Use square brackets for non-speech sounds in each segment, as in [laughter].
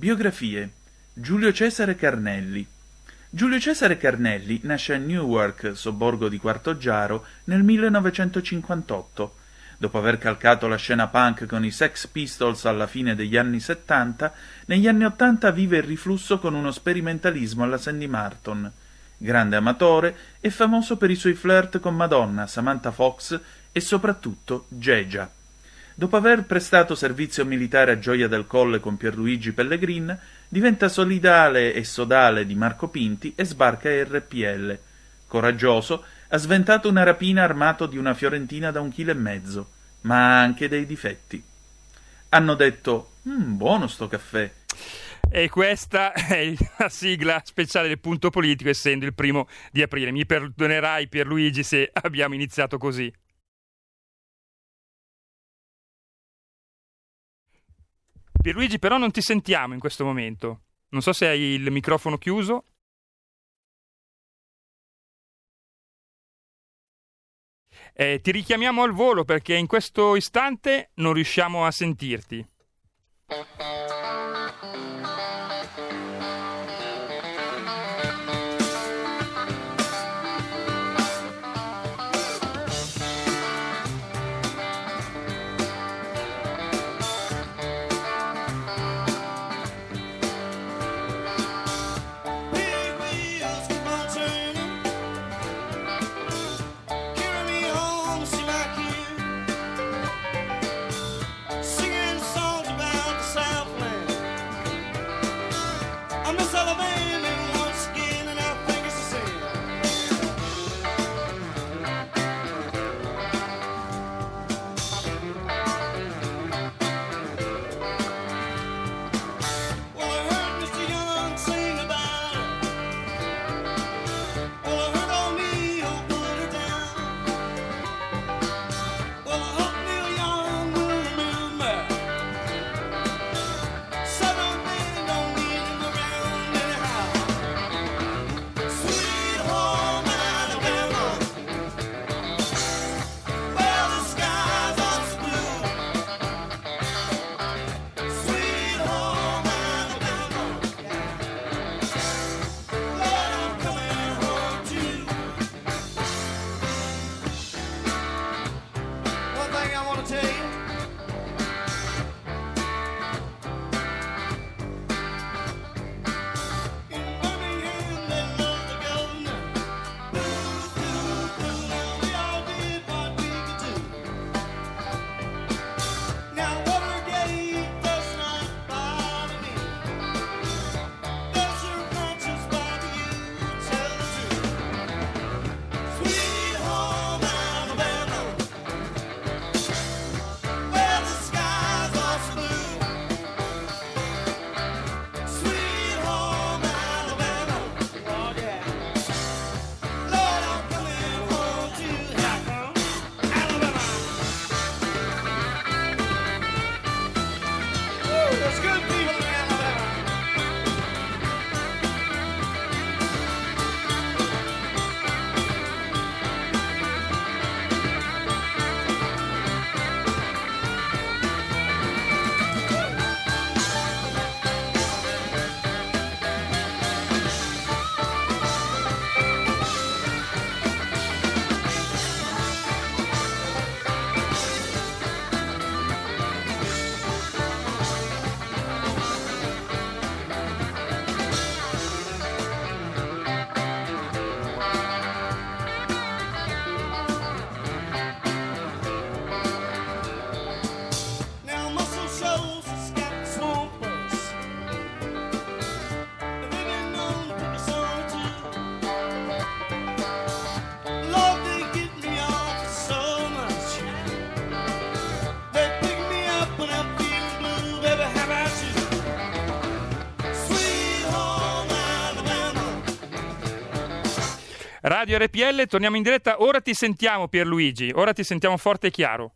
Biografie. Giulio Cesare Carnelli. Giulio Cesare Carnelli nasce a Newark, sobborgo di Quartoggiaro, nel 1958. Dopo aver calcato la scena punk con i Sex Pistols alla fine degli anni 70, negli anni 80 vive il riflusso con uno sperimentalismo alla Sandy Martin. Grande amatore, è famoso per i suoi flirt con Madonna, Samantha Fox e soprattutto Gegia. Dopo aver prestato servizio militare a Gioia del Colle con Pierluigi Pellegrin, diventa solidale e sodale di Marco Pinti e sbarca a RPL. Coraggioso, ha sventato una rapina armato di una fiorentina da un chilo e mezzo, ma ha anche dei difetti. Hanno detto, mm, buono sto caffè. E questa è la sigla speciale del punto politico, essendo il primo di aprile. Mi perdonerai Pierluigi se abbiamo iniziato così. Pierluigi, però non ti sentiamo in questo momento. Non so se hai il microfono chiuso. Eh, ti richiamiamo al volo perché in questo istante non riusciamo a sentirti. Radio RPL, torniamo in diretta. Ora ti sentiamo Pierluigi, ora ti sentiamo forte e chiaro.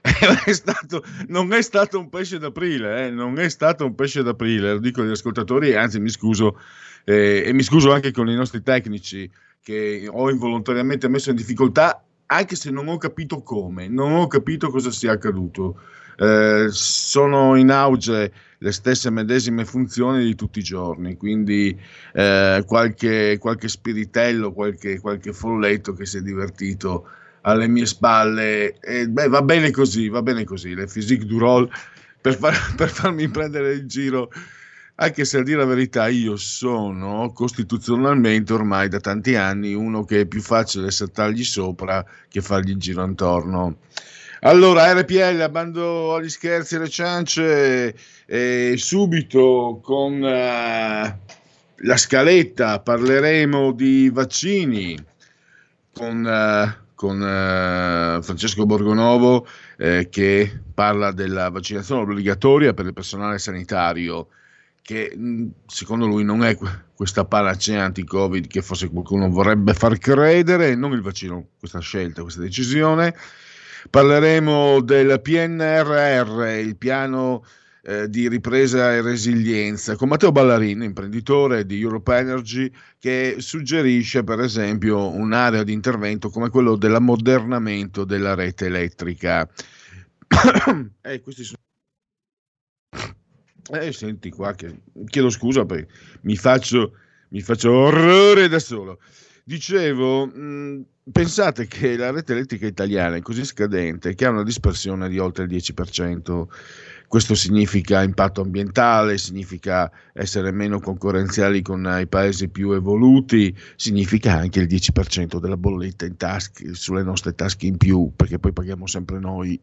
è stato, non è stato un pesce d'aprile, eh? non è stato un pesce d'aprile, lo dico agli ascoltatori, anzi mi scuso eh, e mi scuso anche con i nostri tecnici che ho involontariamente messo in difficoltà, anche se non ho capito come, non ho capito cosa sia accaduto. Eh, sono in auge le stesse medesime funzioni di tutti i giorni, quindi eh, qualche, qualche, spiritello, qualche, qualche folletto che si è divertito alle mie spalle. E, beh, va bene così, va bene così. Le physique du rôle per, far, [laughs] per farmi prendere il giro. Anche se a dire la verità io sono costituzionalmente ormai da tanti anni uno che è più facile saltargli sopra che fargli il giro intorno. Allora, RPL, abbando agli scherzi e alle ciance, eh, subito con uh, la scaletta parleremo di vaccini con uh, con eh, Francesco Borgonovo eh, che parla della vaccinazione obbligatoria per il personale sanitario che mm, secondo lui non è questa panacea anti-covid che forse qualcuno vorrebbe far credere, non il vaccino, questa scelta, questa decisione. Parleremo del PNRR, il piano eh, di ripresa e resilienza, con Matteo Ballarin, imprenditore di Europe Energy, che suggerisce per esempio un'area di intervento come quello dell'ammodernamento della rete elettrica. [coughs] eh, questi sono... Eh, senti qua che chiedo scusa perché mi faccio, mi faccio orrore da solo. Dicevo, pensate che la rete elettrica italiana è così scadente che ha una dispersione di oltre il 10%. Questo significa impatto ambientale, significa essere meno concorrenziali con i paesi più evoluti, significa anche il 10% della bolletta tasche, sulle nostre tasche in più, perché poi paghiamo sempre noi.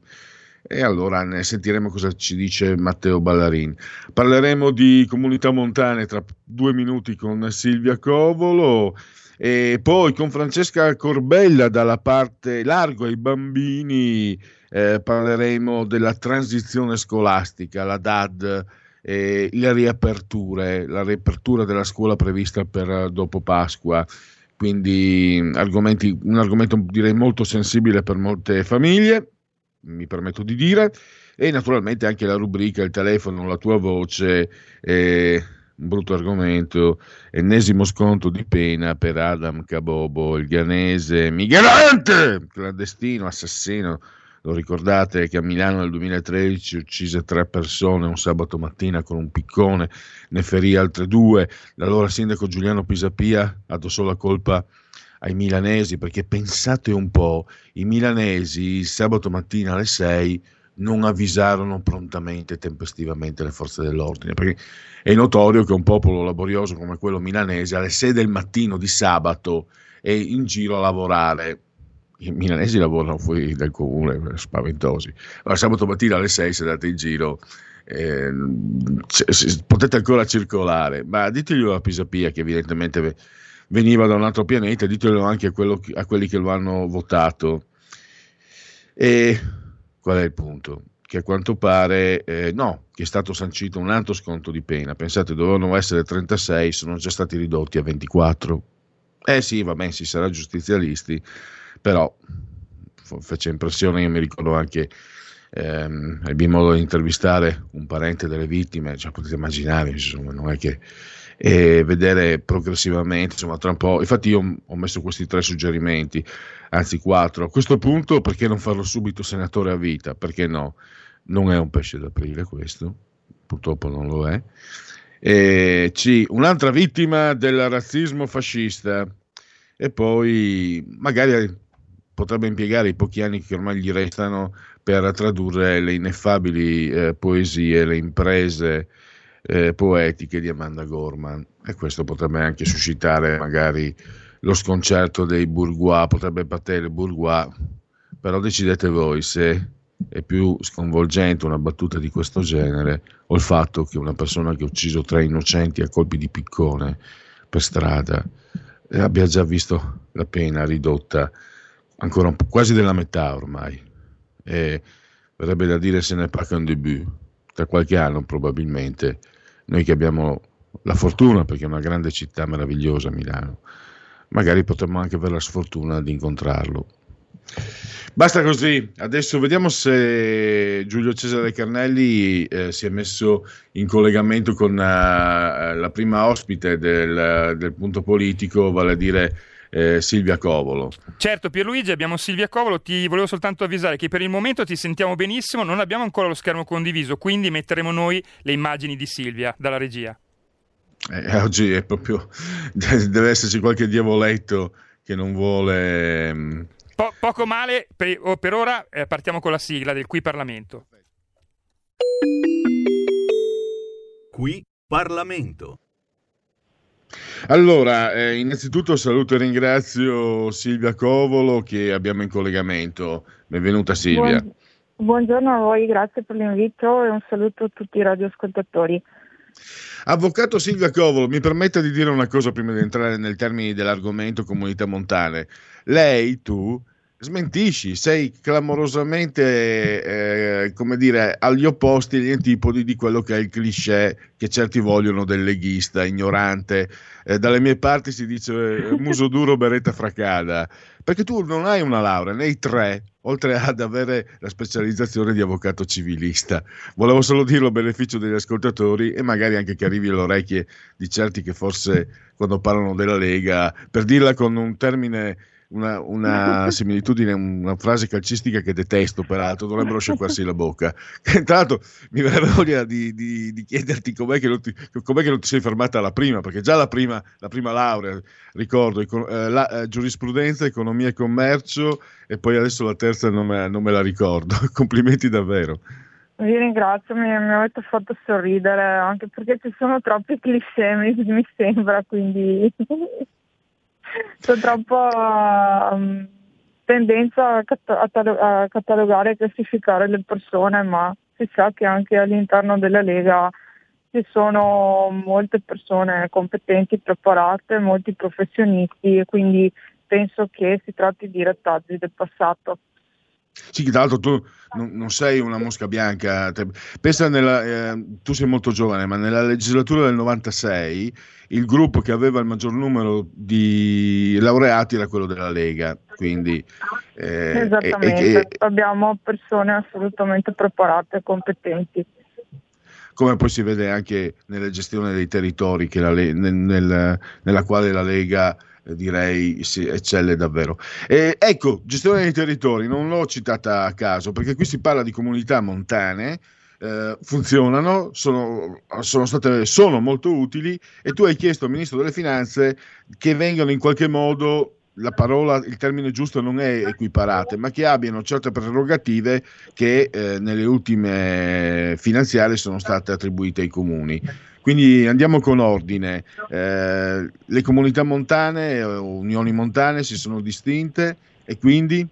E allora ne sentiremo cosa ci dice Matteo Ballarin. Parleremo di comunità montane tra due minuti con Silvia Covolo e poi con Francesca Corbella dalla parte largo ai bambini eh, parleremo della transizione scolastica, la DAD, eh, le riaperture, la riapertura della scuola prevista per dopo Pasqua. Quindi un argomento direi molto sensibile per molte famiglie, mi permetto di dire, e naturalmente anche la rubrica, il telefono, la tua voce. Eh, brutto argomento, ennesimo sconto di pena per Adam Cabobo, il ghanese migrante, clandestino, assassino. Lo ricordate che a Milano nel 2013 uccise tre persone un sabato mattina con un piccone, ne ferì altre due. L'allora sindaco Giuliano Pisapia addossò la colpa ai milanesi perché pensate un po', i milanesi il sabato mattina alle 6 non avvisarono prontamente e tempestivamente le forze dell'ordine, perché è notorio che un popolo laborioso come quello milanese alle 6 del mattino di sabato è in giro a lavorare. I milanesi lavorano fuori dal comune, spaventosi. Allora, sabato mattina alle 6 se andate in giro, eh, c- potete ancora circolare, ma diteglielo a Pisapia che evidentemente veniva da un altro pianeta, ditelo anche a, che, a quelli che lo hanno votato. E Qual è il punto? Che a quanto pare eh, no, che è stato sancito un altro sconto di pena. Pensate, dovevano essere 36, sono già stati ridotti a 24. Eh sì, va bene, si sarà giustizialisti, però fece impressione, io mi ricordo anche ehm, ebbi modo di intervistare un parente delle vittime, cioè potete immaginare, insomma, non è che e vedere progressivamente, insomma, tra un po'. Infatti, io ho messo questi tre suggerimenti, anzi quattro. A questo punto, perché non farlo subito senatore a vita? Perché no? Non è un pesce d'aprile questo, purtroppo non lo è. E C. Un'altra vittima del razzismo fascista. E poi magari potrebbe impiegare i pochi anni che ormai gli restano per tradurre le ineffabili eh, poesie, le imprese eh, poetiche di Amanda Gorman. E questo potrebbe anche suscitare magari lo sconcerto dei bourgeois, potrebbe battere bourgeois, però decidete voi se è più sconvolgente una battuta di questo genere o il fatto che una persona che ha ucciso tre innocenti a colpi di piccone per strada eh, abbia già visto la pena ridotta ancora un po', quasi della metà ormai. E verrebbe da dire se ne pas un début, tra qualche anno probabilmente noi che abbiamo la fortuna, perché è una grande città meravigliosa Milano, magari potremmo anche avere la sfortuna di incontrarlo. Basta così, adesso vediamo se Giulio Cesare Carnelli eh, si è messo in collegamento con uh, la prima ospite del, del, punto politico, vale a dire eh, Silvia Covolo. Certo, Pierluigi, abbiamo Silvia Covolo, ti volevo soltanto avvisare che per il momento ti sentiamo benissimo, non abbiamo ancora lo schermo condiviso, quindi metteremo noi le immagini di Silvia dalla regia. Eh, oggi è proprio, [laughs] deve esserci qualche diavoletto che non vuole... Mm, po- poco male, per, oh, per ora eh, partiamo con la sigla del Qui Parlamento. Qui Parlamento. Allora, eh, innanzitutto saluto e ringrazio Silvia Covolo che abbiamo in collegamento. Benvenuta Silvia. Buon, buongiorno a voi, grazie per l'invito e un saluto a tutti i radioascoltatori. Avvocato Silvia Covolo, mi permetta di dire una cosa prima di entrare nel termine dell'argomento comunità montane. Lei, tu, smentisci, sei clamorosamente, eh, come dire, agli opposti, agli antipodi di quello che è il cliché che certi vogliono del leghista, ignorante. Eh, dalle mie parti si dice eh, [laughs] muso duro, beretta fracada, perché tu non hai una laurea, nei tre, oltre ad avere la specializzazione di avvocato civilista. Volevo solo dirlo a beneficio degli ascoltatori e magari anche che arrivi alle orecchie di certi che forse quando parlano della Lega, per dirla con un termine una, una similitudine, una frase calcistica che detesto, peraltro, dovrebbero sciacquarsi la bocca. Tra l'altro mi verrebbe voglia di, di, di chiederti com'è che, ti, com'è che, non ti, sei fermata alla prima, perché già la prima, la prima laurea, ricordo, eh, la, eh, giurisprudenza, economia e commercio, e poi adesso la terza non me, non me la ricordo. [laughs] Complimenti davvero. Vi ringrazio, mi, mi, avete fatto sorridere anche perché ci sono troppi cliché, mi, mi sembra, quindi c'è troppa um, tendenza a, catalog- a catalogare e classificare le persone, ma si sa che anche all'interno della Lega ci sono molte persone competenti, preparate, molti professionisti e quindi penso che si tratti di retaggi del passato. Sì, tra l'altro tu non, non, sei una mosca bianca, pensa nella, eh, tu sei molto giovane, ma nella legislatura del 96 il gruppo che aveva il maggior numero di laureati era quello della Lega. Quindi, eh, Esattamente, e, e, abbiamo persone assolutamente preparate e competenti. Come poi si vede anche nella gestione dei territori la, nel, nel, nella quale la Lega direi si eccelle davvero. E, ecco, gestione dei territori, non l'ho citata a caso perché qui si parla di comunità montane. Eh, funzionano, sono, sono, state, sono molto utili e tu hai chiesto al Ministro delle Finanze che vengano in qualche modo la parola, il termine giusto non è equiparate, ma che abbiano certe prerogative che eh, nelle ultime finanziarie sono state attribuite ai comuni. Quindi andiamo con ordine. Eh, le comunità montane, unioni montane si sono distinte e quindi?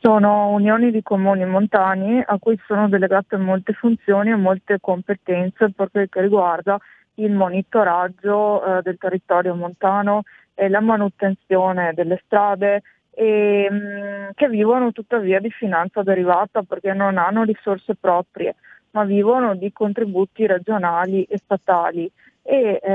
Sono unioni di comuni montani a cui sono delegate molte funzioni e molte competenze per quel che riguarda il monitoraggio eh, del territorio montano e la manutenzione delle strade e, mm, che vivono tuttavia di finanza derivata perché non hanno risorse proprie ma vivono di contributi regionali e statali. E eh,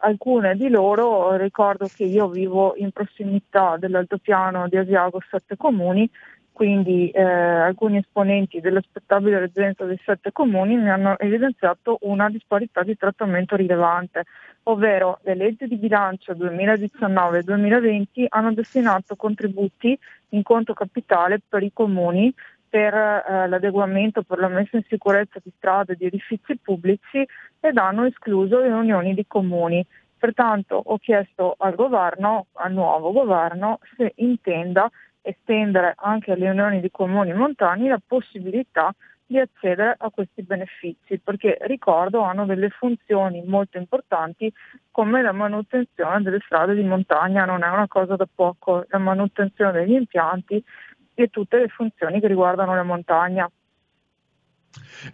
alcune di loro, ricordo che io vivo in prossimità dell'altopiano di Asiago, sette comuni, quindi eh, alcuni esponenti dell'aspettabile reggenza dei sette comuni mi hanno evidenziato una disparità di trattamento rilevante, ovvero le leggi di bilancio 2019 e 2020 hanno destinato contributi in conto capitale per i comuni per eh, l'adeguamento, per la messa in sicurezza di strade e di edifici pubblici ed hanno escluso le unioni di comuni. Pertanto ho chiesto al governo, al nuovo governo, se intenda estendere anche alle unioni di comuni montani la possibilità di accedere a questi benefici, perché ricordo hanno delle funzioni molto importanti come la manutenzione delle strade di montagna, non è una cosa da poco, la manutenzione degli impianti e tutte le funzioni che riguardano la montagna.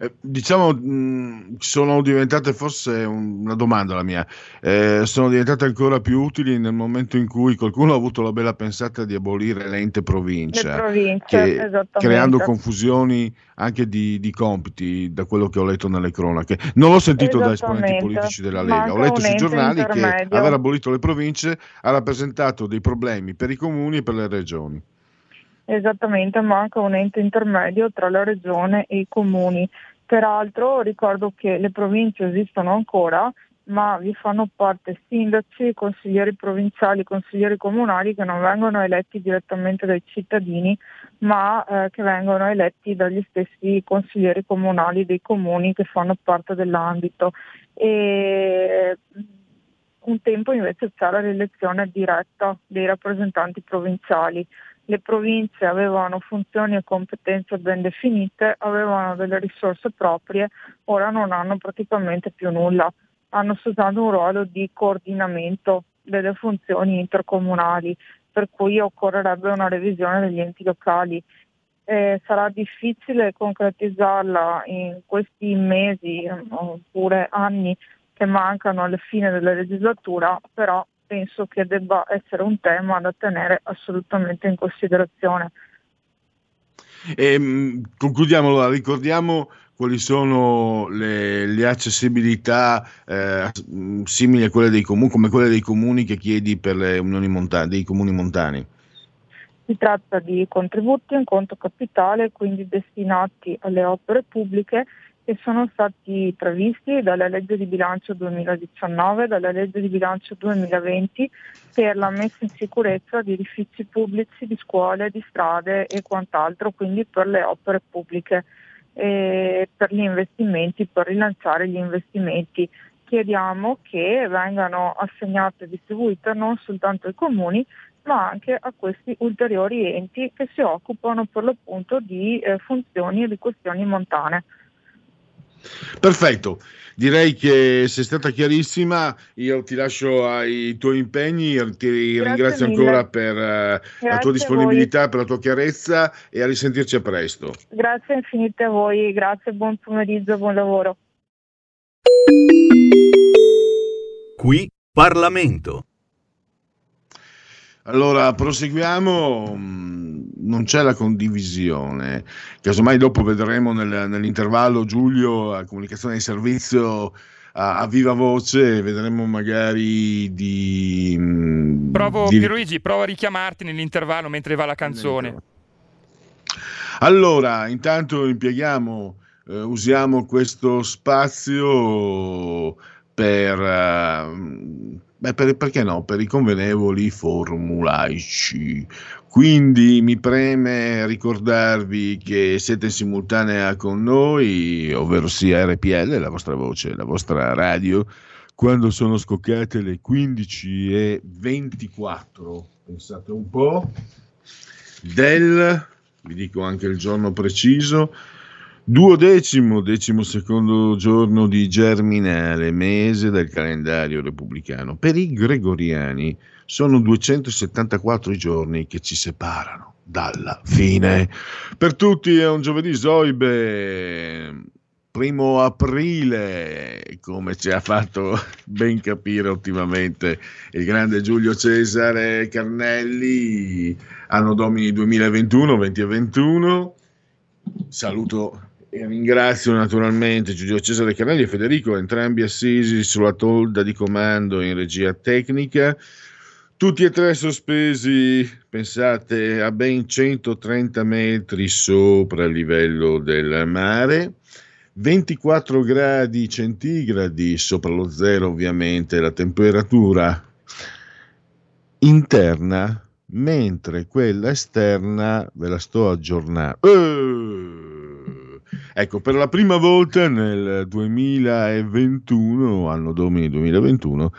Eh, diciamo, mh, sono diventate forse una domanda la mia, eh, sono diventate ancora più utili nel momento in cui qualcuno ha avuto la bella pensata di abolire l'ente provincia, province, che, creando confusioni anche di, di, compiti, da quello che ho letto nelle cronache. Non l'ho sentito da esponenti politici della Lega, Manca ho letto sui giornali che intermedio. aver abolito le province ha rappresentato dei problemi per i comuni e per le regioni. Esattamente, manca un ente intermedio tra la regione e i comuni. Peraltro ricordo che le province esistono ancora, ma vi fanno parte sindaci, consiglieri provinciali, consiglieri comunali che non vengono eletti direttamente dai cittadini, ma eh, che vengono eletti dagli stessi consiglieri comunali dei comuni che fanno parte dell'ambito. E un tempo invece c'era l'elezione diretta dei rappresentanti provinciali. Le province avevano funzioni e competenze ben definite, avevano delle risorse proprie, ora non hanno praticamente più nulla. Hanno soltanto un ruolo di coordinamento delle funzioni intercomunali, per cui occorrerebbe una revisione degli enti locali. Eh, sarà difficile concretizzarla in questi mesi oppure anni che mancano alla fine della legislatura, però penso che debba essere un tema da tenere assolutamente in considerazione. E, mh, concludiamo, ricordiamo quali sono le, le accessibilità eh, mh, simili a quelle dei comuni, come quelle dei comuni che chiedi per le unioni montane, dei comuni montani. Si tratta di contributi in conto capitale, quindi destinati alle opere pubbliche che sono stati previsti dalla legge di bilancio 2019 e dalla legge di bilancio 2020 per la messa in sicurezza di edifici pubblici, di scuole, di strade e quant'altro, quindi per le opere pubbliche, e per gli investimenti, per rilanciare gli investimenti. Chiediamo che vengano assegnate e distribuite non soltanto ai comuni, ma anche a questi ulteriori enti che si occupano per l'appunto di eh, funzioni e di questioni montane. Perfetto, direi che sei stata chiarissima, io ti lascio ai tuoi impegni, ti Grazie ringrazio mille. ancora per eh, la Grazie tua a disponibilità, per la tua chiarezza e a risentirci a presto. Grazie infinite a voi, grazie, buon pomeriggio, buon lavoro. Qui Parlamento. Allora, proseguiamo, mm, non c'è la condivisione, casomai dopo vedremo nel- nell'intervallo Giulio a comunicazione di servizio a, a viva voce, vedremo magari di... mm, Provo, di- Pierluigi, provo a richiamarti nell'intervallo mentre va la canzone. Allora, intanto impieghiamo, eh, usiamo questo spazio per, eh, beh, per- perché no, per i convenevoli formulaici. Quindi mi preme ricordarvi che siete in simultanea con noi, ovvero sia RPL, la vostra voce, la vostra radio, quando sono scoccate le 15 e 24. Pensate un po' del vi dico anche il giorno preciso, duodecimo, decimo secondo giorno di Germinale, mese del calendario repubblicano. Per i gregoriani sono 274 i giorni che ci separano dalla fine. Per tutti è un giovedì Zoibe, primo aprile, come ci ha fatto ben capire ottimamente il grande Giulio Cesare Carnelli, anno domini 2021, 20 e 21. Saluto ringrazio naturalmente Giulio Cesare Carnelli e Federico, entrambi assisi sulla tolda di comando in regia tecnica. Tutti e tre sospesi, pensate, a ben 130 metri sopra il livello del mare. 24 gradi centigradi sopra lo zero ovviamente la temperatura interna mentre quella esterna ve la sto aggiornando Eh! Ecco per la prima volta nel 2021 anno domini 2021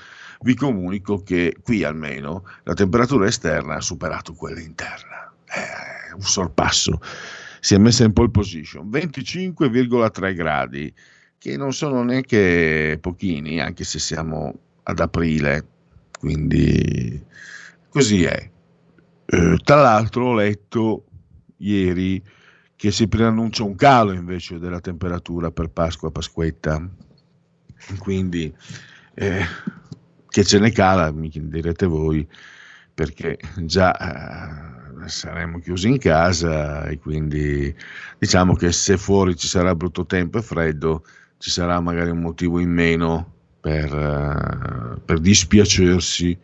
vi comunico che qui almeno la temperatura esterna ha superato quella interna. Eh, un sorpasso. Si è messa in pole position. 25,3 gradi che non sono neanche pochini anche se siamo ad aprile. Quindi così è. Eh, tra l'altro ho letto ieri che si preannuncia un calo invece della temperatura per Pasqua, Pasquetta. Quindi eh, che ce ne cala, mi direte voi, perché già eh, saremo chiusi in casa e quindi diciamo che se fuori ci sarà brutto tempo e freddo, ci sarà magari un motivo in meno per, uh, per dispiacersi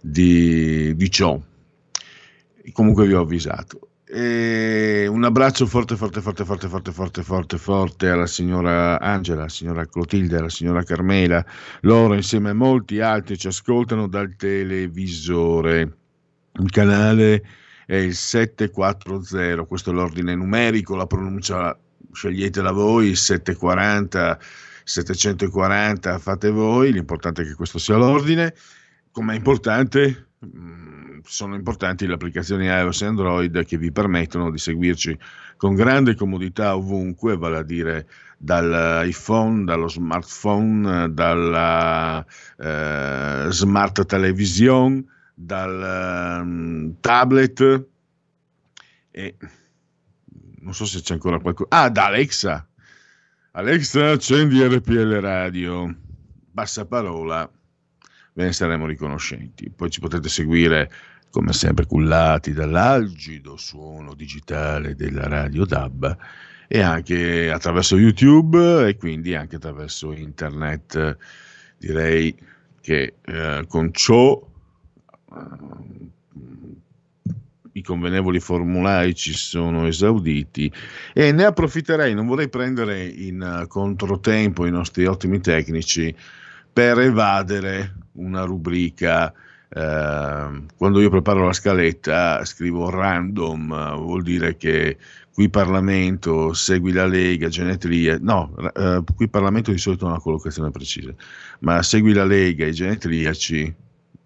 di, di, ciò. Comunque vi ho avvisato. E un abbraccio forte, forte, forte, forte, forte, forte, forte, forte alla signora Angela, alla signora Clotilde, alla signora Carmela. Loro insieme a molti altri ci ascoltano dal televisore. Il canale è il 740, questo è l'ordine numerico, la pronuncia sceglietela voi, 740 740 fate voi, l'importante è che questo sia l'ordine. Come è importante, mm, sono importanti le applicazioni iOS e Android che vi permettono di seguirci con grande comodità ovunque, vale a dire dall'iPhone, dallo smartphone, dalla eh, smart television, dal um, tablet e non so se c'è ancora qualcosa. Ah, da Alexa, Alexa, accendi RPL Radio. Bassa parola, ve ne saremo riconoscenti. Poi ci potete seguire, come sempre, cullati dall'algido suono digitale della Radio DAB e anche attraverso YouTube e quindi anche attraverso internet. Direi che eh, con ciò eh, i convenevoli formulari ci sono esauditi e ne approfitterei, non vorrei prendere in eh, controtempo i nostri ottimi tecnici per evadere una rubrica. Eh, quando io preparo la scaletta scrivo random, vuol dire che qui Parlamento segui la Lega, genetria, no, eh, qui Parlamento di solito ha una collocazione precisa, ma segui la Lega, i genetriaci,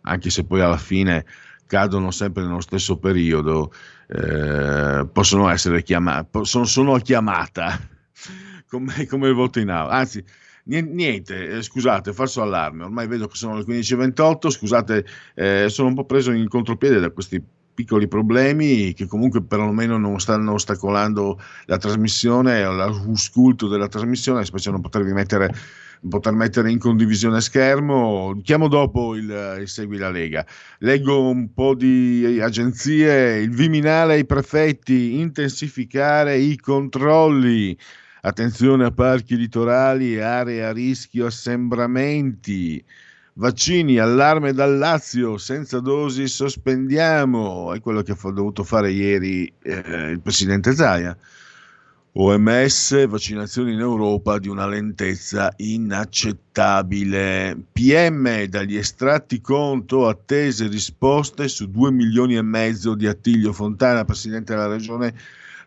anche se poi alla fine cadono sempre nello stesso periodo, eh, possono essere chiamati, sono, sono chiamata, [laughs] come, come, il voto in aula. Anzi, niente, eh, scusate, falso allarme, ormai vedo che sono le 15.28, scusate, eh, sono un po' preso in contropiede da questi piccoli problemi che comunque perlomeno non stanno ostacolando la trasmissione, l'ascolto della trasmissione, specie non potervi mettere poter mettere in condivisione schermo. Chiamo dopo il, il, Segui la Lega. Leggo un po' di agenzie. Il Viminale ai prefetti, intensificare i controlli. Attenzione a parchi litorali e aree a rischio assembramenti. Vaccini, allarme dal Lazio, senza dosi sospendiamo. È quello che ha dovuto fare ieri eh, il presidente Zaia. OMS, vaccinazioni in Europa di una lentezza inaccettabile. PM dagli estratti conto, attese risposte su 2 milioni e mezzo di Attilio Fontana, presidente della regione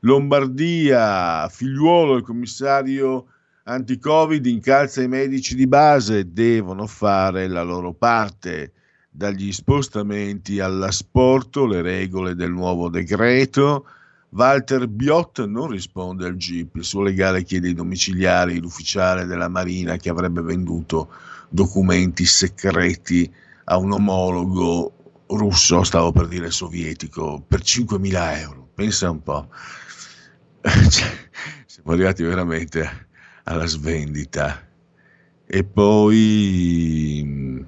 Lombardia. Figliuolo, il commissario anti-Covid, incalza i medici di base, devono fare la loro parte. Dagli spostamenti all'asporto, le regole del nuovo decreto Walter Biot non risponde al GIP, il suo legale chiede i domiciliari l'ufficiale della Marina che avrebbe venduto documenti segreti a un omologo russo, stavo per dire sovietico, per 5.000 euro. Pensa un po'. [laughs] Cioè, siamo arrivati veramente alla svendita. E poi...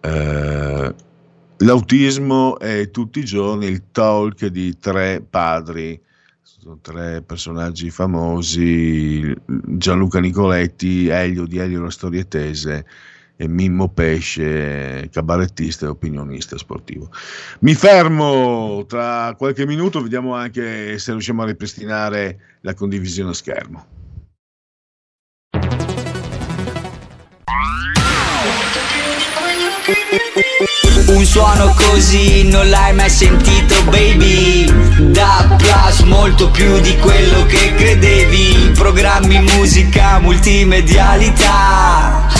Eh, L'autismo è tutti i giorni il talk di tre padri, sono tre personaggi famosi, Gianluca Nicoletti, Elio di Elio la Storie Tese e Mimmo Pesce, cabarettista e opinionista sportivo. Mi fermo tra qualche minuto, vediamo anche se riusciamo a ripristinare la condivisione a schermo. Un suono così non l'hai mai sentito baby Da Plus molto più di quello che credevi Programmi, musica, multimedialità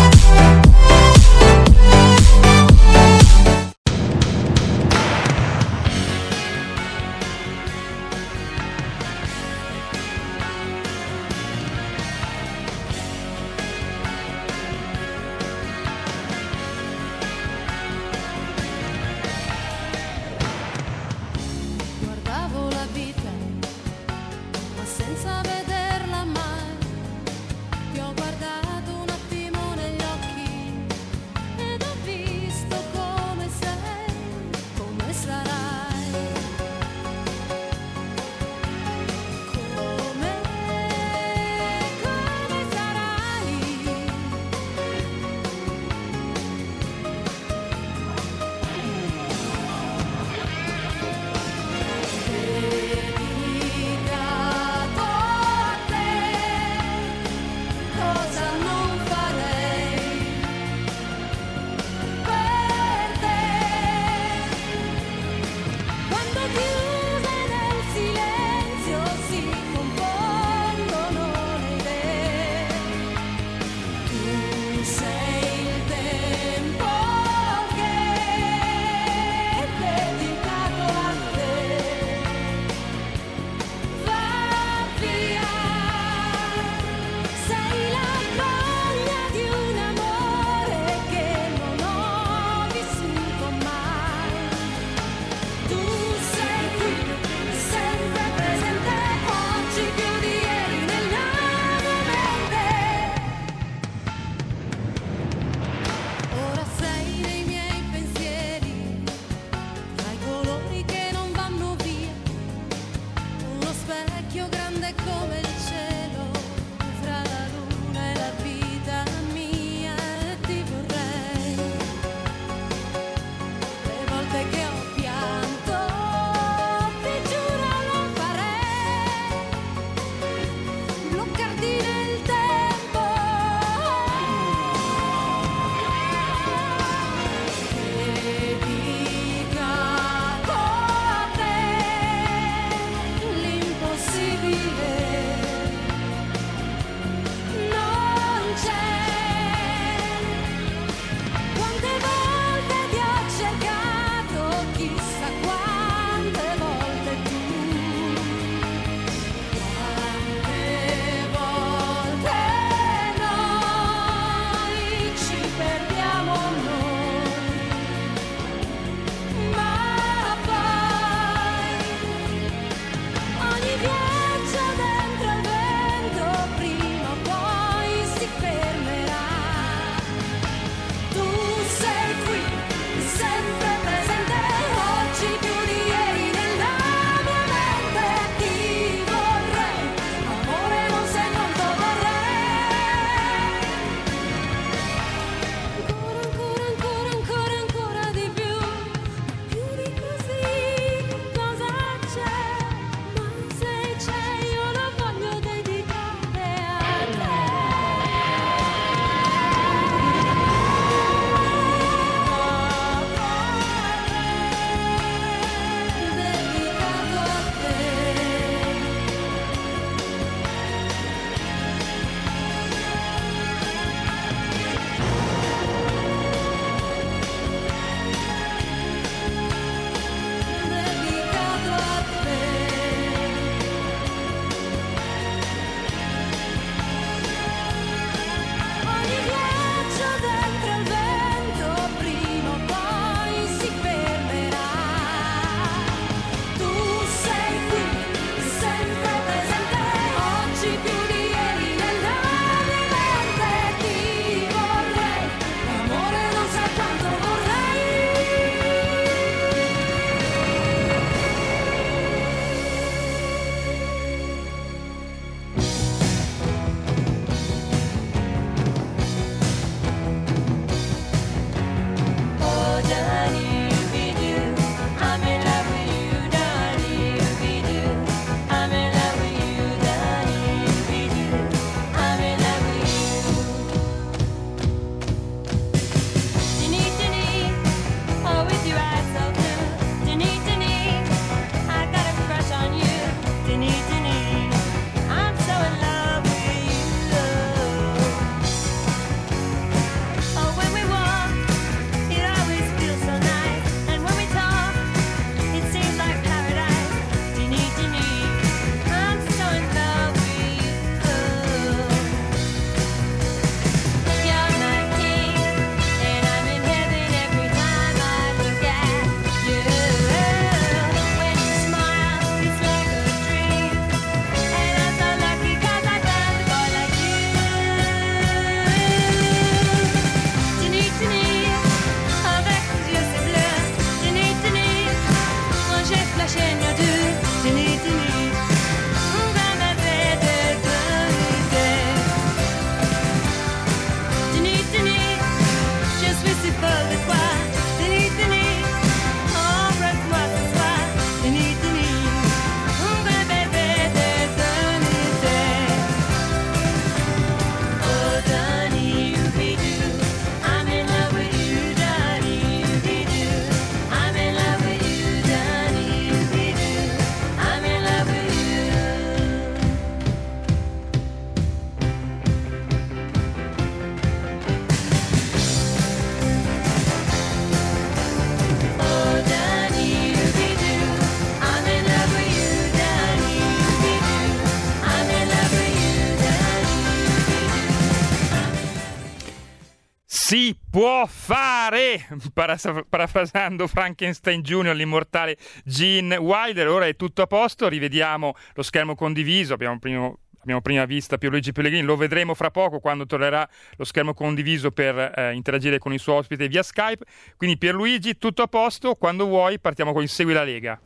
Parafrasando Frankenstein Jr., l'immortale Gene Wilder. Ora è tutto a posto, rivediamo lo schermo condiviso, abbiamo prima abbiamo prima vista Pierluigi Pellegrini, lo vedremo fra poco quando tornerà lo schermo condiviso per eh, interagire con il suo ospite via Skype. Quindi Pierluigi, tutto a posto, quando vuoi partiamo con il Segui la Lega.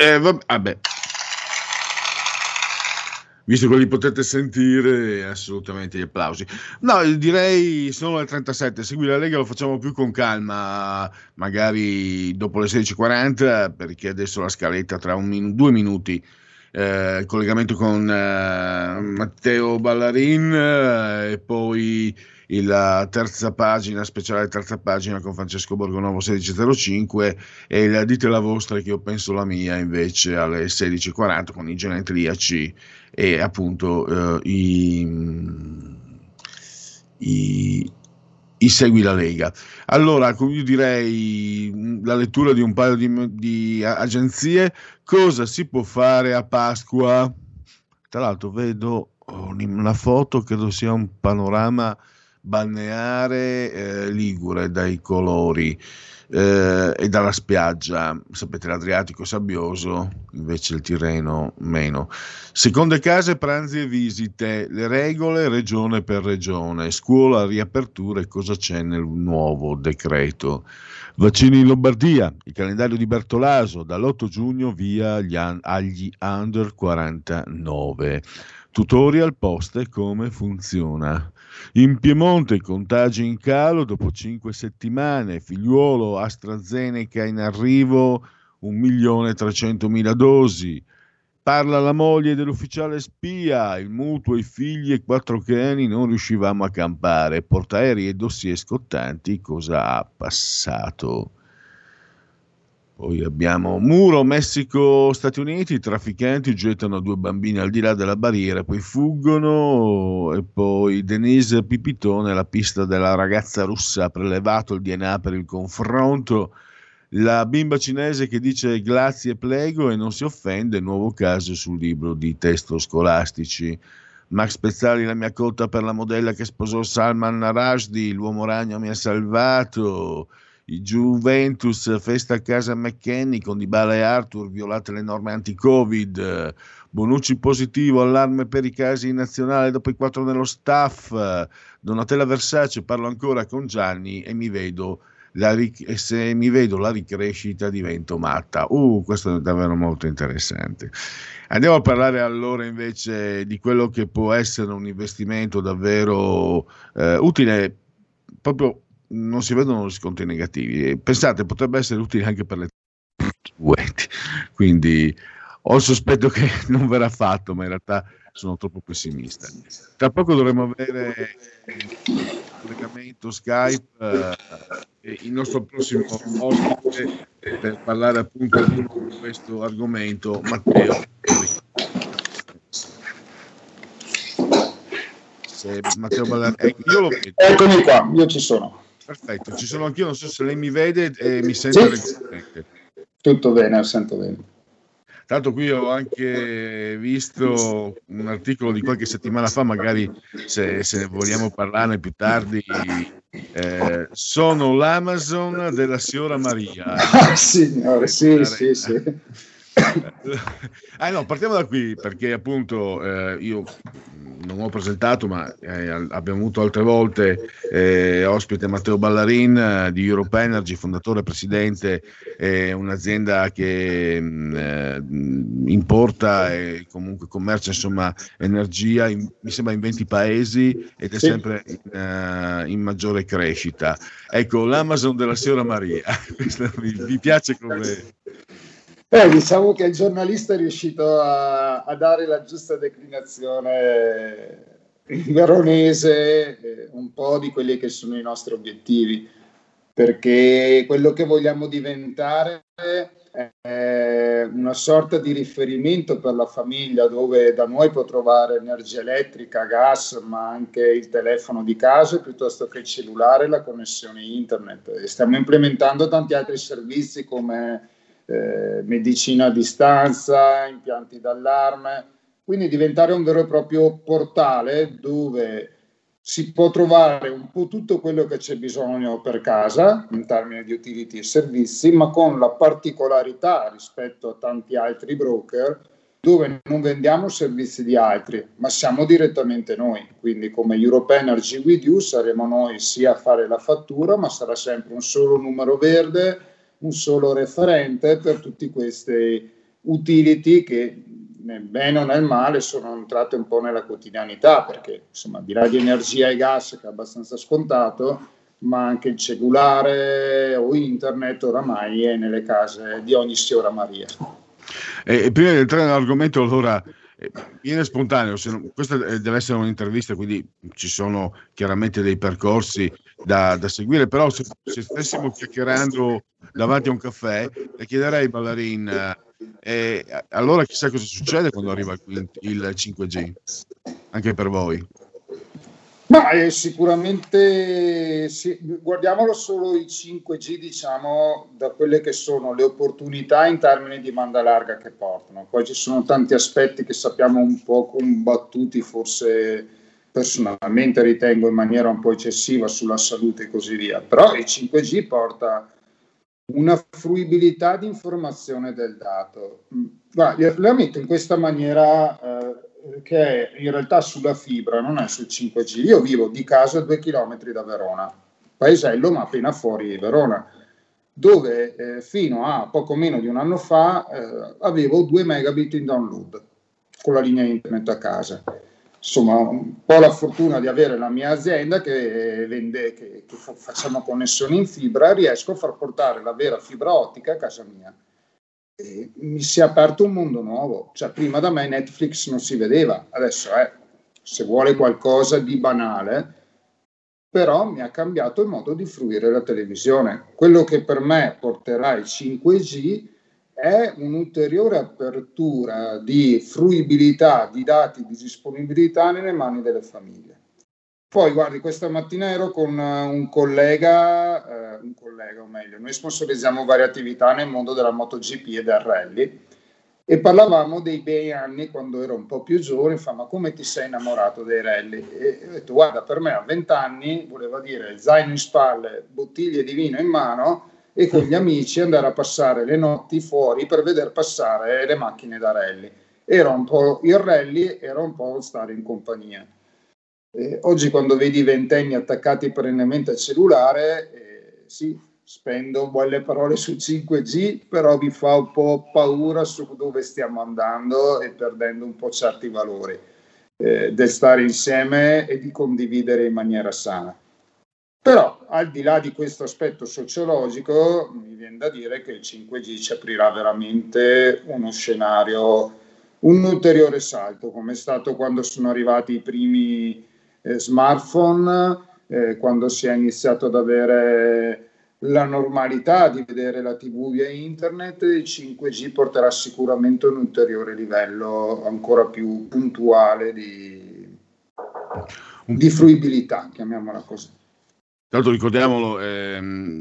Eh, vabbè. Visto che li potete sentire, assolutamente gli applausi. No, direi sono le 37. Segui la Lega, lo facciamo più con calma, magari dopo le 16.40, perché adesso la scaletta tra min- due minuti eh, il collegamento con eh, Matteo Ballarin eh, e poi la terza pagina, speciale terza pagina con Francesco Borgonovo 16.05 e il dite la vostra che io penso la mia invece alle 16.40 con i genetriaci e appunto eh, i, i i Segui la Lega. Allora, io direi la lettura di un paio di, di, agenzie. Cosa si può fare a Pasqua? Tra l'altro vedo una foto, credo sia un panorama balneare eh, ligure dai colori eh, e dalla spiaggia. Sapete, l'Adriatico sabbioso, invece il Tirreno meno. Seconde case, pranzi e visite, le regole regione per regione, scuola, riapertura e cosa c'è nel nuovo decreto. Vaccini in Lombardia, il calendario di Bertolaso, dall'8 giugno via agli under 49. Tutorial poste come funziona. In Piemonte contagi in calo dopo cinque settimane, figliuolo AstraZeneca in arrivo 1.300.000 dosi. Parla la moglie dell'ufficiale spia, il mutuo, i figli e quattro cani non riuscivamo a campare, portaerei e dossier scottanti, cosa ha passato? Poi abbiamo Muro, Messico, Stati Uniti, i trafficanti gettano due bambini al di là della barriera, poi fuggono e poi Denise Pipitone, la pista della ragazza russa, ha prelevato il DNA per il confronto, la bimba cinese che dice grazie prego e non si offende, nuovo caso sul libro di testo scolastici. Max Pezzali, la mia cotta per la modella che sposò Salman Rushdie, l'uomo ragno mi ha salvato Juventus, festa a casa McKenny con Dybala e Arthur, violate le norme anti-Covid, Bonucci positivo, allarme per i casi in nazionale dopo i quattro nello staff, Donatella Versace, parlo ancora con Gianni e mi vedo la ric- e se mi vedo la ricrescita divento matta. Uh, questo è davvero molto interessante. Andiamo a parlare allora invece di quello che può essere un investimento davvero eh, utile proprio non si vedono riscontri negativi. Pensate, potrebbe essere utile anche per le contribuenti. [laughs] Quindi ho il sospetto che [laughs] non verrà fatto, ma in realtà sono troppo pessimista. Tra poco dovremo avere il collegamento Skype eh, il nostro prossimo ospite per parlare appunto di questo argomento, Matteo. Se Matteo Ballar- ecco, io lo. Eccomi qua, io ci sono. Perfetto, ci sono anch'io, non so se lei mi vede e mi sente sì. Tutto bene, lo sento bene. Tanto qui ho anche visto un articolo di qualche settimana fa, magari se, se vogliamo parlarne più tardi, eh, sono l'Amazon della signora Maria. Ah, signore, sì, sì, sì. Ah no, partiamo da qui perché appunto eh, io non ho presentato, ma eh, abbiamo avuto altre volte eh, ospite Matteo Ballarin eh, di Europe Energy, fondatore e presidente, è un'azienda che mh, eh, importa e comunque commercia insomma, energia, in, mi sembra in 20 paesi ed è sì. sempre in, uh, in, maggiore crescita. Ecco, l'Amazon della signora Maria, [laughs] mi piace come... Eh, diciamo che il giornalista è riuscito a, a dare la giusta declinazione veronese eh, un po' di quelli che sono i nostri obiettivi, perché quello che vogliamo diventare è una sorta di riferimento per la famiglia dove da noi può trovare energia elettrica, gas, ma anche il telefono di casa piuttosto che il cellulare e la connessione internet. E stiamo implementando tanti altri servizi come eh, medicina a distanza, impianti d'allarme, quindi diventare un vero e proprio portale dove si può trovare un po' tutto quello che c'è bisogno per casa in termini di utility e servizi, ma con la particolarità rispetto a tanti altri broker dove non vendiamo servizi di altri, ma siamo direttamente noi. Quindi come Europe Energy With You saremo noi sia a fare la fattura, ma sarà sempre un solo numero verde, un solo referente per tutti questi utility che nel bene o nel male sono entrate un po' nella quotidianità, perché insomma, di là di energia e gas, che è abbastanza scontato, ma anche il cellulare o internet oramai è nelle case di ogni signora Maria. E, prima di entrare nell'argomento, allora eh, viene spontaneo, non, questa deve essere un'intervista, quindi ci sono chiaramente dei percorsi da, da seguire, però se, se, stessimo chiacchierando davanti a un caffè, le chiederei Ballarin, eh, allora chissà cosa succede quando arriva il, il 5G, anche per voi. Ma eh, sicuramente sì, guardiamolo solo il 5G, diciamo, da quelle che sono le opportunità in termini di banda larga che portano. Poi ci sono tanti aspetti che sappiamo un po' combattuti, forse personalmente ritengo in maniera un po' eccessiva sulla salute e così via. Però il 5G porta una fruibilità di informazione del dato. Guarda, la metto in questa maniera. Eh, che in realtà sulla fibra, non è sul 5G. Io vivo di casa a due chilometri da Verona, paesello ma appena fuori di Verona, dove eh, fino a poco meno di un anno fa eh, avevo 2 megabit in download con la linea internet a casa. Insomma, un po' la fortuna di avere la mia azienda che vende, che, che facciamo connessioni in fibra, riesco a far portare la vera fibra ottica a casa mia mi si è aperto un mondo nuovo. Cioè, prima da me Netflix non si vedeva, adesso è, se vuole qualcosa di banale, però mi ha cambiato il modo di fruire la televisione. Quello che per me porterà il 5G è un'ulteriore apertura di fruibilità di dati di disponibilità nelle mani delle famiglie. Poi, guardi, questa mattina ero con eh, un collega, eh, un collega o meglio, noi sponsorizziamo varie attività nel mondo della MotoGP e del rally e parlavamo dei bei anni quando ero un po' più giovane, fa ma come ti sei innamorato dei rally? E ho detto guarda per me a 20 anni voleva dire zaino in spalle, bottiglie di vino in mano e con gli amici andare a passare le notti fuori per vedere passare le macchine da rally. Era un po' il rally, era un po' stare in compagnia. Eh, oggi quando vedi ventenni attaccati perennemente al cellulare, eh, sì, spendo buone parole su 5G, però mi fa un po' paura su dove stiamo andando e perdendo un po' certi valori eh, del stare insieme e di condividere in maniera sana. Però al di là di questo aspetto sociologico, mi viene da dire che il 5G ci aprirà veramente uno scenario, un ulteriore salto, come è stato quando sono arrivati i primi eh, smartphone, eh, quando si è iniziato ad avere la normalità di vedere la TV via internet, il 5G porterà sicuramente un ulteriore livello ancora più puntuale di, di fruibilità, chiamiamola così. Tra l'altro ricordiamolo ehm,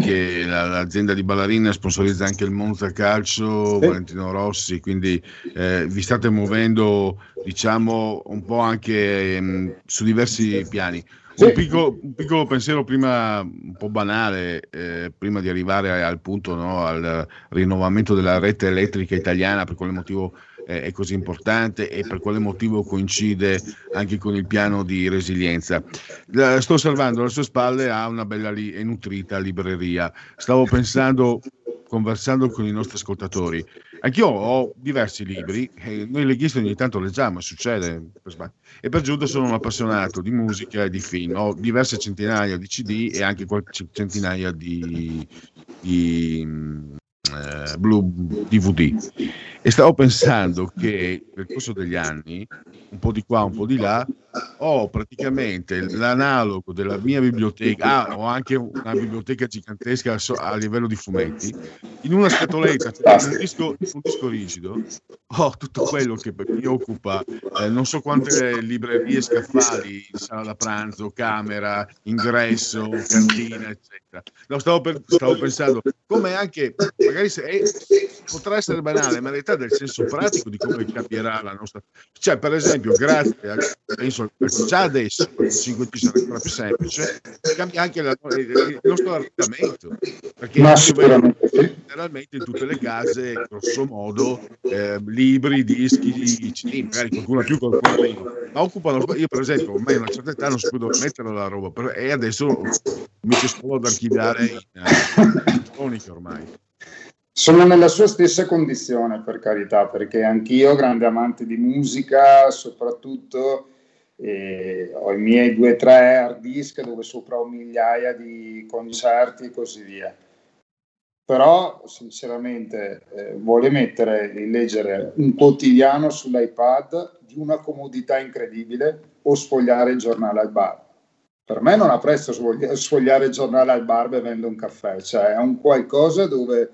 che la, l'azienda di Ballarina sponsorizza anche il Monza Calcio, sì. Valentino Rossi, quindi eh, vi state muovendo diciamo un po' anche ehm, su diversi piani. Sì. Un, piccolo, un, piccolo, pensiero prima, un po' banale, eh, prima di arrivare al punto, no, al rinnovamento della rete elettrica italiana, per quale motivo eh, è così importante e per quale motivo coincide anche con il piano di resilienza. sto osservando alle sue spalle ha una bella li- e nutrita libreria. Stavo pensando, conversando con i nostri ascoltatori, anch'io ho diversi libri, e noi leghisti ogni tanto leggiamo, succede, e per giunta sono un appassionato di musica e di film, ho diverse centinaia di CD e anche qualche centinaia di, di eh, Blue DVD e stavo pensando che nel corso degli anni, un po' di qua, un po' di là, ho praticamente l'analogo della mia biblioteca, ah, ho anche una biblioteca gigantesca a livello di fumetti, in una scatoletta, cioè un, disco, un disco rigido, ho tutto quello che mi occupa, eh, non so quante librerie, scaffali, sala da pranzo, camera, ingresso, cantina, eccetera. No, stavo, per, stavo pensando come anche, magari se, eh, potrà essere banale, ma in realtà del senso pratico di come cambierà la nostra... Cioè, per esempio, grazie a, penso, già adesso, il 5G sarà ancora più semplice, cambia anche la- il nostro arredamento, perché Ma generalmente in tutte le case, grosso modo, eh, libri, dischi, CD, magari qualcuno più, qualcuno meno, ma occupano, io per esempio, ormai a una certa età non so più dove mettere la roba, però- e adesso mi c'è solo da archiviare in eh, elettronica ormai. Sono nella sua stessa condizione, per carità, perché anch'io, grande amante di musica, soprattutto eh, ho i miei due o tre hard disk dove sopra ho migliaia di concerti e così via. Però, sinceramente, eh, vuole mettere e leggere un quotidiano sull'iPad di una comodità incredibile o sfogliare il giornale al bar. Per me non ha presto sfogli- sfogliare il giornale al bar bevendo un caffè, cioè è un qualcosa dove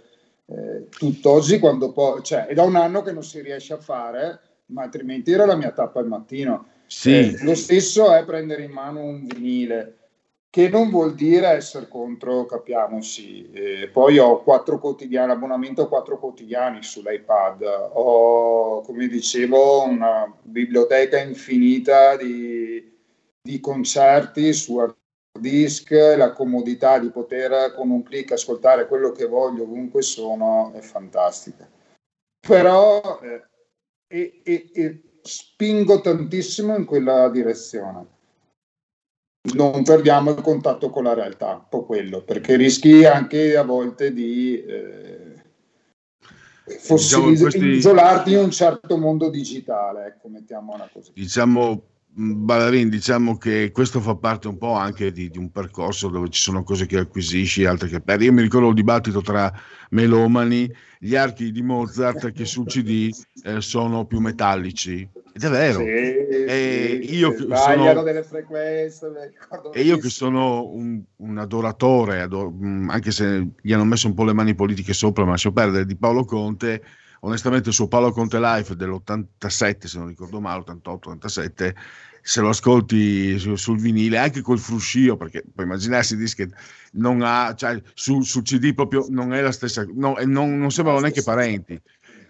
eh, tutt'oggi quando poi, cioè è da un anno che non si riesce a fare, ma altrimenti era la mia tappa al mattino. Sì. Eh, lo stesso è prendere in mano un vinile, che non vuol dire essere contro, capiamoci. Eh, poi ho quattro quotidiani, abbonamento a quattro quotidiani sull'iPad, ho, come dicevo, una biblioteca infinita di, di concerti su disk, la comodità di poter con un clic ascoltare quello che voglio ovunque sono è fantastica. Però eh, e, e- e spingo tantissimo in quella direzione. Non perdiamo il contatto con la realtà, un po' quello, perché rischi anche a volte di eh, fossili- Diciamo, questi- isolarti in un certo mondo digitale, ecco, mettiamola così. diciamo mh, Ballerin, diciamo che questo fa parte un po' anche di, di un percorso dove ci sono cose che acquisisci, altre che perdi. Io mi ricordo il dibattito tra melomani, gli archi di Mozart che sul CD eh, sono più metallici. Ed è vero. Sì, E sì, io sono- E io che sono un, un adoratore, ador- mh, anche se gli hanno messo un po' le mani politiche sopra, ma lascio perdere, di Paolo Conte, onestamente il suo Paolo Conte Live dell'87, se non ricordo male, 88-87, se lo ascolti su- sul vinile, anche col fruscio, perché puoi immaginarsi che non ha, cioè sul, sul CD proprio non è la stessa, no, non, non sembrano neanche parenti.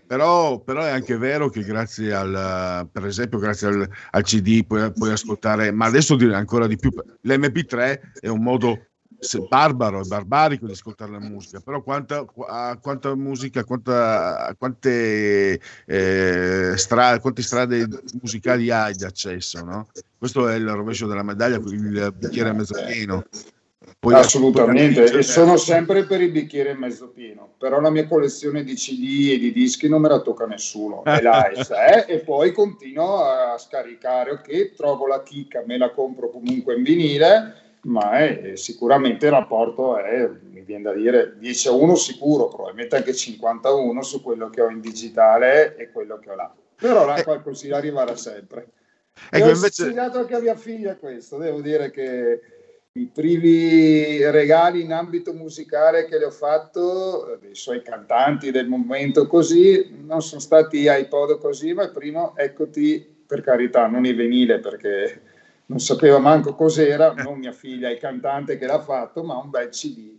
Però, però è anche vero che grazie al, per esempio, grazie al, al CD puoi, puoi ascoltare, ma adesso direi ancora di più, l'MP3 è un modo se- barbaro e barbarico di ascoltare la musica, però quanta, qua- quanta musica, quanta, quante, eh, stra- quante strade musicali hai di accesso, no? Questo è il rovescio della medaglia, il bicchiere mezzo pieno. Poi- Assolutamente, e sono sempre per il bicchiere mezzo pieno, però la mia collezione di CD e di dischi non me la tocca nessuno, è là e c'è, e poi continuo a scaricare, ok, trovo la chicca, me la compro comunque in vinile, ma è- sicuramente il rapporto è, mi viene da dire, 10 a 1 sicuro, probabilmente anche 50 a 1 su quello che ho in digitale e quello che ho là. Però là qualcosina arriverà sempre. Eh. Ecco, E ho invece- insegnato anche a mia figlia questo, devo dire che i primi regali in ambito musicale che le ho fatto, eh, dei suoi cantanti del momento così, non sono stati iPod così, ma il primo, eccoti, per carità, non il vinile perché non sapeva manco cos'era, non mia figlia, il cantante che l'ha fatto, ma un bel CD.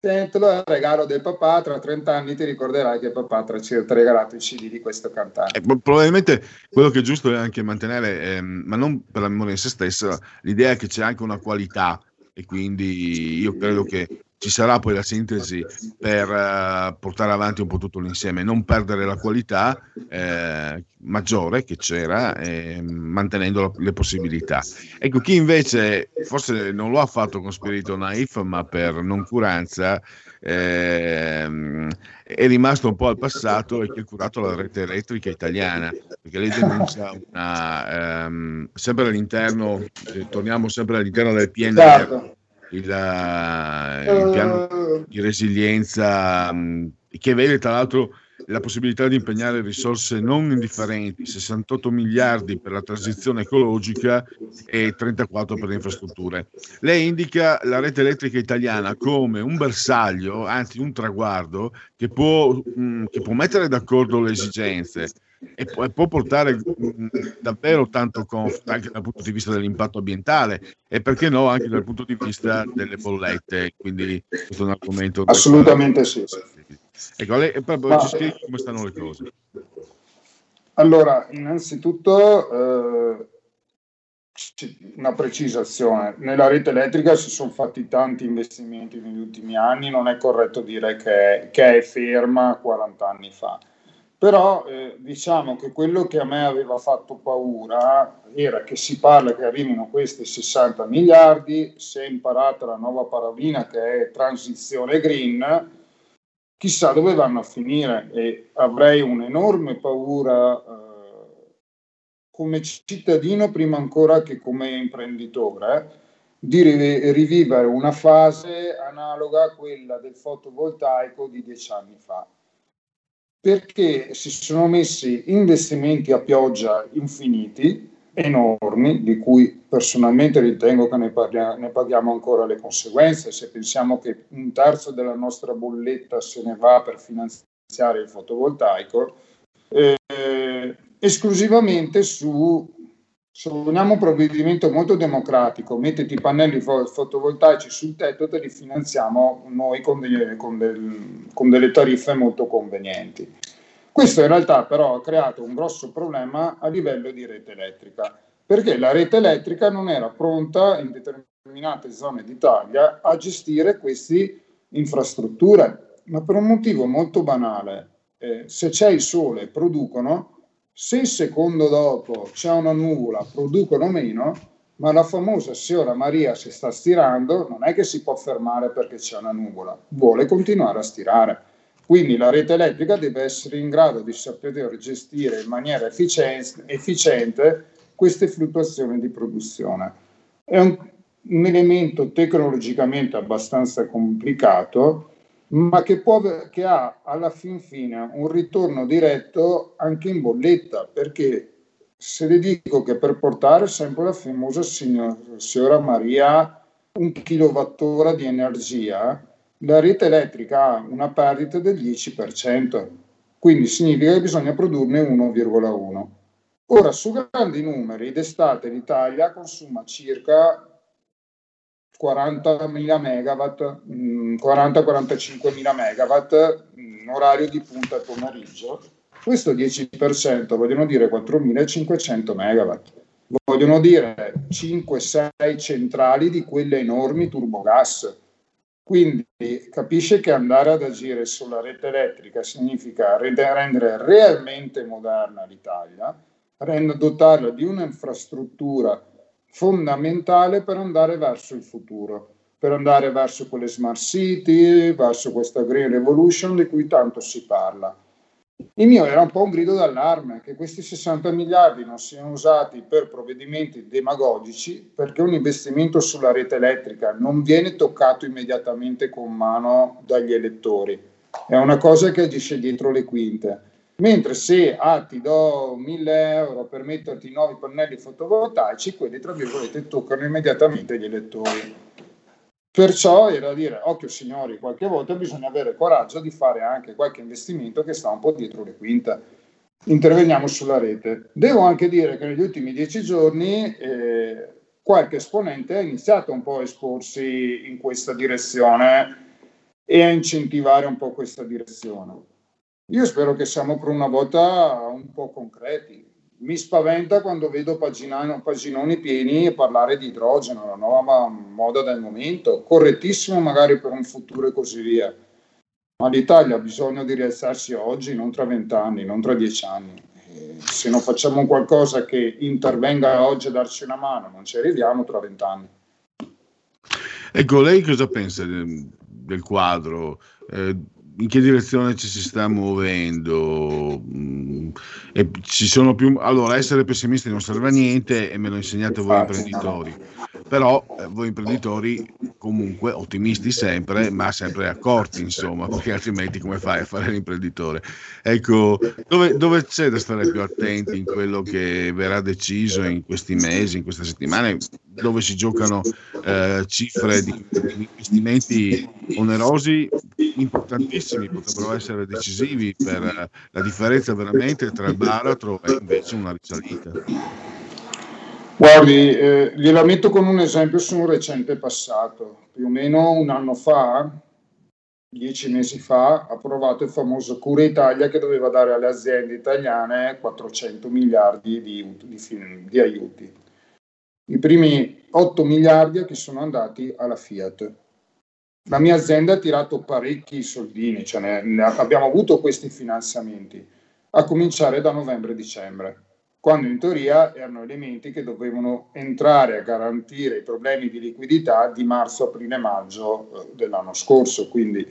Sentilo, è regalo del papà, tra 30 anni ti ricorderai che papà ti ha regalato il CD di questo cantante. Eh, pro- probabilmente quello che è giusto è anche mantenere, ehm, ma non per la memoria in se stessa, l'idea che c'è anche una qualità e quindi io credo che ci sarà poi la sintesi per eh, portare avanti un po' tutto l'insieme, non perdere la qualità eh, maggiore che c'era, eh, mantenendo la- le possibilità. Ecco, chi invece forse non lo ha fatto con spirito naif, ma per noncuranza, ehm, è rimasto un po' al passato e che ha curato la rete elettrica italiana, perché lei denuncia una, ehm, sempre all'interno, eh, torniamo sempre all'interno del PNR, Certo. Il, eh, il piano di resilienza mh, che vede tra l'altro la possibilità di impegnare risorse non indifferenti, 68 miliardi per la transizione ecologica e 34 per le infrastrutture. Lei indica la rete elettrica italiana come un bersaglio, anzi un traguardo, che può, mh, che può mettere d'accordo le esigenze e può, portare mh, davvero tanto comfort anche dal punto di vista dell'impatto ambientale e perché no anche dal punto di vista delle bollette. Quindi questo è un argomento. Assolutamente sì. Ecco, lei proprio Ma- ci spieghi come stanno le cose. Allora, innanzitutto eh, una precisazione. Nella rete elettrica si sono fatti tanti investimenti negli ultimi anni, non è corretto dire che, che è ferma 40 anni fa. Però eh, diciamo che quello che a me aveva fatto paura era che si parla che arrivino questi 60 miliardi, si è imparata la nuova parolina che è transizione green, chissà dove vanno a finire e avrei un'enorme paura eh, come cittadino prima ancora che come imprenditore di ri- rivivere una fase analoga a quella del fotovoltaico di dieci anni fa. Perché si sono messi investimenti a pioggia infiniti, enormi, di cui personalmente ritengo che ne, parlia- ne paghiamo ancora le conseguenze, se pensiamo che un terzo della nostra bolletta se ne va per finanziare il fotovoltaico, eh, esclusivamente su, se vogliamo un provvedimento molto democratico, mettiti i pannelli fo- fotovoltaici sul tetto, te li finanziamo noi con, delle- con del- con delle tariffe molto convenienti. Questo in realtà però ha creato un grosso problema a livello di rete elettrica, perché la rete elettrica non era pronta in determinate zone d'Italia a gestire queste infrastrutture, ma per un motivo molto banale. Eh, se c'è il sole producono, se il secondo dopo c'è una nuvola producono meno, ma la famosa signora Maria si sta stirando, non è che si può fermare perché c'è una nuvola, vuole continuare a stirare. Quindi la rete elettrica deve essere in grado di saper gestire in maniera efficien- efficiente queste fluttuazioni di produzione. È un, un elemento tecnologicamente abbastanza complicato, ma che, può, che ha alla fin fine un ritorno diretto anche in bolletta, perché se le dico che per portare sempre la famosa signor- signora Maria un kilowattora di energia, la rete elettrica ha una perdita del 10%, quindi significa che bisogna produrne 1,1. Ora, su grandi numeri, d'estate l'Italia consuma circa 40.000 megawatt, mm, 40-45.000 megawatt in orario di punta pomeriggio. Questo 10% vogliono dire 4.500 megawatt. Vogliono dire 5-6 centrali di quelle enormi turbogas. Quindi capisce che andare ad agire sulla rete elettrica significa rende- rendere realmente moderna l'Italia, dotarla di un'infrastruttura fondamentale per andare verso il futuro, per andare verso quelle smart city, verso questa green revolution di cui tanto si parla. Il mio era un po' un grido d'allarme che questi 60 miliardi non siano usati per provvedimenti demagogici, perché un investimento sulla rete elettrica non viene toccato immediatamente con mano dagli elettori, è una cosa che agisce dietro le quinte. Mentre se ah, ti do 1000 euro per metterti nuovi pannelli fotovoltaici, quelli tra virgolette toccano immediatamente gli elettori. Perciò era dire, occhio signori, qualche volta bisogna avere coraggio di fare anche qualche investimento che sta un po' dietro le quinte. Interveniamo sulla rete. Devo anche dire che negli ultimi dieci giorni eh, qualche esponente ha iniziato un po' a esporsi in questa direzione e a incentivare un po' questa direzione. Io spero che siamo per una volta un po' concreti. Mi spaventa quando vedo pagina- paginoni pieni e parlare di idrogeno, la nuova moda del momento, correttissimo magari per un futuro e così via. Ma l'Italia ha bisogno di rialzarsi oggi, non tra vent'anni, non tra dieci anni. E se non facciamo qualcosa che intervenga oggi a darci una mano, non ci arriviamo tra vent'anni. Ecco, lei cosa pensa del, del quadro? Eh, in che direzione ci si sta muovendo? Mm, e ci sono più... Allora, essere pessimisti non serve a niente e me lo insegnate voi imprenditori. Però eh, voi imprenditori comunque ottimisti sempre, ma sempre accorti, insomma, [laughs] perché altrimenti come fai a fare l'imprenditore? Ecco, dove, dove c'è da stare più attenti in quello che verrà deciso in questi mesi, in queste settimane, dove si giocano eh, cifre di, di investimenti onerosi importantissimi, potrebbero essere decisivi per la differenza veramente tra il baratro e invece una risalita. Guardi, eh, gliela metto con un esempio su un recente passato. Più o meno un anno fa dieci mesi fa, ha approvato il famoso Cura Italia che doveva dare alle aziende italiane 400 miliardi di, di, di aiuti. I primi 8 miliardi che sono andati alla Fiat. La mia azienda ha tirato parecchi soldini, cioè ne, ne abbiamo avuto questi finanziamenti, a cominciare da novembre-dicembre quando in teoria erano elementi che dovevano entrare a garantire i problemi di liquidità di marzo, aprile maggio eh, dell'anno scorso, quindi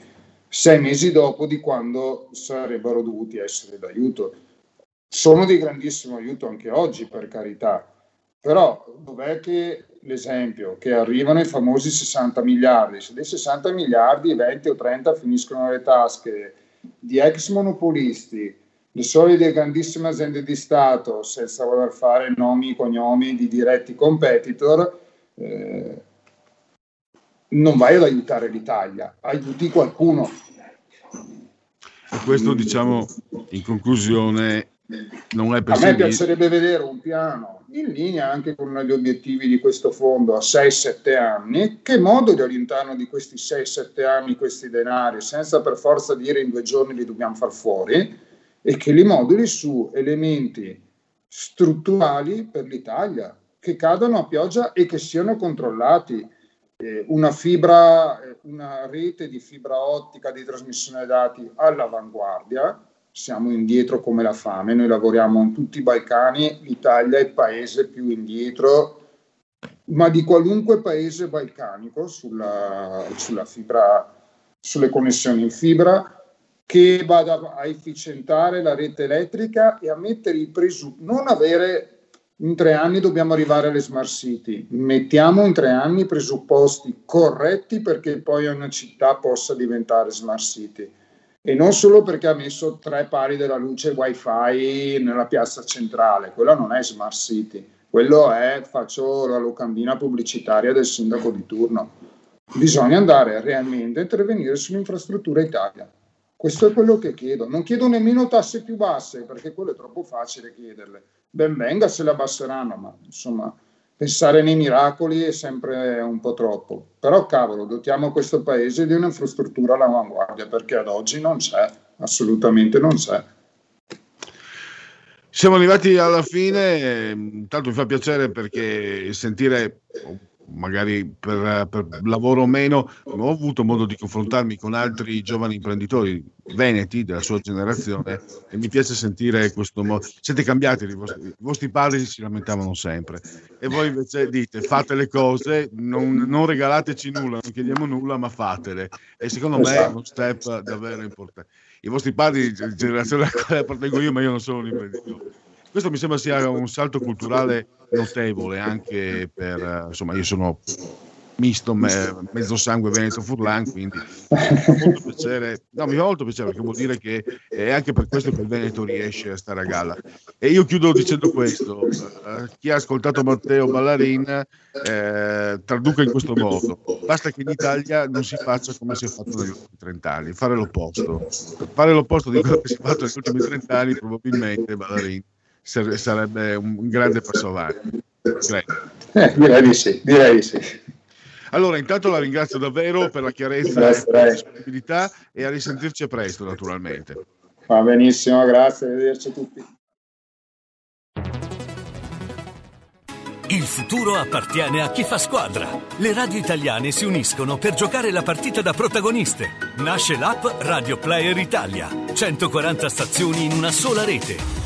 sei mesi dopo di quando sarebbero dovuti essere d'aiuto. Sono di grandissimo aiuto anche oggi, per carità, però dov'è che l'esempio che arrivano i famosi 60 miliardi, se dei 60 miliardi 20 o 30 finiscono nelle tasche di ex monopolisti, le solite grandissime aziende di Stato, senza voler fare nomi e cognomi di diretti competitor, eh, non vai ad aiutare l'Italia, aiuti qualcuno. E questo, diciamo, in conclusione, non è per A me piacerebbe vedere un piano in linea anche con gli obiettivi di questo fondo a 6-7 anni. Che modo di all'interno di questi 6-7 anni questi denari, senza per forza dire in due giorni li dobbiamo far fuori, e che li moduli su elementi strutturali per l'Italia, che cadano a pioggia e che siano controllati. Eh, una fibra, eh, una rete di fibra ottica di trasmissione dati all'avanguardia, siamo indietro come la fame, noi lavoriamo in tutti i Balcani, l'Italia è il paese più indietro, ma di qualunque paese balcanico sulla, sulla fibra, sulle connessioni in fibra, che vada a efficientare la rete elettrica e a mettere i presupposti, non avere in tre anni dobbiamo arrivare alle smart city, mettiamo in tre anni i presupposti corretti perché poi una città possa diventare smart city e non solo perché ha messo tre pari della luce wifi nella piazza centrale, quella non è smart city, quello è faccio la locandina pubblicitaria del sindaco di turno. Bisogna andare realmente a intervenire sull'infrastruttura Italia. Questo è quello che chiedo. Non chiedo nemmeno tasse più basse, perché quello è troppo facile chiederle. Ben venga se le abbasseranno, ma insomma, pensare nei miracoli è sempre un po' troppo. Però cavolo, dotiamo questo paese di un'infrastruttura all'avanguardia, perché ad oggi non c'è, assolutamente non c'è. Siamo arrivati alla fine, intanto mi fa piacere perché sentire magari per, per, lavoro o meno, ho avuto modo di confrontarmi con altri giovani imprenditori veneti della sua generazione e mi piace sentire questo modo. Siete cambiati, i vostri, i vostri padri si lamentavano sempre e voi invece dite fate le cose, non, non regalateci nulla, non chiediamo nulla, ma fatele. E secondo me è uno step davvero importante. I vostri padri, generazione alla quale appartengo io, ma io non sono un imprenditore questo mi sembra sia un salto culturale notevole anche per, insomma, io sono misto, me, mezzo sangue veneto furlan, quindi molto piacere, no, mi fa molto piacere perché vuol dire che è anche per questo che il Veneto riesce a stare a galla. E io chiudo dicendo questo, uh, chi ha ascoltato Matteo Ballarin eh, traduca in questo modo, basta che in Italia non si faccia come si è fatto negli ultimi 30 anni, fare l'opposto, fare l'opposto di quello che si è fatto negli ultimi 30 anni probabilmente Ballarin sarebbe un grande passo avanti. Eh, direi di sì, direi di sì. Allora, intanto la ringrazio davvero per la chiarezza grazie, e la disponibilità e a risentirci presto, naturalmente. Va benissimo, grazie, arrivederci a tutti. Il futuro appartiene a chi fa squadra. Le radio italiane si uniscono per giocare la partita da protagoniste. Nasce l'app Radio Player Italia. 140 stazioni in una sola rete.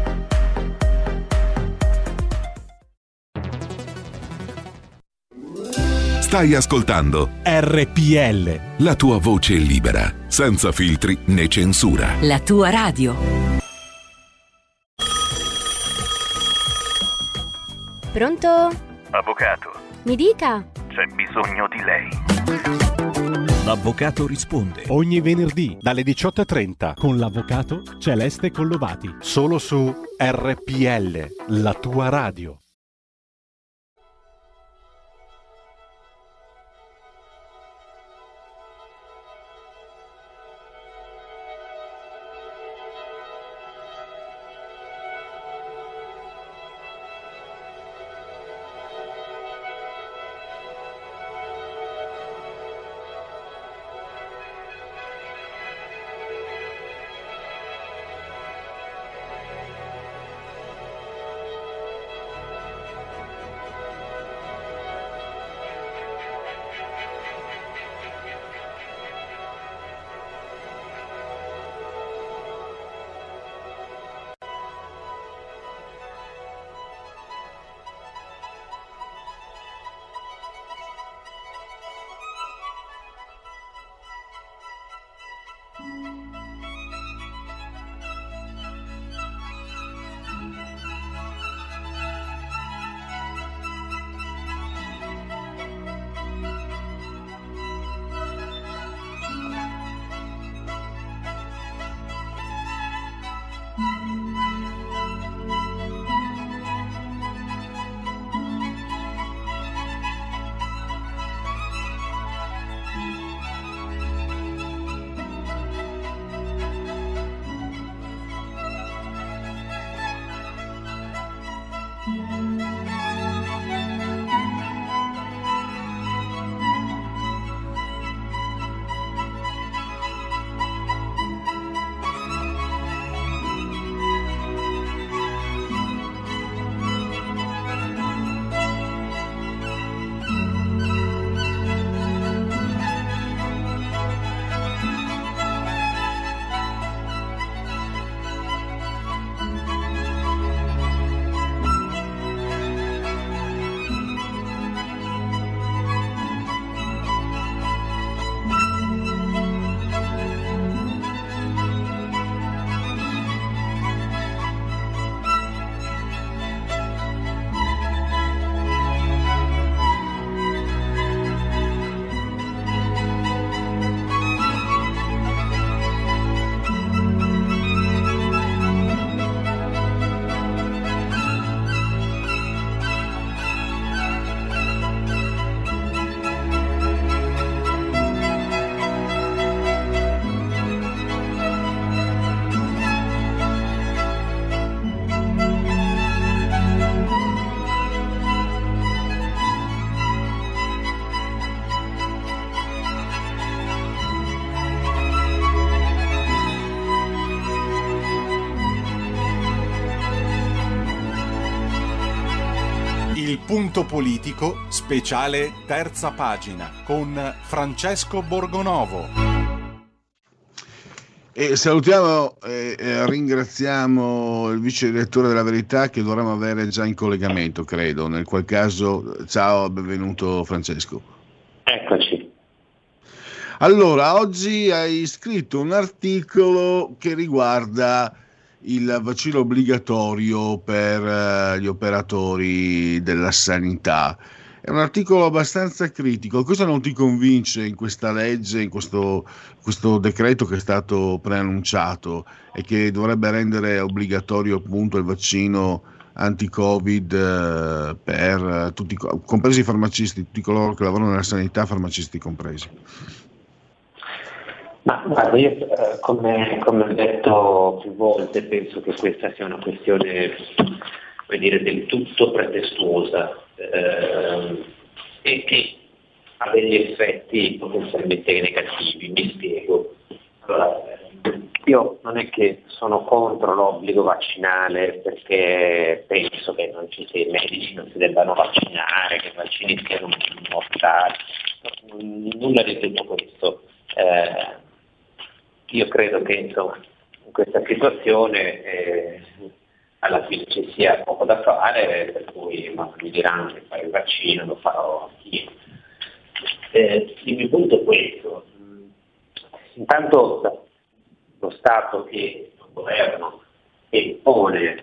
Stai ascoltando RPL. La tua voce libera, senza filtri né censura. La tua radio. Pronto? Avvocato, Mi dica. c'è bisogno di lei. L'avvocato risponde. Ogni venerdì dalle 18.30 con l'avvocato Celeste Collovati. Solo su RPL, la tua radio. Punto politico, speciale terza pagina, con Francesco Borgonovo. E salutiamo e e ringraziamo il vice direttore della Verità che dovremmo avere già in collegamento, credo. Nel qual caso, ciao, benvenuto Francesco. Eccoci. Allora, oggi hai scritto un articolo che riguarda il vaccino obbligatorio per eh, gli operatori della sanità. È un articolo abbastanza critico. Cosa non ti convince in questa legge, in questo, questo decreto che è stato preannunciato e che dovrebbe rendere obbligatorio appunto il vaccino anti-Covid eh, per tutti, compresi i farmacisti, tutti coloro che lavorano nella sanità, farmacisti compresi? Ma guarda, io eh, come, come ho detto più volte penso che questa sia una questione come dire, del tutto pretestuosa eh, e che ha degli effetti potenzialmente negativi, mi spiego. Allora, io non è che sono contro l'obbligo vaccinale perché penso che ci i medici non si debbano vaccinare, che i vaccini siano mortali, nulla di tutto questo. Eh, io credo che insomma, in questa situazione eh, alla fine ci sia poco da fare, per cui ma, mi diranno che fare il vaccino, lo farò anch'io. Eh, il mio punto è questo. Intanto lo Stato che il governo che pone eh,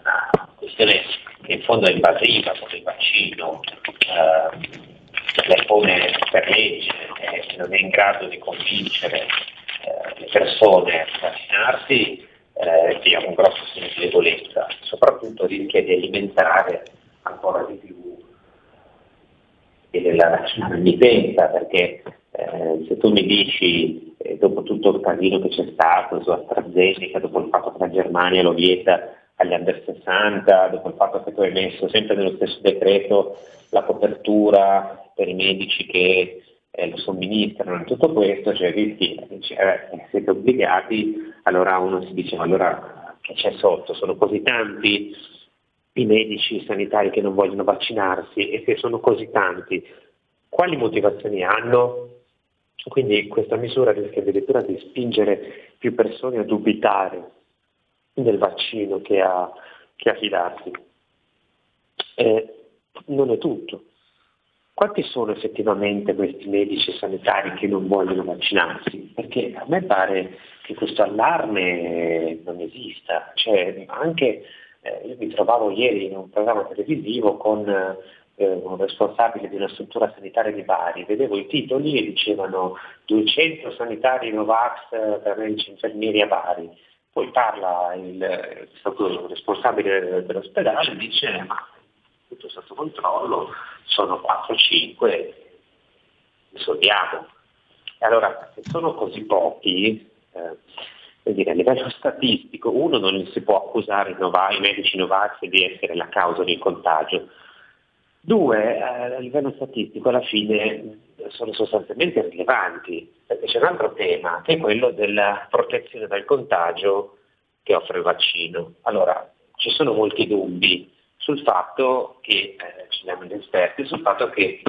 una questione che in fondo è invasiva come il vaccino, eh, la pone per legge, che non è in grado di convincere eh, le persone a vaccinarsi, eh, vediamo un grosso segno di debolezza, soprattutto rischia di alimentare ancora di più della rendipensa, perché eh, se tu mi dici, eh, dopo tutto il casino che c'è stato su AstraZeneca, dopo il fatto che la Germania lo vieta agli under 60, dopo il fatto che tu hai messo sempre nello stesso decreto la copertura per i medici che eh, lo somministrano, tutto questo, cioè rischi, cioè, eh, siete obbligati, allora uno si dice, ma allora che c'è sotto? Sono così tanti i medici sanitari che non vogliono vaccinarsi e se sono così tanti, quali motivazioni hanno? Quindi questa misura rischia addirittura di spingere più persone a dubitare del vaccino che a, che a fidarsi. Eh, non è tutto. Quanti sono effettivamente questi medici sanitari che non vogliono vaccinarsi? Perché a me pare che questo allarme non esista. Cioè, anche eh, io mi trovavo ieri in un programma televisivo con eh, un responsabile di una struttura sanitaria di Bari, vedevo i titoli e dicevano 200 sanitari Novax per medici infermieri a Bari. Poi parla il, il responsabile dell'ospedale e dice ma tutto sotto controllo, sono 4-5, risolviamo. Allora se sono così pochi, eh, dire, a livello statistico, uno non si può accusare i, Novax, i medici Novax di essere la causa del contagio. Due, eh, a livello statistico alla fine sono sostanzialmente rilevanti, perché c'è un altro tema, che è quello della protezione dal contagio che offre il vaccino. Allora, ci sono molti dubbi sul fatto che, eh, ci diamo gli esperti, sul fatto che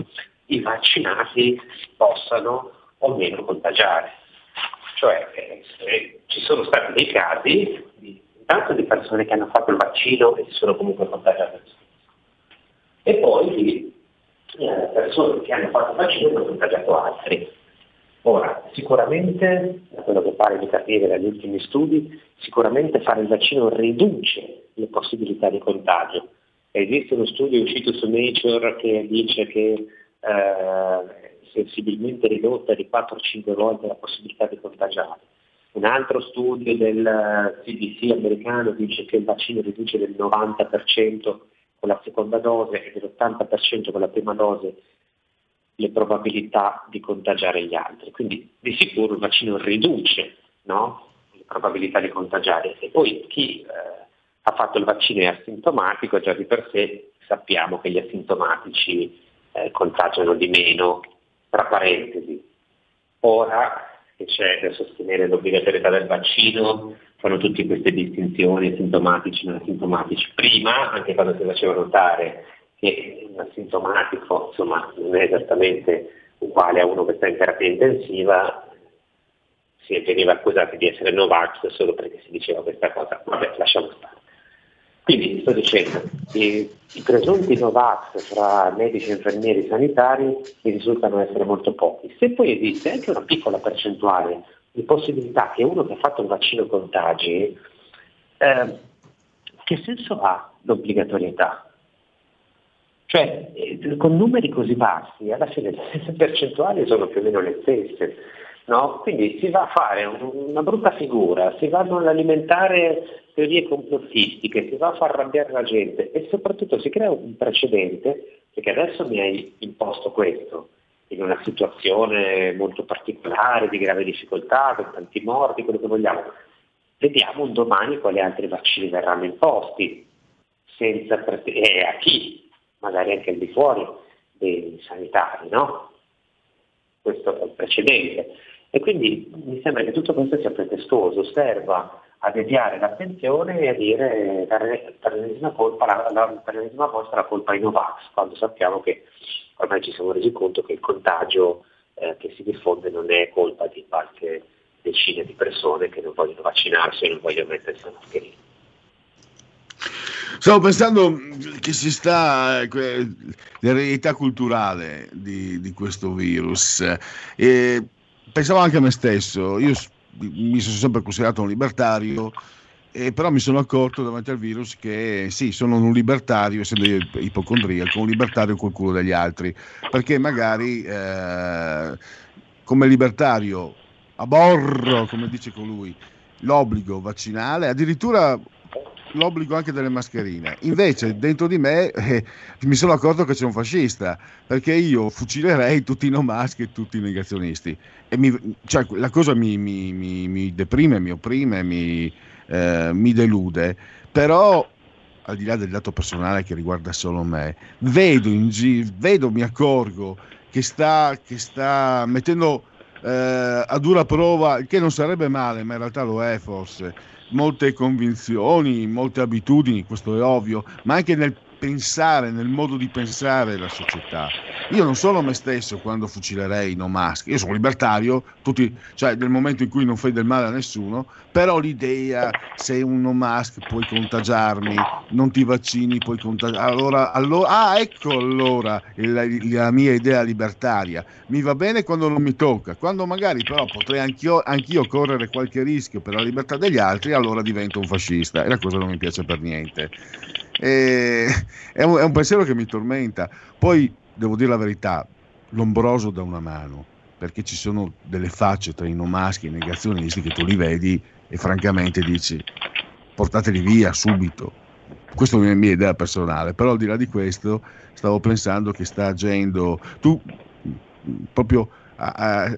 i vaccinati possano o meno contagiare. Cioè eh, ci sono stati dei casi di, intanto di persone che hanno fatto il vaccino e si sono comunque contagiate e poi di eh, persone che hanno fatto il vaccino e hanno contagiato altri. Ora, sicuramente, da quello che pare di capire dagli ultimi studi, sicuramente fare il vaccino riduce le possibilità di contagio, Esiste uno studio uscito su Nature che dice che eh, sensibilmente ridotta di 4-5 volte la possibilità di contagiare. Un altro studio del CDC americano dice che il vaccino riduce del 90% con la seconda dose e dell'80% con la prima dose le probabilità di contagiare gli altri. Quindi di sicuro il vaccino riduce no? le probabilità di contagiare. E poi chi eh, fatto il vaccino è asintomatico, già di per sé sappiamo che gli asintomatici eh, contagiano di meno, tra parentesi. Ora che c'è da sostenere l'obbligatorietà del vaccino, fanno tutte queste distinzioni asintomatici e non asintomatici. Prima, anche quando si faceva notare che un asintomatico insomma, non è esattamente uguale a uno che sta in terapia intensiva, si veniva accusati di essere Novax solo perché si diceva questa cosa. Vabbè, lasciamo stare. Quindi sto dicendo, i, i presunti Novax tra medici, infermieri e sanitari mi risultano essere molto pochi. Se poi esiste anche una piccola percentuale di possibilità che uno che ha fatto il vaccino contagi, eh, che senso ha l'obbligatorietà? Cioè, eh, con numeri così bassi, alla fine le percentuali sono più o meno le stesse. No? Quindi si va a fare una brutta figura, si vanno ad alimentare teorie complottistiche, si va a far arrabbiare la gente e soprattutto si crea un precedente, perché adesso mi hai imposto questo, in una situazione molto particolare, di grave difficoltà, con tanti morti, quello che vogliamo. Vediamo un domani quali altri vaccini verranno imposti, e a chi, magari anche al di fuori dei sanitari, no? Questo è il precedente. E quindi mi sembra che tutto questo sia pretestuoso, serva a deviare l'attenzione e a dire per l'ennesima, colpa, la, la, per l'ennesima volta la colpa ai Novax, quando sappiamo che ormai ci siamo resi conto che il contagio eh, che si diffonde non è colpa di qualche decine di persone che non vogliono vaccinarsi e non vogliono mettersi la mascherina. Stavo pensando che si sta eh, l'eredità culturale di, di questo virus. E pensavo anche a me stesso, io mi sono sempre considerato un libertario, eh, però mi sono accorto davanti al virus che sì, sono un libertario, essendo ipocondriaco, un libertario col culo degli altri, perché magari eh, come libertario aborro, come dice colui, l'obbligo vaccinale, addirittura l'obbligo anche delle mascherine. Invece dentro di me eh, mi sono accorto che c'è un fascista, perché io fucilerei tutti i no mask e tutti i negazionisti. Mi, cioè, la cosa mi, mi, mi, deprime, mi opprime, mi, eh, mi delude, però al di là del dato personale che riguarda solo me, vedo, in gi- vedo mi accorgo che sta, che sta mettendo eh, a dura prova, che non sarebbe male, ma in realtà lo è forse, molte convinzioni, molte abitudini, questo è ovvio, ma anche nel pensare, nel modo di pensare la società. Io non sono me stesso quando fucilerei no mask, io sono libertario, tutti, cioè nel momento in cui non fai del male a nessuno, però l'idea sei un no mask puoi contagiarmi, non ti vaccini puoi contagiarmi, allora, allora, ah ecco allora la, la, mia idea libertaria, mi va bene quando non mi tocca, quando magari però potrei anch'io, anch'io correre qualche rischio per la libertà degli altri, allora divento un fascista e la cosa non mi piace per niente. E, è, un, è un pensiero che mi tormenta. Poi devo dire la verità, lombroso da una mano, perché ci sono delle facce tra i no maschi e i negazionisti che tu li vedi e francamente dici portateli via subito. Questa è una mia idea personale, però al di là di questo stavo pensando che sta agendo, tu proprio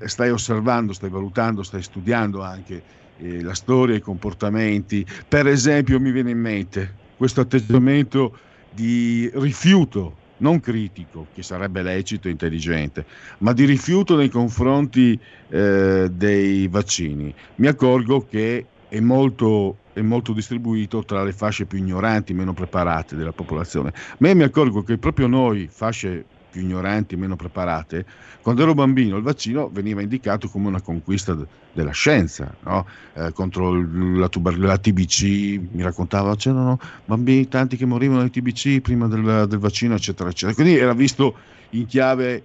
stai osservando, stai valutando, stai studiando anche eh, la storia, i comportamenti. Per esempio mi viene in mente questo atteggiamento di rifiuto, non critico, che sarebbe lecito e intelligente, ma di rifiuto nei confronti eh, dei vaccini. Mi accorgo che è molto, è molto distribuito tra le fasce più ignoranti, meno preparate della popolazione. Ma mi accorgo che proprio noi, fasce più ignoranti, meno preparate, quando ero bambino il vaccino veniva indicato come una conquista de- della scienza, no? eh, contro la, tuber- la, TBC, mi raccontava c'erano bambini tanti che morivano di TBC prima del, del vaccino, eccetera, eccetera. Quindi era visto in chiave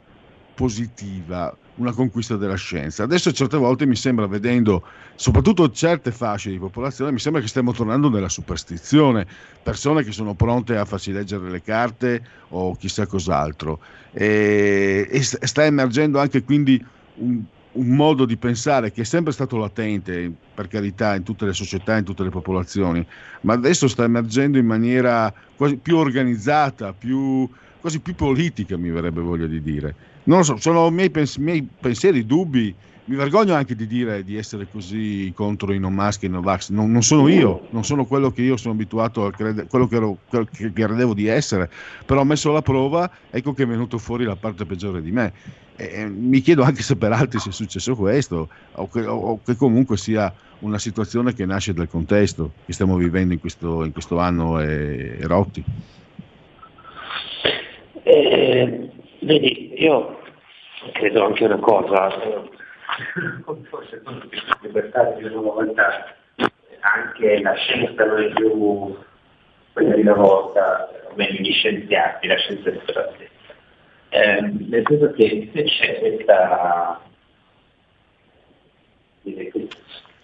positiva, una conquista della scienza. Adesso certe volte mi sembra, vedendo soprattutto certe fasce di popolazione, mi sembra che stiamo tornando nella superstizione, persone che sono pronte a farsi leggere le carte o chissà cos'altro. E, e sta emergendo anche quindi un, un modo di pensare che è sempre stato latente, per carità, in tutte le società, in tutte le popolazioni, ma adesso sta emergendo in maniera quasi più organizzata, più, quasi più politica, mi verrebbe voglia di dire non lo so, sono miei, pens- miei pensieri, dubbi. Mi vergogno anche di dire di essere così contro i non maschi e i Novax. Non, non sono io, non sono quello che io sono abituato a credere, quello che, ero, quello che credevo di essere, però ho messo alla prova, ecco che è venuto fuori la parte peggiore di me. E mi chiedo anche se per altri sia successo questo, o che, o che, comunque sia una situazione che nasce dal contesto che stiamo vivendo in questo, in questo anno e, e rotti. Eh, vedi, io credo anche una cosa, forse più libertà di una volta, anche la scienza non è più quella di una volta, o meglio gli scienziati, la scienza estratta. Eh, nel senso che se c'è questa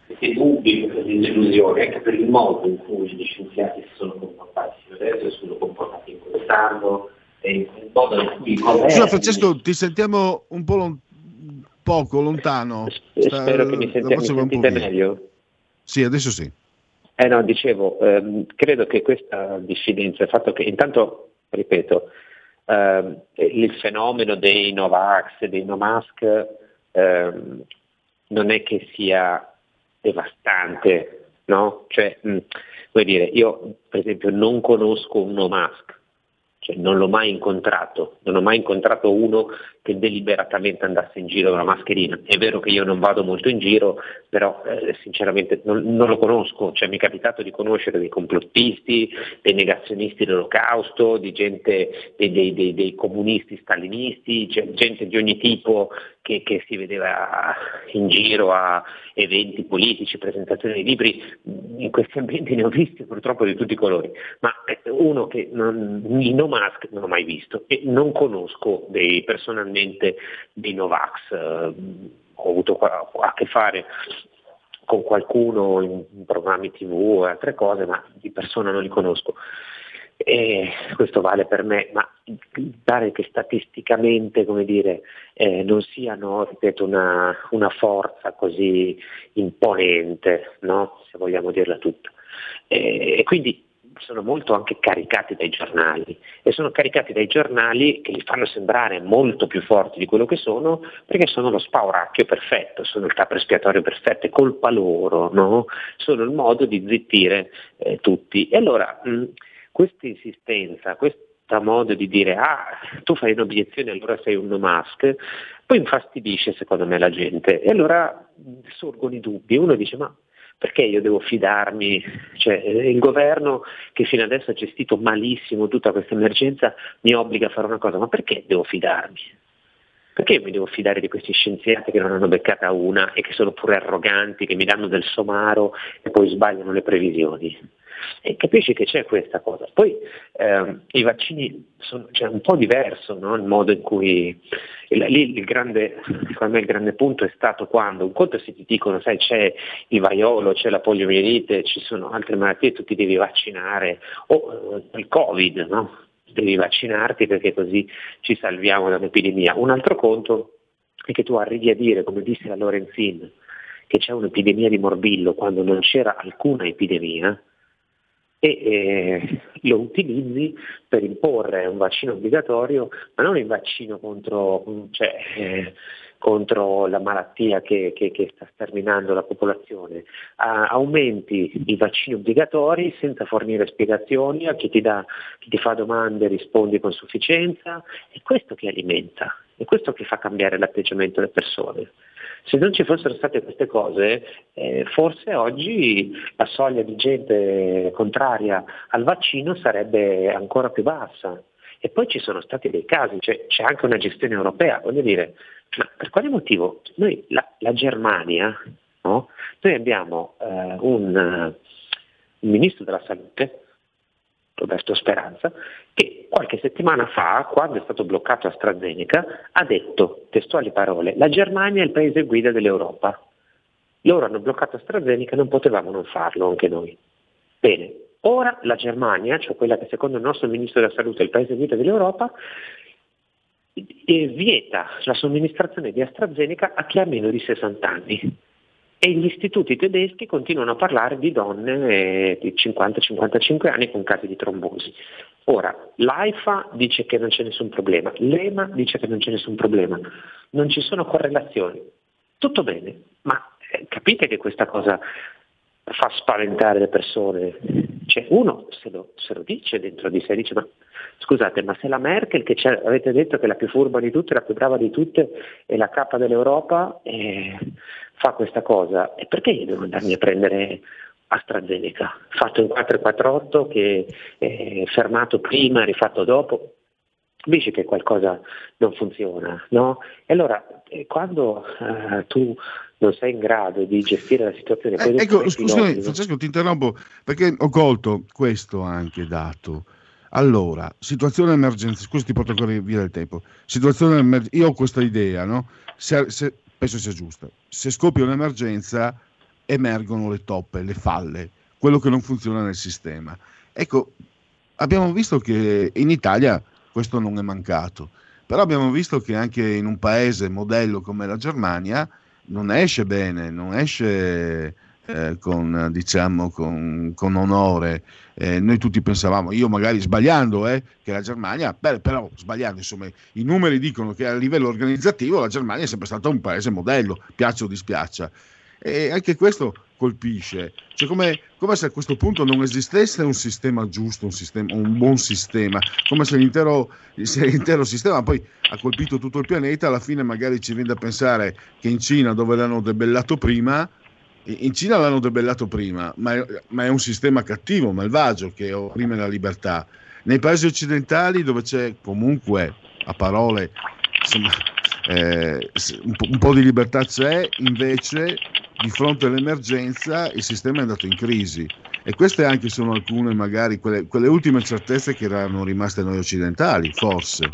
questi dubbi, questa disillusione, anche per il modo in cui gli scienziati si sono comportati fino adesso, si sono comportati in quest'anno, e il modo in cui Scusa Francesco, ti sentiamo un po' lon- poco, lontano. Sta, Spero che mi, senti- mi sentite meglio. Sì, adesso sì. Eh no, dicevo, ehm, credo che questa diffidenza, il fatto che intanto, ripeto, ehm, il fenomeno dei Novax dei No-Mask ehm, non è che sia devastante, no? Cioè, mh, vuoi dire, io per esempio non conosco un No-Mask, cioè, non l'ho mai incontrato, non ho mai incontrato uno che deliberatamente andasse in giro con la mascherina. È vero che io non vado molto in giro, però eh, sinceramente non, non, lo conosco, cioè, mi è capitato di conoscere dei complottisti, dei negazionisti dell'olocausto, di gente, dei, dei, dei, dei comunisti stalinisti, cioè, gente di ogni tipo che, che, si vedeva in giro a eventi politici, presentazioni di libri, in questi ambienti ne ho visti purtroppo di tutti i colori, ma uno che non, i No Mask non ho mai visto e non conosco dei, personalmente dei Novax, eh, ho avuto a, a che fare con qualcuno in, in programmi tv e altre cose, ma di persona non li conosco. E questo vale per me, ma pare che statisticamente dire, eh, non siano ripeto, una, una forza così imponente, no? se vogliamo dirla tutta. E, e quindi sono molto anche caricati dai giornali e sono caricati dai giornali che li fanno sembrare molto più forti di quello che sono perché sono lo spauracchio perfetto, sono il capo espiatorio perfetto, è colpa loro, no? sono il modo di zittire eh, tutti. E allora mh, questa insistenza, questo modo di dire ah tu fai un'obiezione allora sei un no mask, poi infastidisce secondo me la gente e allora sorgono i dubbi, uno dice ma perché io devo fidarmi? Cioè, il governo che fino adesso ha gestito malissimo tutta questa emergenza mi obbliga a fare una cosa, ma perché devo fidarmi? Perché mi devo fidare di questi scienziati che non hanno beccata una e che sono pure arroganti, che mi danno del somaro e poi sbagliano le previsioni? E capisci che c'è questa cosa. Poi ehm, i vaccini sono cioè, un po' diverso no? il modo in cui lì il grande, secondo me il grande punto è stato quando un conto se ti dicono sai c'è il vaiolo, c'è la poliomielite, ci sono altre malattie, tu ti devi vaccinare, o eh, il covid, no? devi vaccinarti perché così ci salviamo da un'epidemia. Un altro conto è che tu arrivi a dire, come disse la Lorenzin, che c'è un'epidemia di morbillo quando non c'era alcuna epidemia, e eh, lo utilizzi per imporre un vaccino obbligatorio, ma non il vaccino contro, cioè, eh, contro la malattia che, che, che, sta sterminando la popolazione. A, aumenti i vaccini obbligatori senza fornire spiegazioni a chi ti, dà, chi ti fa domande rispondi con sufficienza, è questo che alimenta, è questo che fa cambiare l'atteggiamento delle persone. Se non ci fossero state queste cose, eh, forse oggi la soglia di gente contraria al vaccino sarebbe ancora più bassa. E poi ci sono stati dei casi, cioè, c'è anche una gestione europea, voglio dire, ma per quale motivo? Noi, la, la Germania, no? noi abbiamo eh, un, un ministro della salute Roberto Speranza, che qualche settimana fa, quando è stato bloccato AstraZeneca, ha detto, testuali parole, la Germania è il paese guida dell'Europa. Loro hanno bloccato AstraZeneca, non potevamo non farlo anche noi. Bene, ora la Germania, cioè quella che secondo il nostro Ministro della Salute è il paese guida dell'Europa, vieta la somministrazione di AstraZeneca a chi ha meno di 60 anni e gli istituti tedeschi continuano a parlare di donne eh, di 50-55 anni con casi di trombosi. Ora, l'AIFA dice che non c'è nessun problema, l'EMA dice che non c'è nessun problema, non ci sono correlazioni. Tutto bene, ma eh, capite che questa cosa fa spaventare le persone. Cioè, uno se lo, se lo, dice dentro di sé, dice ma scusate, ma se la Merkel, che avete detto che è la più furba di tutte, la più brava di tutte, è la capa dell'Europa, eh, fa questa cosa, e perché io devo andarmi a prendere AstraZeneca, fatto in 448 che è fermato prima, rifatto dopo? Capisci che qualcosa non funziona, no? E allora eh, quando eh, tu non sei in grado di gestire la situazione. Eh, ecco, scusami, Francesco, ti interrompo perché ho colto questo anche dato. Allora, situazione emergenza, scusa ti porto ancora via del tempo. Situazione emergenza, io ho questa idea, no? Se, se, penso sia giusta. Se scoppia un'emergenza, emergono le toppe, le falle, quello che non funziona nel sistema. Ecco, abbiamo visto che in Italia questo non è mancato, però abbiamo visto che anche in un paese modello come la Germania non esce bene, non esce eh, con, diciamo, con, con onore. Eh, noi tutti pensavamo, io magari sbagliando, eh, che la Germania, beh, però sbagliando, insomma, i numeri dicono che a livello organizzativo la Germania è sempre stata un paese modello, piaccia o dispiaccia. E anche questo colpisce, cioè come, come, se a questo punto non esistesse un sistema giusto, un, sistema, un buon sistema, come se l'intero, se l'intero, sistema poi ha colpito tutto il pianeta, alla fine magari ci viene da pensare che in Cina dove l'hanno debellato prima, in Cina l'hanno debellato prima, ma è, ma è un sistema cattivo, malvagio, che opprime la libertà. Nei paesi occidentali dove c'è comunque, a parole, insomma, eh, un, po', un po' di libertà c'è, invece di fronte all'emergenza il sistema è andato in crisi e queste anche sono alcune magari quelle, quelle ultime certezze che erano rimaste noi occidentali, forse.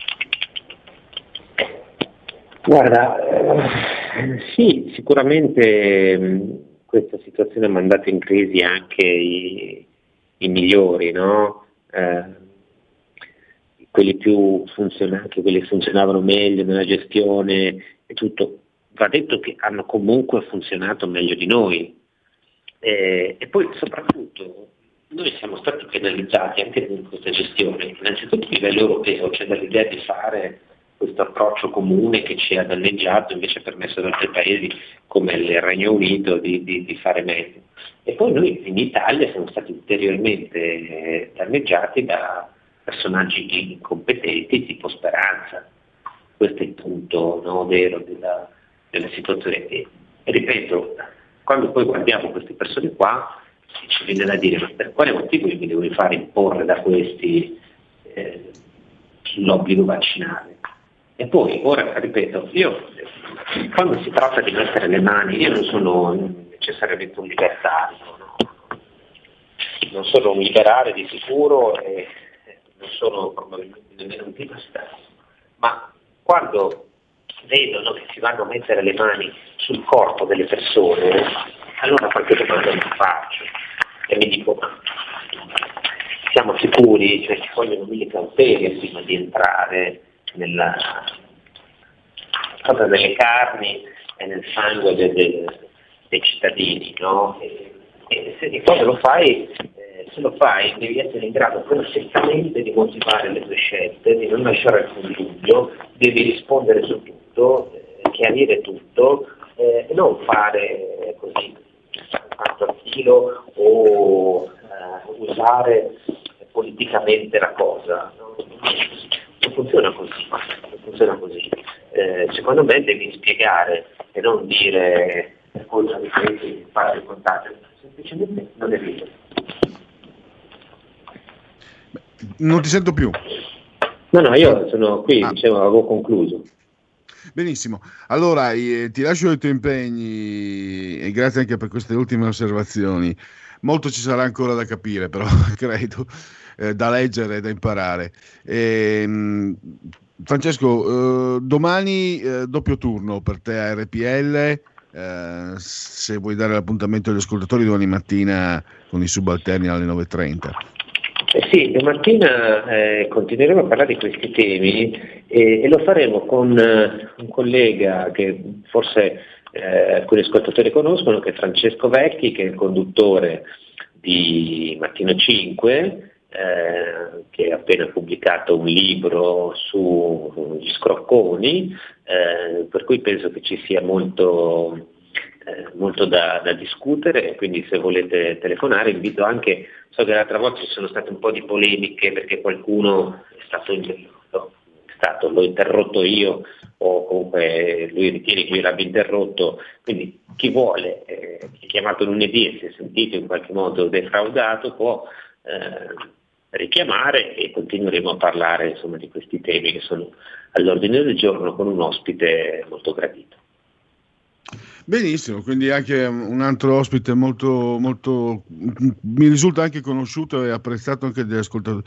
Guarda, eh, sì, sicuramente mh, questa situazione ha mandato in crisi anche i, i migliori, no? eh, quelli più funzionanti, quelli che funzionavano meglio nella gestione e tutto, va detto che hanno comunque funzionato meglio di noi. Eh, e poi soprattutto noi siamo stati penalizzati anche in questa gestione, innanzitutto a livello europeo, c'è dall'idea di fare questo approccio comune che ci ha danneggiato, invece ha permesso ad altri paesi come il Regno Unito di, di, di fare meglio. E poi noi in Italia siamo stati ulteriormente eh, danneggiati da personaggi incompetenti tipo Speranza. Questo è il punto no, vero della, della situazione. E, ripeto, quando poi guardiamo queste persone qua, ci viene da dire ma per quale motivo io mi devo fare imporre da questi eh, l'obbligo vaccinale? E poi, ora ripeto, io quando si tratta di mettere le mani, io non sono necessariamente un libertario, no? non sono un liberale di sicuro e non sono probabilmente nemmeno un tipasta, ma quando vedo no, che si vanno a mettere le mani sul corpo delle persone, allora qualche domanda mi faccio e mi dico ma siamo sicuri, cioè ci vogliono mille cautele prima di entrare nella, proprio nelle carni e nel sangue de, de, dei cittadini, no? E, e se poi lo fai, eh, se lo fai devi essere in grado perfettamente di motivare le tue scelte, di non lasciare alcun dubbio, devi rispondere su tutto, eh, chiarire tutto eh, e non fare così fatto a filo o eh, usare politicamente la cosa. No? Non funziona così, non funziona così. Eh, secondo me devi spiegare e non dire cosa di fare il contatto, semplicemente non è vero. Non ti sento più. No, no, io sono qui, ah. dicevo, avevo concluso. Benissimo, allora eh, ti lascio i tuoi impegni e grazie anche per queste ultime osservazioni. Molto ci sarà ancora da capire, però [laughs] credo, eh, da leggere e da imparare. E, mh, Francesco, eh, domani eh, doppio turno per te a RPL. Eh, se vuoi dare l'appuntamento agli ascoltatori domani mattina con i subalterni alle 9.30. Eh sì, domattina eh, continueremo a parlare di questi temi e, e lo faremo con eh, un collega che forse eh, alcuni ascoltatori conoscono, che è Francesco Vecchi, che è il conduttore di Mattino 5, eh, che ha appena pubblicato un libro sugli scrocconi, eh, per cui penso che ci sia molto, eh, molto da, da, discutere, quindi se volete telefonare invito anche, so che l'altra volta ci sono state un po' di polemiche perché qualcuno è stato è stato, l'ho interrotto io o comunque lui ritiene che io l'abbia interrotto, quindi chi vuole, eh, chi è chiamato lunedì e si è sentito in qualche modo defraudato può eh, richiamare e continueremo a parlare insomma, di questi temi che sono all'ordine del giorno con un ospite molto gradito. Benissimo, quindi anche un altro ospite molto, molto mi risulta anche conosciuto e apprezzato anche dagli ascoltatori.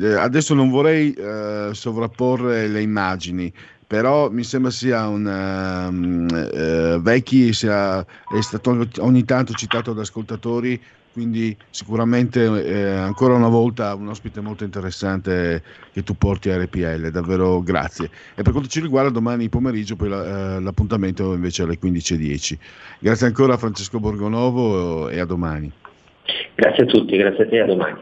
Eh, adesso non vorrei eh, sovrapporre le immagini, però mi sembra sia un um, uh, vecchi sia, è stato ogni tanto citato da ascoltatori quindi sicuramente eh, ancora una volta un ospite molto interessante che tu porti a RPL, davvero grazie. E per quanto ci riguarda domani pomeriggio poi la, eh, l'appuntamento invece alle 15.10. Grazie ancora a Francesco Borgonovo e a domani. Grazie a tutti, grazie a te, a domani.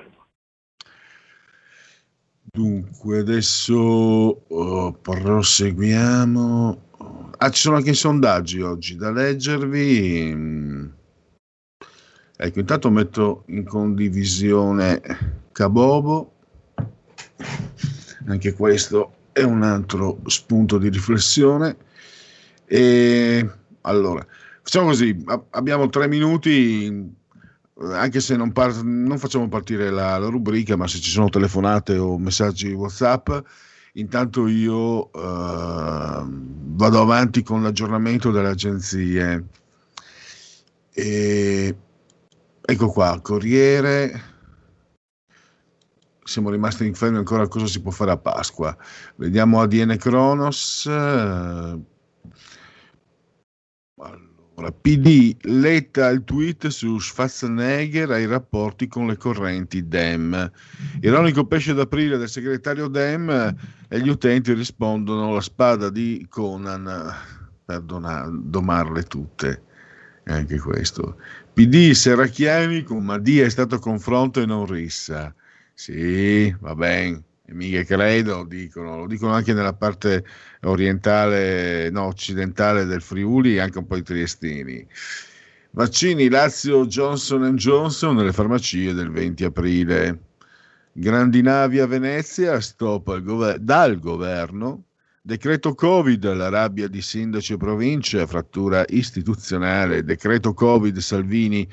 Dunque, adesso oh, proseguiamo. Ah, ci sono anche i sondaggi oggi da leggervi. Ecco, intanto metto in condivisione Cabobo, anche questo è un altro spunto di riflessione. E allora, facciamo così, abbiamo tre minuti, anche se non, par- non facciamo partire la, la, rubrica, ma se ci sono telefonate o messaggi WhatsApp, intanto io uh, vado avanti con l'aggiornamento delle agenzie. E Ecco qua, Corriere. Siamo rimasti in fermo ancora cosa si può fare a Pasqua. Vediamo ADN Kronos. Allora. Ora, PD, Letta il tweet su Schwarzenegger ai rapporti con le correnti Dem. Ironico pesce d'aprile del segretario Dem e gli utenti rispondono la spada di Conan per domarle tutte. Anche questo. PD, Serracchiani con Madia è stato confronto e non rissa. Sì, va bene. E mica credo, dicono, lo dicono anche nella parte orientale, no, occidentale del Friuli e anche un po' i triestini. Vaccini Lazio Johnson Johnson nelle farmacie del 20 aprile. Grandi navi a Venezia, stop gover- dal governo. Decreto Covid, la rabbia di sindaci e province, frattura istituzionale. Decreto Covid, Salvini,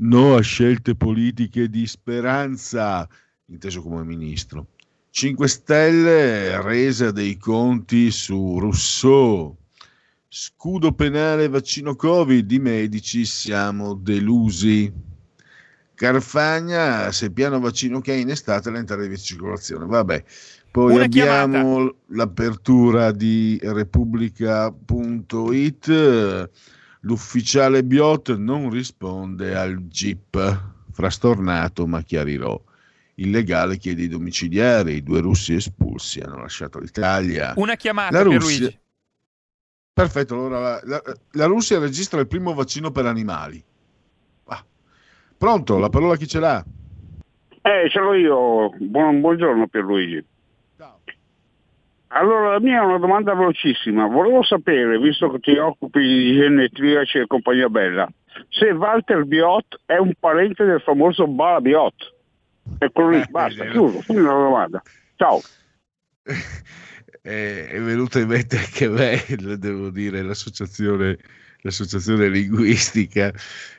no a scelte politiche di speranza, inteso come ministro. 5 Stelle, resa dei conti su Rousseau. Scudo penale vaccino Covid, i medici siamo delusi. Carfagna, se piano vaccino che è in estate l'entrata di circolazione. Vabbè, poi Una abbiamo l'apertura di Repubblica.it. L'ufficiale Biot non risponde al GIP. Frastornato, ma chiarirò. Il legale chiede i domiciliari, i due russi espulsi hanno lasciato l'Italia. Una chiamata La per Russia- Luigi. Perfetto, allora la, la- la Russia registra il primo vaccino per animali. Ah. Pronto, la parola chi ce l'ha? Eh, ce l'ho io. Buon- buongiorno Pierluigi. Allora, la mia è una domanda velocissima. Volevo sapere, visto che ti occupi di genetriaci e compagnia bella, se Walter Biot è un parente del famoso Bala Biot. Eccolo lì, basta, chiuso, fine la domanda. Ciao. [laughs] Eh, è venuta in mente anche a me, devo dire, l'associazione, l'associazione linguistica.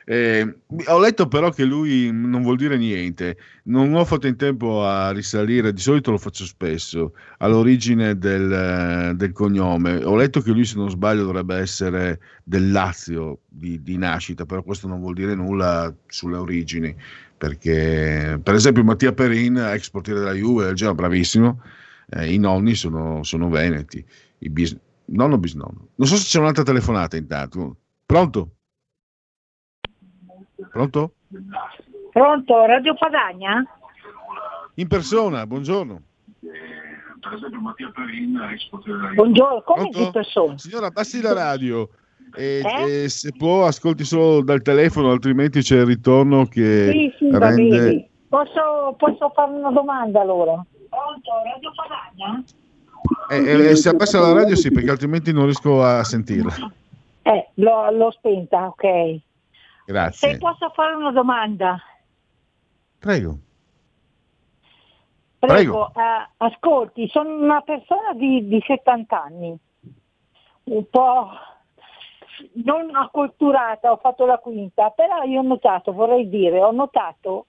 Eh, ho letto però che lui non vuol dire niente, non ho fatto in tempo a risalire, di solito lo faccio spesso, all'origine del, eh, del cognome. Ho letto che lui, se non sbaglio, dovrebbe essere del Lazio di, di nascita, però questo non vuol dire nulla sulle origini, perché per esempio Mattia Perin, ex portiere della Juve, del Genoa, bravissimo, eh, i nonni sono, sono veneti, i bis- nonno bisnonno. Non so se c'è un'altra telefonata intanto. Pronto? Pronto? Pronto, Radio Padagna? In persona, buongiorno. Buongiorno, come Pronto? di persona? Signora, abbassi la radio. E, Eh? e se può, ascolti solo dal telefono, altrimenti c'è il ritorno che Sì, sì, rende. Posso, posso fare una domanda allora? Pronto, Radio Padagna? E, e- e se abbassa la radio, sì, perché altrimenti non riesco a sentirla. Eh, l'ho, l'ho spenta, ok. Se Grazie. posso fare una domanda? Prego. Prego, Prego. eh, ascolti, sono una persona di, di 70 anni, un po' non acculturata, ho fatto la quinta, però io ho notato, vorrei dire, ho notato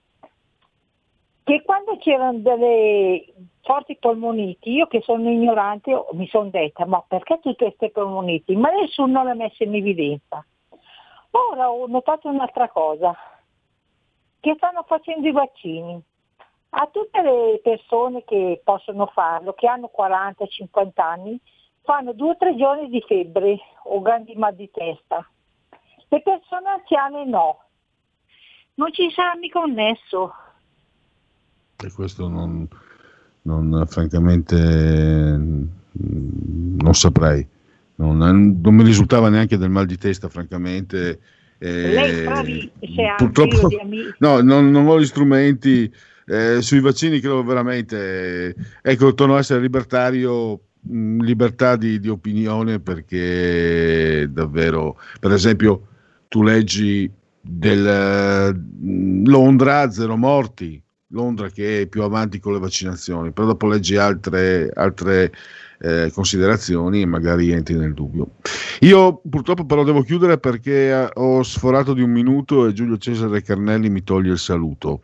che quando c'erano delle forti polmoniti, io che sono ignorante mi sono detta, ma perché tutte queste polmoniti? Ma nessuno le ha messe in evidenza. Ora ho notato un'altra cosa, che stanno facendo i vaccini. A tutte le persone che possono farlo, che hanno 40-50 anni, fanno due o tre giorni di febbre o grandi mal di testa. Le persone anziane no. Non ci sarà mica un nesso. E questo non, non, francamente mm, non saprei. Non, non mi risultava neanche del mal di testa, francamente. Eh, Lei bravi purtroppo [laughs] no, non, non ho gli strumenti. eh, sui vaccini credo veramente. ecco, torno a essere libertario. mh, Libertà di, di opinione perché davvero, per esempio, tu leggi del mh, Londra, zero morti, Londra che è più avanti con le vaccinazioni, però dopo leggi altre, altre eh, considerazioni e magari entri nel dubbio. Io purtroppo però devo chiudere perché eh, ho sforato di un minuto e Giulio Cesare Carnelli mi toglie il saluto.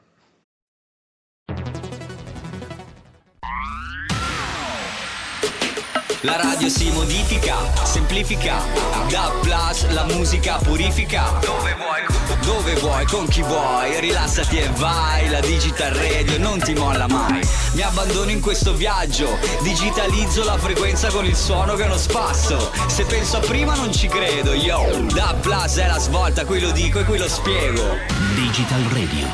La radio si modifica, semplifica, da plus Plus, la musica purifica. Dove vuoi, dove vuoi, con chi vuoi, rilassati e vai. La Digital Radio non ti molla mai. Mi abbandono in questo viaggio, digitalizzo la frequenza con il suono che è uno spasso. Se penso a prima non ci credo, yo. Da Plus è la svolta, qui lo dico e qui lo spiego. Digital Radio,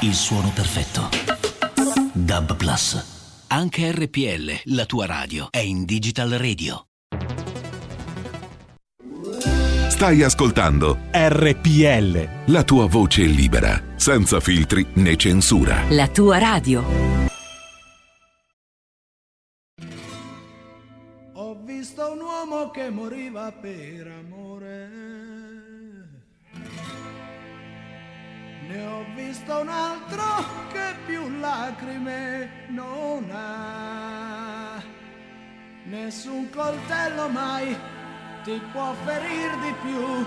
il suono perfetto. Dub Plus. Anche RPL, la tua radio, è in Digital Radio. Stai ascoltando RPL. la tua voce libera, senza filtri né censura. La tua radio. Ho visto un uomo che moriva per amore. Ne ho visto un altro che più lacrime non ha. Nessun coltello mai ti può ferir di più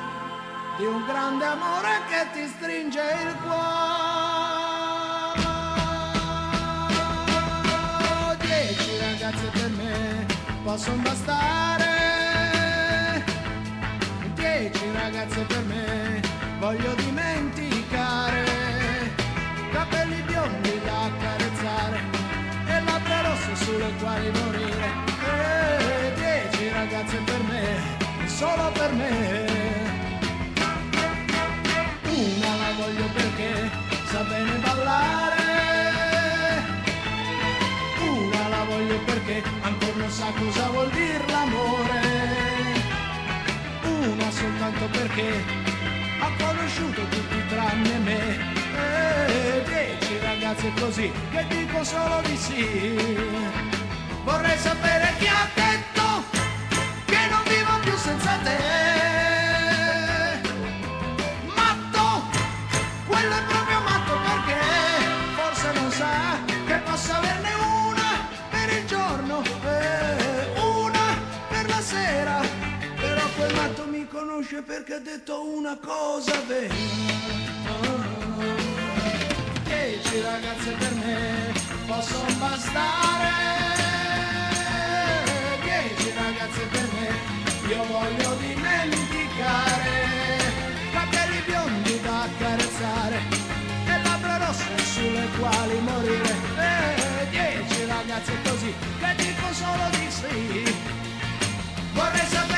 di un grande amore che ti stringe il cuore. Dieci ragazze per me possono bastare. Dieci ragazze per me voglio dimenticare. Capelli biondi da accarezzare e labbra rosse sulle quali morire. Solo per me. Una la voglio perché sa bene ballare. Una la voglio perché ancora non sa cosa vuol dire l'amore. Una soltanto perché ha conosciuto tutti tranne me. E dieci ragazze così che dico solo di sì. Vorrei sapere chi ha detto perché ha detto una cosa vera. Dieci ragazze per me possono bastare. Dieci ragazze per me io voglio dimenticare. Capelli biondi da accarezzare e labbra rosse sulle quali morire. Eh, dieci ragazze così che dico solo di sì. Vorrei sapere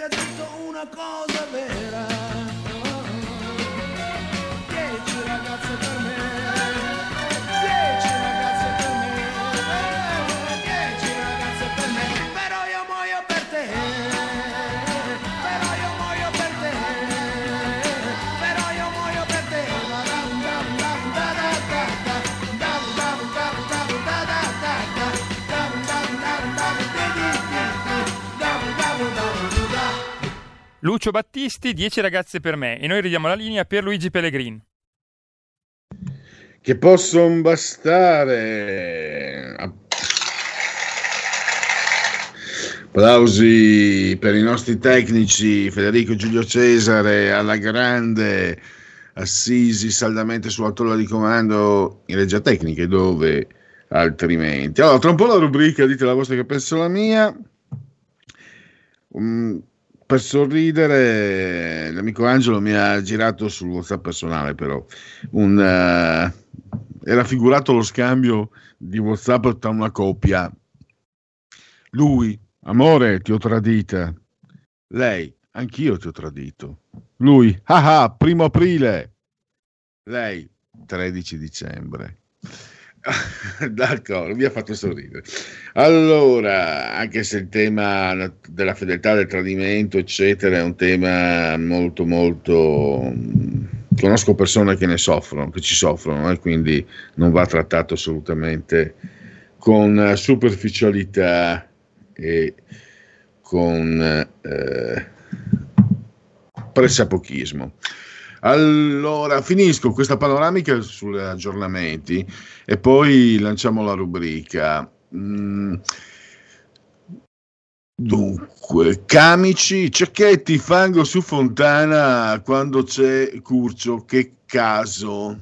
perché ha detto una cosa vera. Lucio Battisti, 10 ragazze per me. E noi ridiamo la linea per Luigi Pellegrin. che possono bastare. Applausi per i nostri tecnici, Federico Giulio Cesare, alla grande, Assisi saldamente sulla tolla di comando in regia tecnica, dove altrimenti. Allora, tra un po' la rubrica, dite la vostra che penso la mia. Mm, per sorridere, l'amico Angelo mi ha girato sul WhatsApp personale, però un, eh, era figurato lo scambio di WhatsApp tra una coppia. Lui, amore, ti ho tradita. Lei, anch'io ti ho tradito. Lui, ah ah, primo aprile. Lei, 13 dicembre. [laughs] D'accordo, mi ha fatto sorridere. Allora, anche se il tema della fedeltà, del tradimento, eccetera, è un tema molto, molto. Conosco persone che ne soffrono, che ci soffrono, e quindi non va trattato assolutamente con superficialità e con eh, pressapochismo. Allora, finisco questa panoramica sugli aggiornamenti e poi lanciamo la rubrica. Mm, Dunque, camici, cecchetti, fango su fontana quando c'è Curcio, che caso.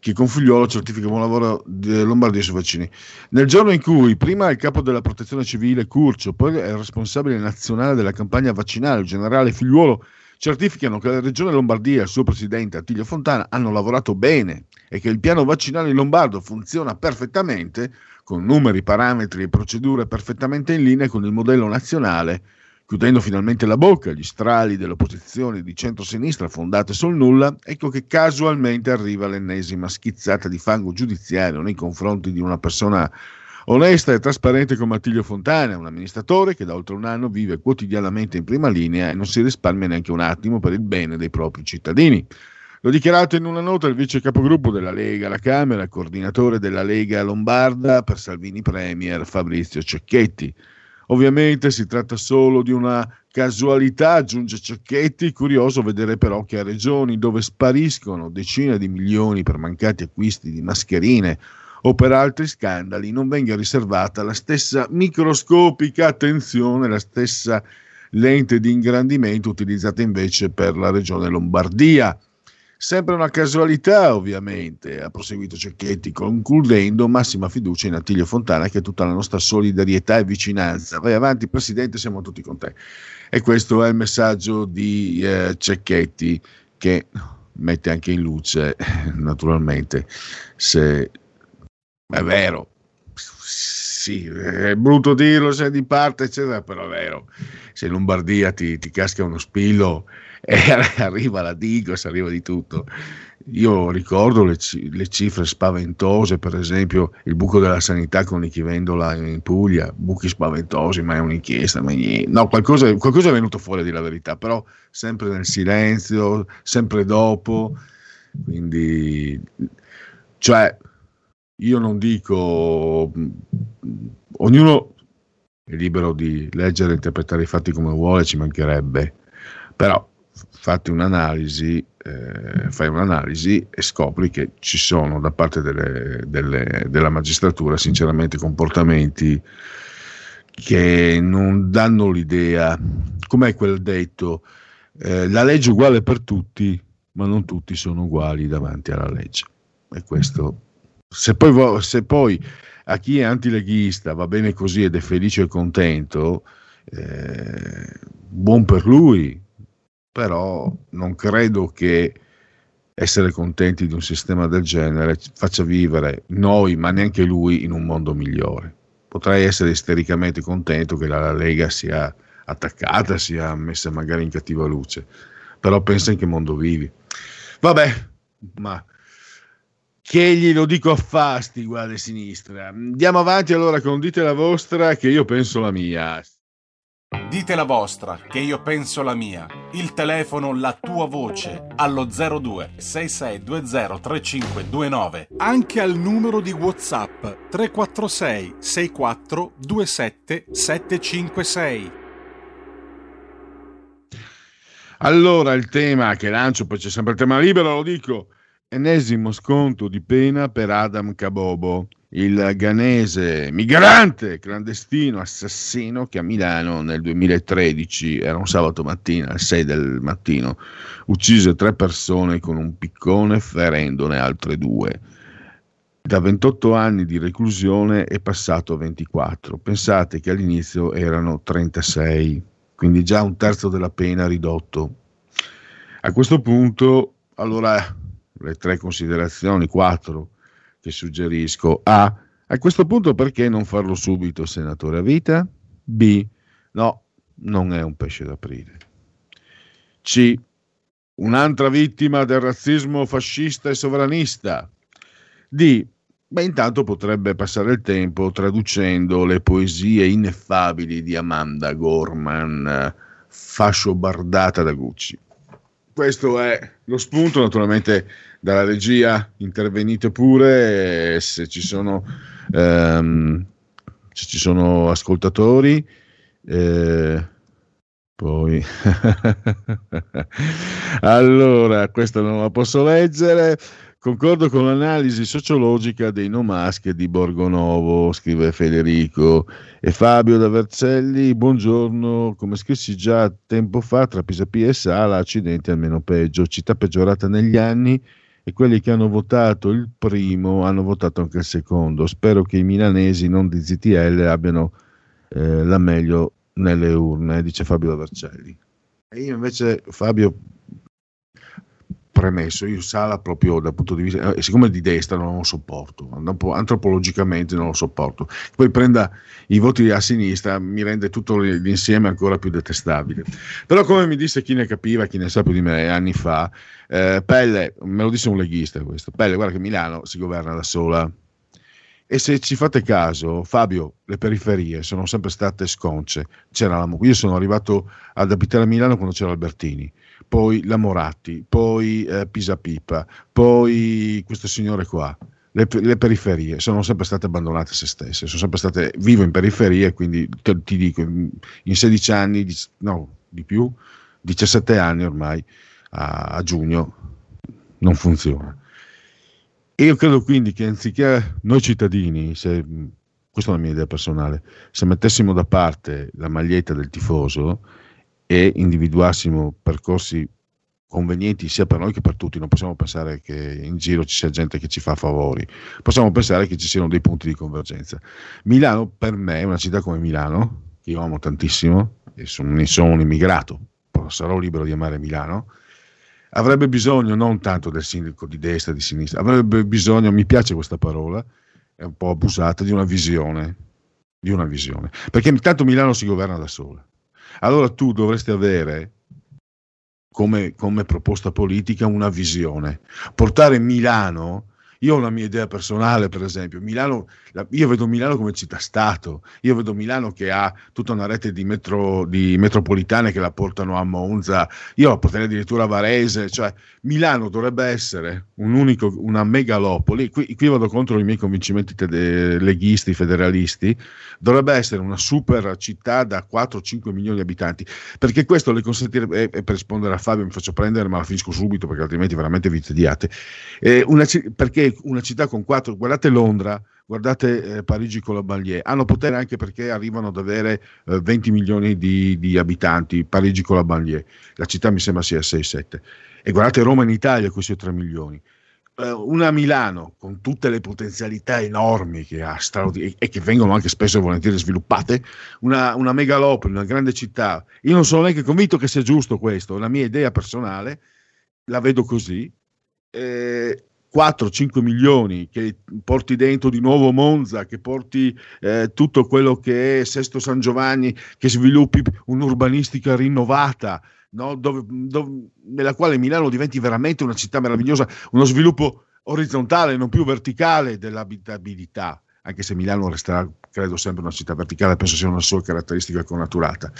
Chi con figliolo certifica buon lavoro di Lombardia sui vaccini. Nel giorno in cui prima il capo della protezione civile Curcio, poi il responsabile nazionale della campagna vaccinale, il generale Figliuolo, certificano che la regione Lombardia e il suo presidente Attilio Fontana hanno lavorato bene e che il piano vaccinale in lombardo funziona perfettamente, con numeri, parametri e procedure perfettamente in linea con il modello nazionale, chiudendo finalmente la bocca agli strali delle opposizioni di centrosinistra fondate sul nulla, ecco che casualmente arriva l'ennesima schizzata di fango giudiziario nei confronti di una persona onesta e trasparente come Attilio Fontana, un amministratore che da oltre un anno vive quotidianamente in prima linea e non si risparmia neanche un attimo per il bene dei propri cittadini. L'ho dichiarato in una nota il vice capogruppo della Lega alla Camera, coordinatore della Lega Lombarda per Salvini Premier Fabrizio Cecchetti. Ovviamente si tratta solo di una casualità, aggiunge Cecchetti, curioso vedere però che a regioni dove spariscono decine di milioni per mancati acquisti di mascherine o per altri scandali non venga riservata la stessa microscopica attenzione, la stessa lente di ingrandimento utilizzata invece per la regione Lombardia. Sempre una casualità, ovviamente, ha proseguito Cecchetti, concludendo massima fiducia in Attilio Fontana, che è tutta la nostra solidarietà e vicinanza. Vai avanti, Presidente, siamo tutti con te. E questo è il messaggio di eh, Cecchetti, che mette anche in luce, naturalmente, se è vero, sì, è brutto dirlo se è di parte, eccetera, però è vero. Se in Lombardia ti, ti casca uno spillo [laughs] e arriva la Digos, arriva di tutto. Io ricordo le, le, cifre spaventose, per esempio il buco della sanità con Nichivendola in Puglia, buchi spaventosi, ma è un'inchiesta, ma. No, qualcosa, qualcosa è venuto fuori di la verità, però sempre nel silenzio, sempre dopo, quindi, cioè, io non dico, ognuno è libero di leggere e interpretare i fatti come vuole, ci mancherebbe, però fatti un'analisi, eh, fai un'analisi e scopri che ci sono da parte delle, delle, della magistratura sinceramente comportamenti che non danno l'idea, com'è quel detto, eh, la legge è uguale per tutti, ma non tutti sono uguali davanti alla legge. E questo, se poi, se poi a chi è antileghista va bene così ed è felice e contento, eh, buon per lui, però non credo che essere contenti di un sistema del genere faccia vivere noi, ma neanche lui, in un mondo migliore. Potrei essere istericamente contento che la Lega sia attaccata, sia messa magari in cattiva luce, però pensa in che mondo vivi. Vabbè, ma che glielo dico a fasti, guarda sinistra. Andiamo avanti allora con dite la vostra che io penso la mia. Dite la vostra, che io penso la mia. Il telefono, la tua voce, allo 02 6620 3529. Anche al numero di WhatsApp 346 64 27 756. Allora il tema che lancio, poi c'è sempre il tema libero, lo dico. Ennesimo sconto di pena per Adam Kabobo il ghanese migrante clandestino assassino che a Milano nel 2013, era un sabato mattina, alle 6 del mattino, uccise tre persone con un piccone ferendone altre due. Da 28 anni di reclusione è passato a 24. Pensate che all'inizio erano 36, quindi già un terzo della pena ridotto. A questo punto, allora, le tre considerazioni, quattro che suggerisco. A. A questo punto perché non farlo subito senatore a vita? B. No, non è un pesce d'aprile. C. Un'altra vittima del razzismo fascista e sovranista. D. Beh, intanto potrebbe passare il tempo traducendo le poesie ineffabili di Amanda Gorman, fascio bardata da Gucci. Questo è lo spunto, naturalmente dalla regia intervenite pure se ci sono, ehm, se ci sono ascoltatori. Eh, poi [laughs] allora, questa non la posso leggere. Concordo con l'analisi sociologica dei no mask di Borgonovo, scrive Federico. E Fabio da Vercelli, buongiorno. Come scrissi già tempo fa, tra Pisapia e Sala, accidenti almeno peggio. Città peggiorata negli anni e quelli che hanno votato il primo hanno votato anche il secondo. Spero che i milanesi, non di ZTL, abbiano eh, la meglio nelle urne, dice Fabio da Vercelli. E io invece, Fabio, premesso, io Sala proprio dal punto di vista, eh, siccome è di destra non lo sopporto, antropologicamente non lo sopporto, poi prenda i voti a sinistra mi rende tutto l'insieme ancora più detestabile. Però come mi disse chi ne capiva, chi ne sa più di me anni fa, eh, Pelle, me lo disse un leghista questo, Pelle guarda che Milano si governa da sola. E se ci fate caso, Fabio, le periferie sono sempre state sconce. C'era la, io sono arrivato ad abitare a Milano quando c'era Albertini poi la Moratti, poi eh, Pisapipa, poi questo signore qua. Le, le, periferie sono sempre state abbandonate a se stesse, sono sempre state vivo in periferie, quindi te, ti dico, in 16 anni, no, di più, 17 anni ormai, a, a giugno, non funziona. E io credo quindi che anziché noi cittadini, se, questa è la mia idea personale, se mettessimo da parte la maglietta del tifoso, e individuassimo percorsi convenienti sia per noi che per tutti, non possiamo pensare che in giro ci sia gente che ci fa favori, possiamo pensare che ci siano dei punti di convergenza. Milano per me, una città come Milano, che io amo tantissimo, e sono, sono un immigrato, sarò libero di amare Milano, avrebbe bisogno non tanto del sindaco di destra e di sinistra, avrebbe bisogno, mi piace questa parola, è un po' abusata, di una visione, di una visione, perché intanto Milano si governa da sola allora tu dovresti avere come, come proposta politica una visione. Portare Milano io ho una mia idea personale, per esempio. Milano, io vedo Milano come città-stato. Io vedo Milano che ha tutta una rete di, metro, di metropolitane che la portano a Monza. Io la porterei addirittura a Varese. Cioè, Milano dovrebbe essere un unico, una megalopoli. Qui, qui vado contro i miei convincimenti tede- leghisti, federalisti. Dovrebbe essere una super città da 4-5 milioni di abitanti. Perché questo le consentirebbe, e per rispondere a Fabio mi faccio prendere, ma la finisco subito perché altrimenti veramente vi tediate. Eh, una, perché una città con quattro, guardate Londra, guardate eh, Parigi con la banlieue, hanno potere anche perché arrivano ad avere eh, 20 milioni di, di, abitanti, Parigi con la banlieue, la città mi sembra sia 6-7, e guardate Roma in Italia, questi sono 3 milioni. Eh, una Milano con tutte le potenzialità enormi che ha straordin- e che vengono anche spesso e volentieri sviluppate, una, una megalopoli, una grande città. Io non sono neanche convinto che sia giusto questo, la mia idea personale, la vedo così. Eh, 4-5 milioni, che porti dentro di nuovo Monza, che porti eh, tutto quello che è Sesto San Giovanni, che sviluppi un'urbanistica rinnovata, no? dove, dove, nella quale Milano diventi veramente una città meravigliosa, uno sviluppo orizzontale, non più verticale dell'abitabilità, anche se Milano resterà, credo, sempre una città verticale, penso sia una sua caratteristica connaturata.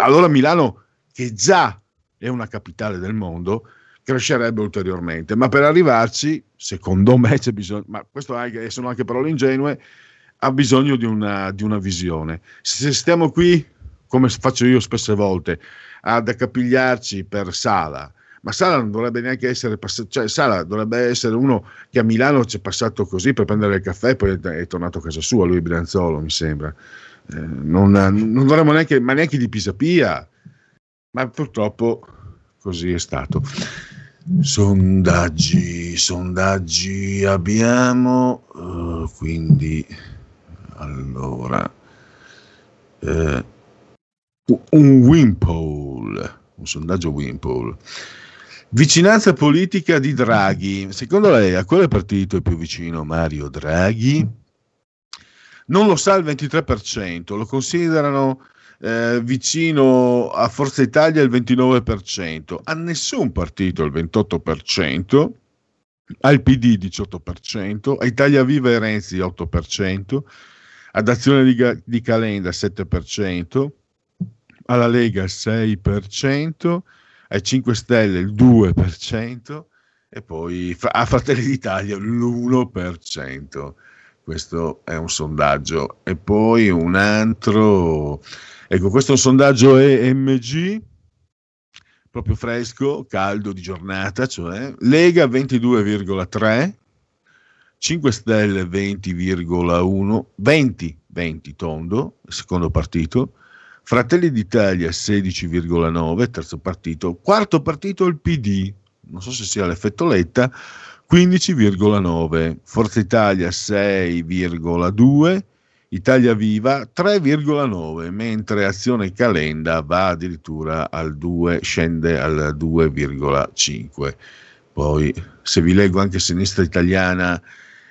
Allora Milano, che già è una capitale del mondo, crescerebbe ulteriormente. Ma per arrivarci, secondo me, c'è bisogno, ma questo anche, sono anche parole ingenue, ha bisogno di una, di una visione. Se stiamo qui, come faccio io spesse volte, ad accapigliarci per Sala, ma Sala non dovrebbe neanche essere passato, cioè Sala dovrebbe essere uno che a Milano ci è passato così per prendere il caffè e poi è, tornato a casa sua, lui Brianzolo mi sembra. Eh, non, non dovremmo neanche, ma neanche di Pisapia, ma purtroppo così è stato. Sondaggi, sondaggi abbiamo, uh, quindi allora eh, un Wimpole, un sondaggio Wimpole. Vicinanza politica di Draghi. Secondo lei a quale partito è più vicino Mario Draghi? Non lo sa il 23%, lo considerano eh, vicino a Forza Italia il 29%, a nessun partito il 28%, al PD il 18%, a Italia Viva e Renzi il 8%, ad Azione di, di Calenda il 7%, alla Lega il 6%, ai 5 Stelle il 2% e poi a Fratelli d'Italia l'1%. Questo è un sondaggio. E poi un altro Ecco, questo è un sondaggio EMG. proprio fresco, caldo di giornata, cioè Lega 22,3, 5 Stelle 20,1, 20, 20 tondo, secondo partito, Fratelli d'Italia 16,9, terzo partito, quarto partito il PD, non so se sia l'effetto Letta, 15,9, Forza Italia 6,2, Italia Viva 3,9, mentre Azione Calenda va addirittura al 2, scende al 2,5. Poi se vi leggo anche Sinistra Italiana,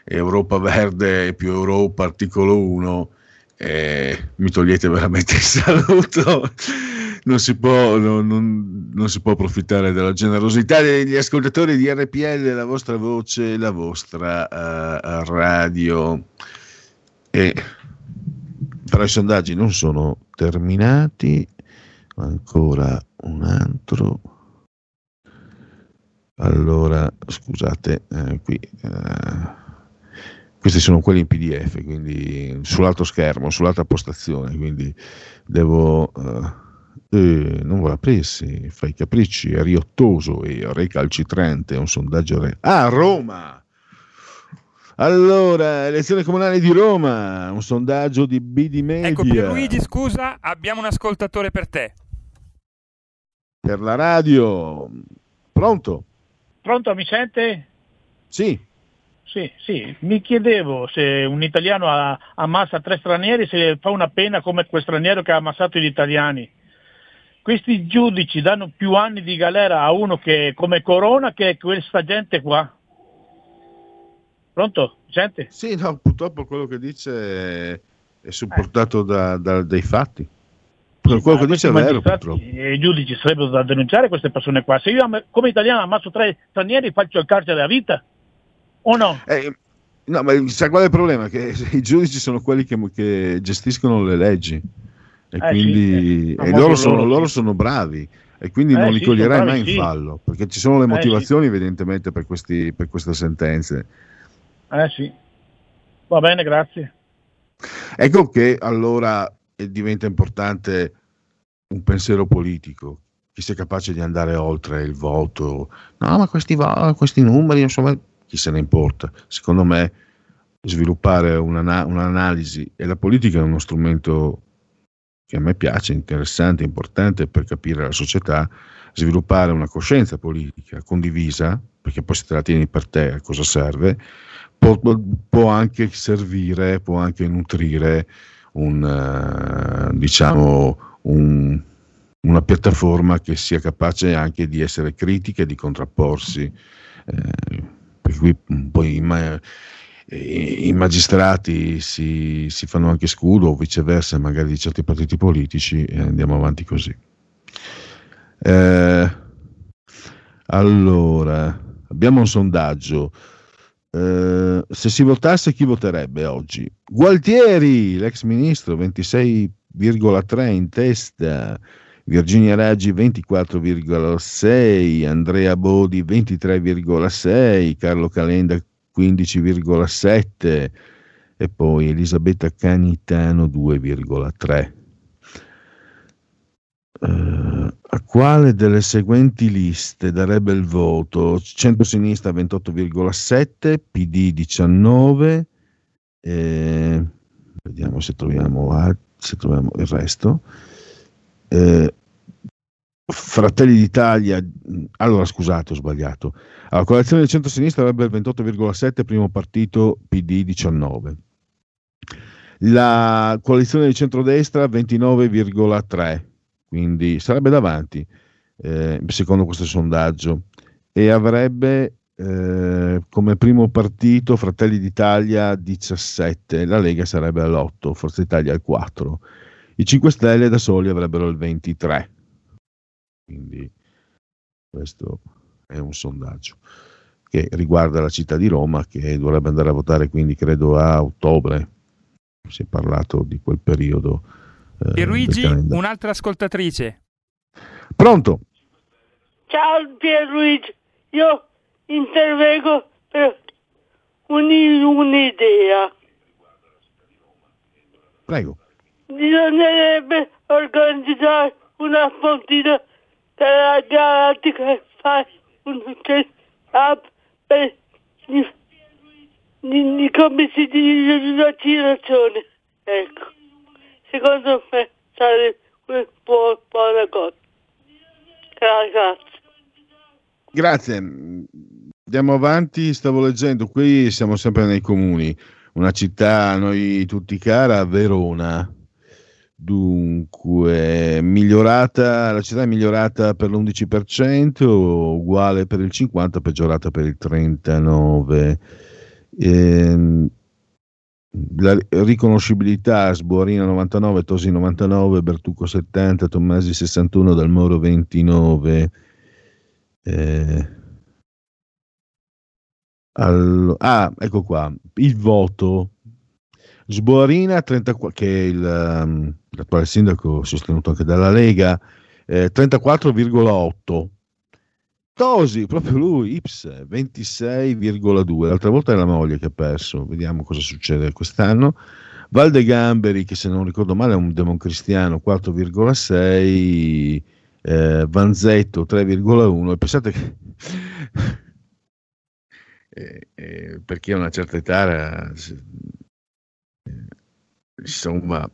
Europa Verde più Europa, articolo 1, eh, mi togliete veramente il saluto. Non si, può, non, non- non si può approfittare della generosità degli ascoltatori di RPL, la vostra voce, la vostra eh, radio. E però i sondaggi non sono terminati, ancora un altro. Allora, scusate, eh, qui eh, questi sono quelli in PDF, quindi sull'altro schermo, sull'altra postazione, quindi devo... eh, eh, non vuole aprirsi, fa i capricci, è riottoso e recalcitrante, è un sondaggio... Re- ah, Roma! Allora, elezione comunale di Roma, un sondaggio di BD Media Ecco, Pierluigi, scusa, abbiamo un ascoltatore per te. per la radio. Pronto? Pronto, mi sente? Sì. Sì, sì, mi chiedevo se un italiano ha- ammassa tre stranieri, se fa una pena come quel straniero che ha ammassato gli italiani. Questi giudici danno più anni di galera a uno che come Corona che questa gente qua. Pronto? Mi sente? Sì, no, purtroppo quello che dice è, supportato da- da- dai fatti. Quello che dice è vero, purtroppo. I giudici sarebbero da denunciare queste persone qua. Se io come italiano ammazzo tre stranieri faccio il carcere a vita? O no? Eh, no, ma sa qual è il problema? Che [laughs] i giudici sono quelli che, che gestiscono le leggi e Eh, quindi sì, eh, e loro, sono, loro, loro sì. sono bravi e quindi Eh, non li sì, coglierai sono mai bravi, in sì. fallo perché ci sono le Eh, sì. motivazioni evidentemente per, questi, per queste sentenze. Eh sì. Va bene, grazie. Ecco che allora eh, diventa importante un pensiero politico, chi sia capace di andare oltre il voto. No, ma questi, questi numeri, insomma, chi se ne importa? Secondo me sviluppare un'ana- un'analisi e la politica è uno strumento che a me piace, interessante, importante per capire la società, sviluppare una coscienza politica condivisa, perché poi se te la tieni per te a cosa serve, può, può anche servire, può anche nutrire un, eh, diciamo, un- una piattaforma che sia capace anche di essere critica e di contrapporsi. eh, per cui mm, poi ma- i- i magistrati si, si fanno anche scudo o viceversa, magari di certi partiti politici e andiamo avanti così. Eh, allora, abbiamo un sondaggio. Eh, se si votasse, chi voterebbe oggi? Gualtieri, l'ex ministro, 26,3 in testa. Virginia Raggi 24,6, Andrea Bodi 23,6, Carlo Calenda 15,7 e poi Elisabetta Canitano 2,3. Eh, a quale delle seguenti liste darebbe il voto? Centro-sinistra 28,7, PD 19, eh, vediamo se troviamo, se troviamo il resto. Eh, Fratelli d'Italia, mh, allora scusate, ho sbagliato. La coalizione del centro-sinistra avrebbe il 28,7, primo partito PD 19. La coalizione di centrodestra 29,3, quindi sarebbe davanti, eh, secondo questo sondaggio, e avrebbe eh, come primo partito Fratelli d'Italia 17, la Lega sarebbe all'8, Forza Italia al 4. I 5 Stelle da soli avrebbero il 23. Quindi questo è un sondaggio che riguarda la città di Roma che dovrebbe andare a votare quindi credo a ottobre. Si è parlato di quel periodo. Eh, Pierluigi, un'altra ascoltatrice. Pronto? Ciao Pierluigi, io intervengo per un- un'idea. Prego. Bisognerebbe organizzare una spontina della galattica e fare un setup per di, di, come si dice di vaccinazione. Ecco, secondo me sarebbe una buona, cosa. Grazie. Grazie. Andiamo avanti, stavo leggendo, qui siamo sempre nei comuni, una città a noi tutti cara, Verona. Dunque, migliorata, la città è migliorata per l'11%, uguale per il 50%, peggiorata per il 39%. Ehm, la riconoscibilità Sbuarina 99, Tosi 99, Bertucco 70, Tommasi 61, Dal Moro 29. Eh, allo- ah, ecco qua, il voto. Sbuarina 34, che è il, um, l'attuale sindaco sostenuto anche dalla Lega, eh, 34,8. Tosi, proprio lui, Ips, 26,2. L'altra volta è la moglie che ha perso, vediamo cosa succede quest'anno. Valde Gamberi, che se non ricordo male è un democristiano, 4,6. Eh, Vanzetto 3,1. E pensate che [laughs] eh, eh, per chi ha una certa età, eh, insomma,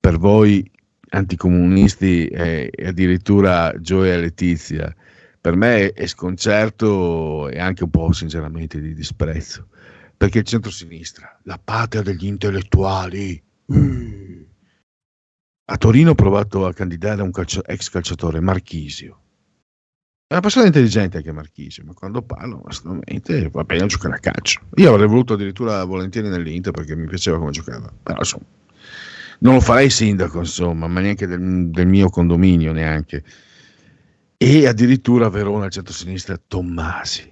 per voi anticomunisti è, addirittura gioia letizia. Per me è sconcerto e anche un po' sinceramente di disprezzo, perché il centro-sinistra, la patria degli intellettuali, mm. a Torino ho provato a candidare un calcio- ex calciatore, Marchisio. È una persona intelligente anche Marchisio, ma quando parlo onestamente va bene a giocare a calcio. Io avrei voluto addirittura volentieri nell'Inter perché mi piaceva come giocava, però insomma, non lo farei sindaco, insomma, ma neanche del, del mio condominio neanche. E addirittura Verona al centro-sinistra Tommasi,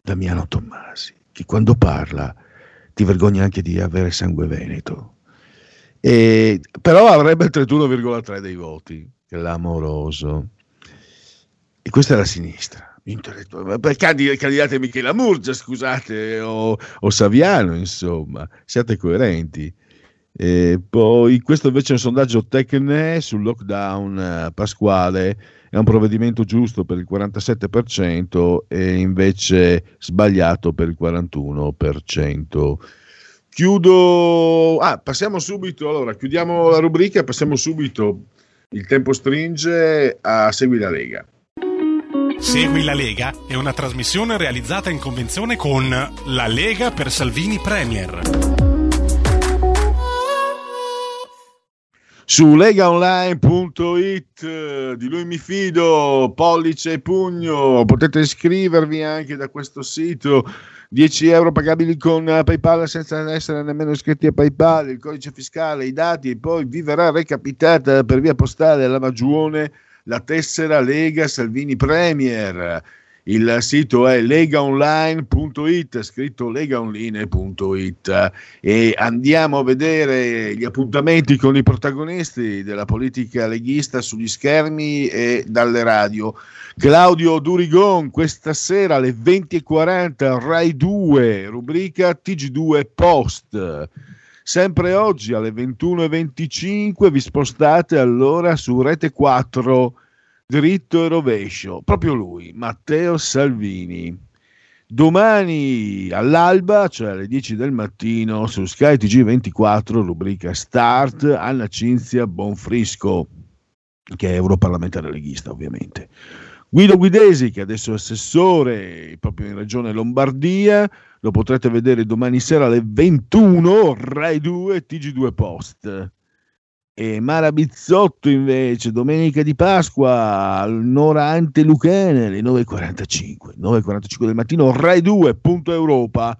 Damiano Tommasi, che quando parla ti vergogna anche di avere sangue veneto. E, però avrebbe il 31,3 dei voti, clamoroso. E questa è la sinistra. Per candid- candidate Michela Murgia, scusate, o, o Saviano, insomma, siate coerenti. E poi questo invece è un sondaggio Tecne sul lockdown eh, pasquale, è un provvedimento giusto per il 47% e invece sbagliato per il 41%. Chiudo, ah, passiamo subito, allora chiudiamo la rubrica, passiamo subito, il tempo stringe a Segui la Lega. Segui la Lega è una trasmissione realizzata in convenzione con La Lega per Salvini Premier. Su legaonline.it di lui mi fido pollice e pugno. Potete iscrivervi anche da questo sito. 10 euro pagabili con PayPal senza essere nemmeno iscritti a PayPal. Il codice fiscale, i dati e poi vi verrà recapitata per via postale alla Magione la tessera Lega Salvini Premier il sito è legaonline.it, scritto legaonline.it e andiamo a vedere gli appuntamenti con i protagonisti della politica leghista sugli schermi e dalle radio. Claudio Durigon questa sera alle 20.40 Rai 2, rubrica TG2 Post. Sempre oggi alle 21.25 vi spostate allora su Rete 4 dritto e rovescio, proprio lui, Matteo Salvini. Domani all'alba, cioè alle 10 del mattino, su Sky TG24, rubrica Start, Anna Cinzia Bonfrisco, che è europarlamentare leghista ovviamente. Guido Guidesi, che adesso è assessore proprio in regione Lombardia, lo potrete vedere domani sera alle 21, Rai 2, TG2 Post. E Mara Bizzotto invece, domenica di Pasqua, un'ora ante Lucene, alle 9.45, 9.45 del mattino, Rai 2, punto Europa,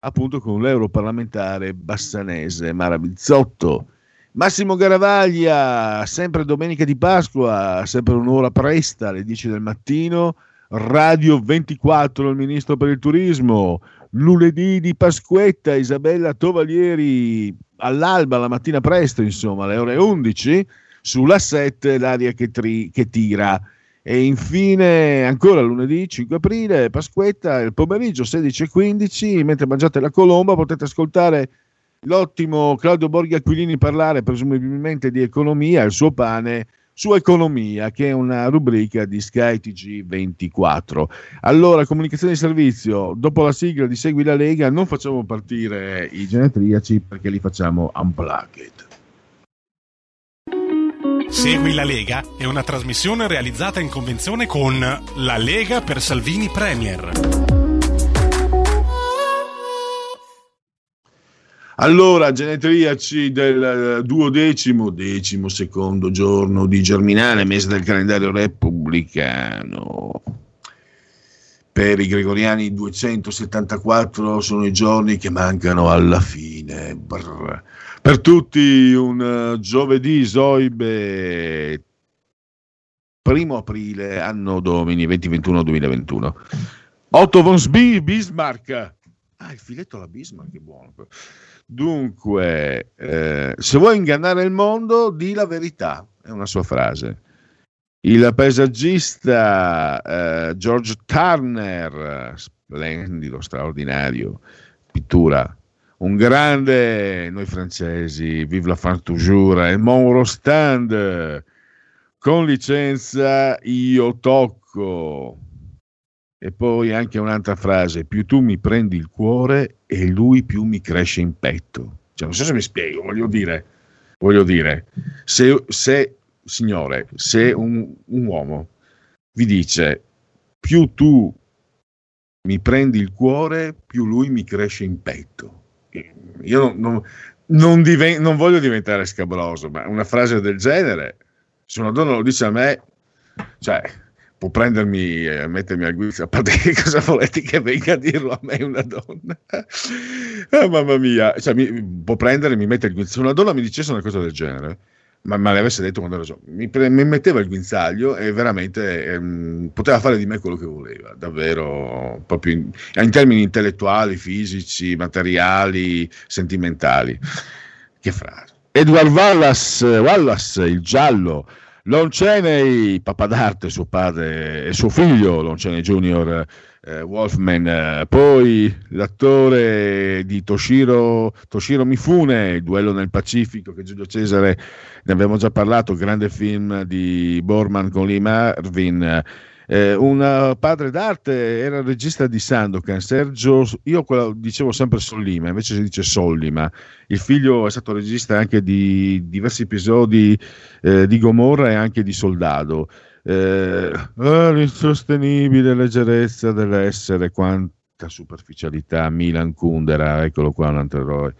appunto con l'europarlamentare bassanese Mara Bizzotto. Massimo Garavaglia, sempre domenica di Pasqua, sempre un'ora presta, alle 10 del mattino, Radio 24, il ministro per il turismo, lunedì di Pasquetta, Isabella Tovalieri, all'alba, la mattina presto, insomma, alle ore 11, sulla 7, l'aria che, tri- che tira. E infine, ancora lunedì 5 aprile, Pasquetta, il pomeriggio 16.15, mentre mangiate la colomba potete ascoltare l'ottimo Claudio Borghi Aquilini parlare presumibilmente di economia, il suo pane, su economia, che è una rubrica di Sky TG24. Allora, comunicazione di servizio, dopo la sigla di Segui la Lega, non facciamo partire i genetriaci perché li facciamo unplugged. Segui la Lega è una trasmissione realizzata in convenzione con La Lega per Salvini Premier. Allora, genetriaci del eh, duodecimo, decimo secondo giorno di Germinale, mese del calendario repubblicano. Per i gregoriani 274 sono i giorni che mancano alla fine. Brr. Per tutti un eh, giovedì Zoibe, primo aprile, anno domini 2021-2021. Otto von Sbi- Bismarck. Ah, il filetto alla Bismarck, che buono. Dunque, eh, se vuoi ingannare il mondo, di la verità, è una sua frase. Il paesaggista eh, George Turner, splendido, straordinario, pittura, un grande, noi francesi, vive la fin toujours, e Monro Stand, con licenza io tocco. E poi anche un'altra frase, più tu mi prendi il cuore e lui più mi cresce in petto. Cioè, non so se mi spiego, voglio dire, voglio dire se, se signore, se un, un uomo vi dice più tu mi prendi il cuore, più lui mi cresce in petto. Io non, non, non, diven- non voglio diventare scabroso, ma una frase del genere, se una donna lo dice a me, cioè, può prendermi e mettermi al guizzo, a parte che cosa volete che venga a dirlo a me una donna? [laughs] Ah, mamma mia, cioè, mi, può prendere e mi mette il guizzo. Se una donna mi dicesse una cosa del genere, ma me l'avesse detto quando ero giovane, mi, pre- mi metteva il guinzaglio e veramente ehm, poteva fare di me quello che voleva, davvero, proprio in, in termini intellettuali, fisici, materiali, sentimentali. Che frase. Edward Wallace, Wallace il giallo, Loncene, papà d'arte, suo padre e suo figlio, Loncene Junior eh, Wolfman, eh, poi l'attore di Toshiro, Toshiro Mifune, Il duello nel Pacifico, che Giulio Cesare ne abbiamo già parlato, grande film di Borman con Lee Marvin. Eh, un padre d'arte era il regista di Sandokan, Sergio, io dicevo sempre Sollima, invece si dice Sollima. Il figlio è stato regista anche di diversi episodi eh, di Gomorra e anche di Soldado. Eh, oh, l'insostenibile leggerezza dell'essere, quanta superficialità, Milan Kundera, eccolo qua un altro eroe.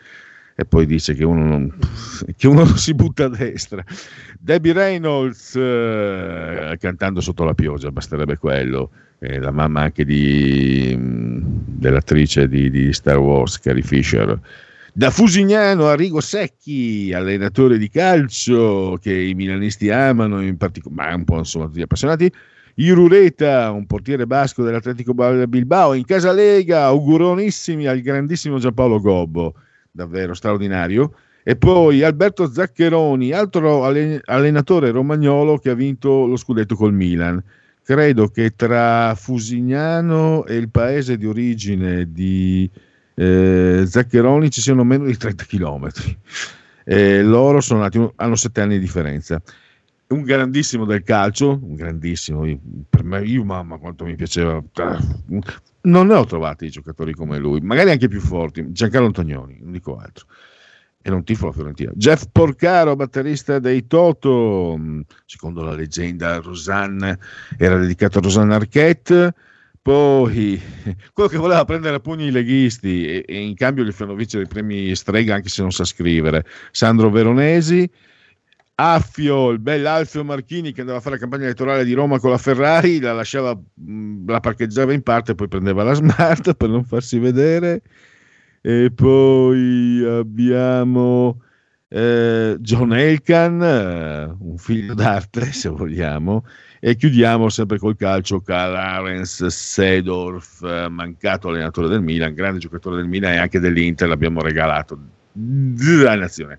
E poi dice che uno non, che uno si butta a destra. Debbie Reynolds eh, cantando sotto la pioggia, basterebbe quello. Eh, la mamma anche di, dell'attrice di, di Star Wars, Carrie Fisher. Da Fusignano a Rigo Secchi, allenatore di calcio che i milanisti amano, in particolare, ma un po' insomma tutti appassionati. Irureta, un portiere basco dell'Atletico Bilbao, in casa Lega, auguronissimi al grandissimo Giampaolo Gobbo, davvero straordinario. E poi Alberto Zaccheroni, altro allenatore romagnolo che ha vinto lo scudetto col Milan. Credo che tra Fusignano e il paese di origine di eh, Zaccheroni ci siano meno di 30 km. Eh, loro nati, hanno 7 anni di differenza. Un grandissimo del calcio, un grandissimo, per me, io mamma quanto mi piaceva. Non ne ho trovati giocatori come lui, magari anche più forti. Giancarlo Antonioni, non dico altro e non tifo la Fiorentina. Jeff Porcaro, batterista dei Toto, secondo la leggenda Rosanne, era dedicato a Rosanne Arquette. Poi [laughs] quello che voleva prendere a pugni i leghisti e, e in cambio gli fanno vincere i premi Strega anche se non sa scrivere. Sandro Veronesi, Affio, il bel Alfio Marchini che andava a fare la campagna elettorale di Roma con la Ferrari, la lasciava, la parcheggiava in parte poi prendeva la smart [laughs] per non farsi vedere. E poi abbiamo eh, John Elkan, eh, un figlio d'arte [laughs] se vogliamo, e chiudiamo sempre col calcio Arens Sedorf, mancato allenatore del Milan, grande giocatore del Milan e anche dell'Inter, l'abbiamo regalato dalla nazione.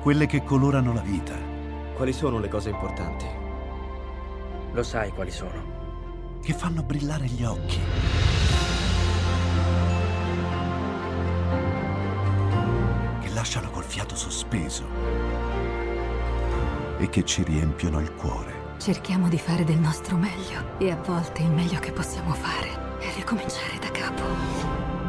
Quelle che colorano la vita. Quali sono le cose importanti? Lo sai quali sono. Che fanno brillare gli occhi. Che lasciano col fiato sospeso. E che ci riempiono il cuore. Cerchiamo di fare del nostro meglio e a volte il meglio che possiamo fare è ricominciare da capo.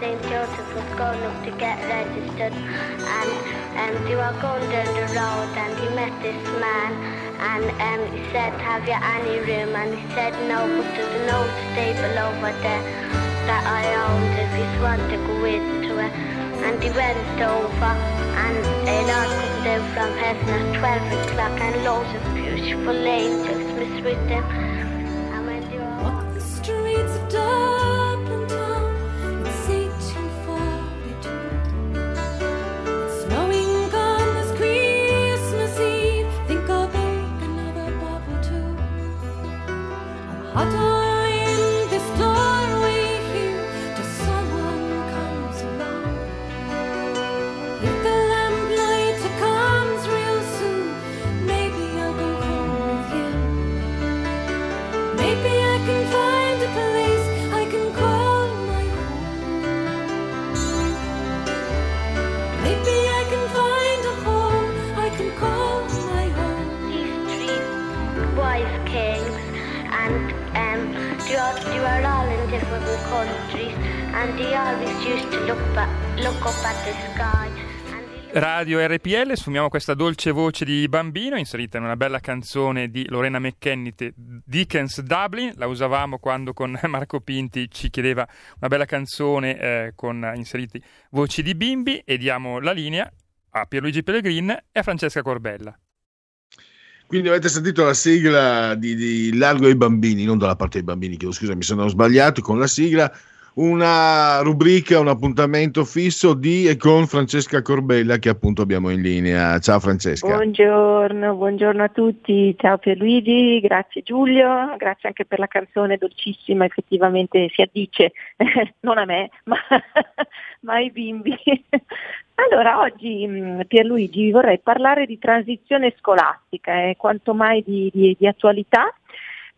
St. Joseph was going up to get registered, and um, they were going down the road, and he met this man, and um, he said, "Have you any room?" And he said, "No, but there's an old stable over there that I owned. If you want to go into it." And he went over, and a Lord come down from heaven at twelve o'clock, and loads of beautiful angels miss with them. And they always used to look, ba- look up at the sky. Radio RPL, sfumiamo questa dolce voce di bambino inserita in una bella canzone di Lorena McKennitt, Dickens Dublin, la usavamo quando con [laughs] Marco Pinti ci chiedeva una bella canzone eh, con inseriti voci di bimbi e diamo la linea a Pierluigi Pellegrin e a Francesca Corbella. Quindi avete sentito la sigla di, di Largo ai bambini, non dalla parte dei bambini, chiedo scusa, mi sono sbagliato con la sigla. Una rubrica, un appuntamento fisso di e con Francesca Corbella che appunto abbiamo in linea. Ciao Francesca. Buongiorno, buongiorno a tutti, ciao Pierluigi, grazie Giulio, grazie anche per la canzone dolcissima, effettivamente si addice [laughs] non a me, ma, [laughs] ma ai bimbi. [laughs] Allora, oggi mh, Pierluigi vorrei parlare di transizione scolastica, è quanto mai di, di- di attualità.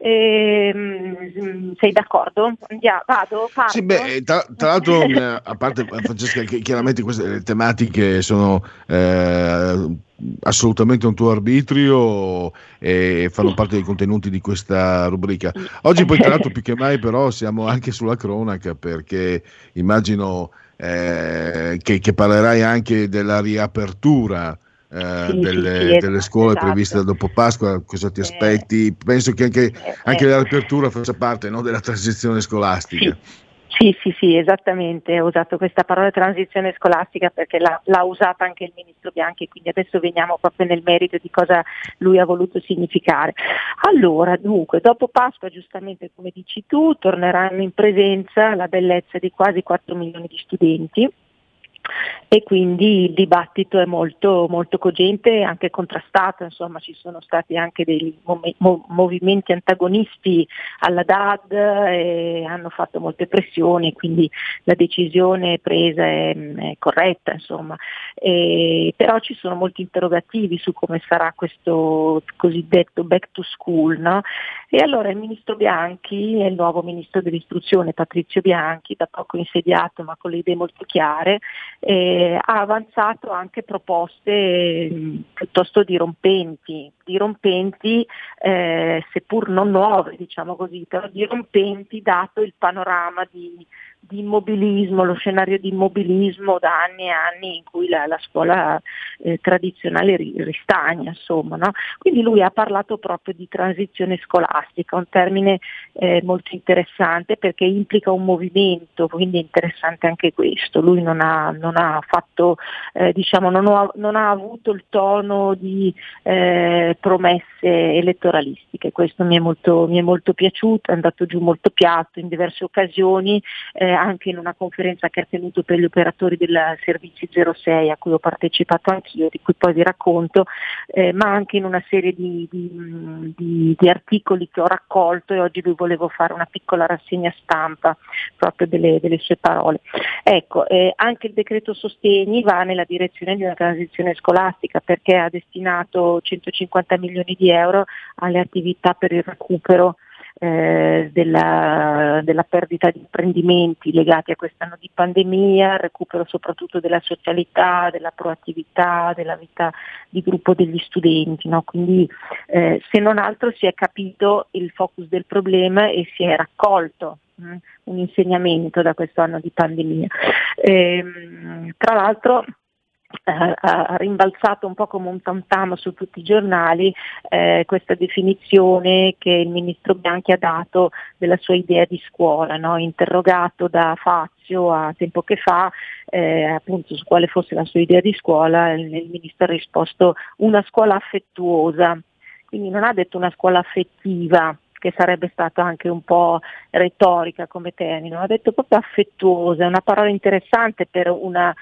Ehm, sei d'accordo? Andiamo, vado, parto? Sì, beh, eh, tra, tra l'altro, [laughs] eh, a parte eh, Francesca, chiaramente queste tematiche sono eh, assolutamente un tuo arbitrio e fanno parte dei contenuti di questa rubrica. Oggi poi tra l'altro [laughs] più che mai però siamo anche sulla cronaca perché immagino eh, che, che parlerai anche della riapertura eh, Sì, delle, sì, sì, delle scuole esatto. previste dopo Pasqua, cosa ti aspetti? Penso che anche, anche eh. la riapertura faccia parte no, della transizione scolastica. Sì, sì, sì, esattamente, ho usato questa parola transizione scolastica perché l'ha, l'ha usata anche il ministro Bianchi, quindi adesso veniamo proprio nel merito di cosa lui ha voluto significare. Allora, dunque, dopo Pasqua, giustamente come dici tu, torneranno in presenza la bellezza di quasi 4 milioni di studenti e quindi il dibattito è molto, molto cogente e anche contrastato, insomma ci sono stati anche dei movimenti antagonisti alla DAD e hanno fatto molte pressioni, quindi la decisione presa è, è corretta, insomma. E, però ci sono molti interrogativi su come sarà questo cosiddetto back to school, no? E allora il ministro Bianchi il nuovo ministro dell'istruzione Patrizio Bianchi, da poco insediato ma con le idee molto chiare, eh, ha avanzato anche proposte mh, piuttosto dirompenti, dirompenti eh, seppur non nuove, diciamo così, però dirompenti dato il panorama di, di immobilismo, lo scenario di immobilismo da anni e anni in cui la, la scuola eh, tradizionale ri- ristagna, insomma. No? Quindi lui ha parlato proprio di transizione scolastica, un termine eh, molto interessante perché implica un movimento, quindi è interessante anche questo. Lui non ha, non ha fatto, eh, diciamo, non ha, non ha avuto il tono di eh, promesse elettoralistiche, questo mi è, molto, mi è molto piaciuto, è andato giù molto piatto in diverse occasioni, eh, anche in una conferenza che ha tenuto per gli operatori del Servizi 06 a cui ho partecipato anch'io, di cui poi vi racconto, eh, ma anche in una serie di, di, di- di articoli che ho raccolto e oggi vi volevo fare una piccola rassegna stampa proprio delle, delle sue parole. Ecco, eh, anche il decreto sostegni va nella direzione di una transizione scolastica perché ha destinato 150 milioni di euro alle attività per il recupero eh, della, della perdita di apprendimenti legati a quest'anno di pandemia, recupero soprattutto della socialità, della proattività, della vita di gruppo degli studenti. no? Quindi eh, se non altro si è capito il focus del problema e si è raccolto mh, un insegnamento da questo anno di pandemia. Ehm, tra l'altro ha rimbalzato un po' come un tam su tutti i giornali eh, questa definizione che il ministro Bianchi ha dato della sua idea di scuola, no? interrogato da Fazio a tempo che fa eh, appunto su quale fosse la sua idea di scuola, il, il ministro ha risposto una scuola affettuosa, quindi non ha detto una scuola affettiva che sarebbe stato anche un po' retorica come termine, ha detto proprio affettuosa, è una parola interessante per una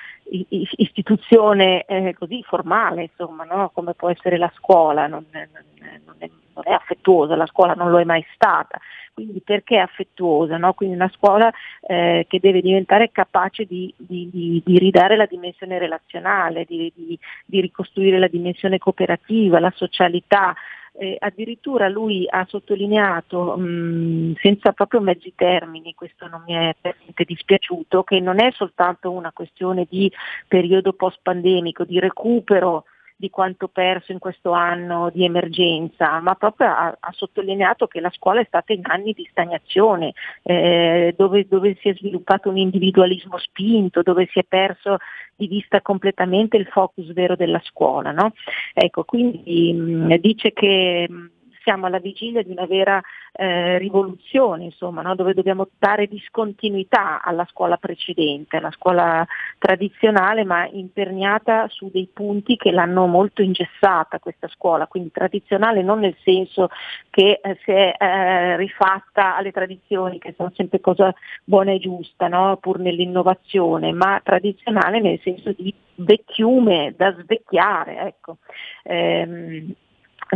istituzione eh, così formale, insomma, no? come può essere la scuola, non non è- non è- affettuosa, la scuola non lo è mai stata, quindi perché affettuosa? no? Quindi una scuola eh, che deve diventare capace di, di- di- di ridare la dimensione relazionale, di ricostruire la dimensione cooperativa, la socialità, eh, addirittura lui ha sottolineato mh, senza proprio mezzi termini, questo non mi è per niente dispiaciuto, che non è soltanto una questione di periodo post pandemico, di recupero di quanto perso in questo anno di emergenza, ma proprio ha, ha sottolineato che la scuola è stata in anni di stagnazione, eh, dove, dove si è sviluppato un individualismo spinto, dove si è perso di vista completamente il focus vero della scuola. No? Ecco, quindi mh, dice che mh, siamo alla vigilia di una vera eh, rivoluzione, insomma, no? dove dobbiamo dare discontinuità alla scuola precedente, alla scuola tradizionale, ma imperniata su dei punti che l'hanno molto ingessata questa scuola, quindi tradizionale non nel senso che eh, si è eh, rifatta alle tradizioni, che sono sempre cosa buona e giusta, no? pur nell'innovazione, ma tradizionale nel senso di vecchiume da svecchiare. Ecco. Ehm,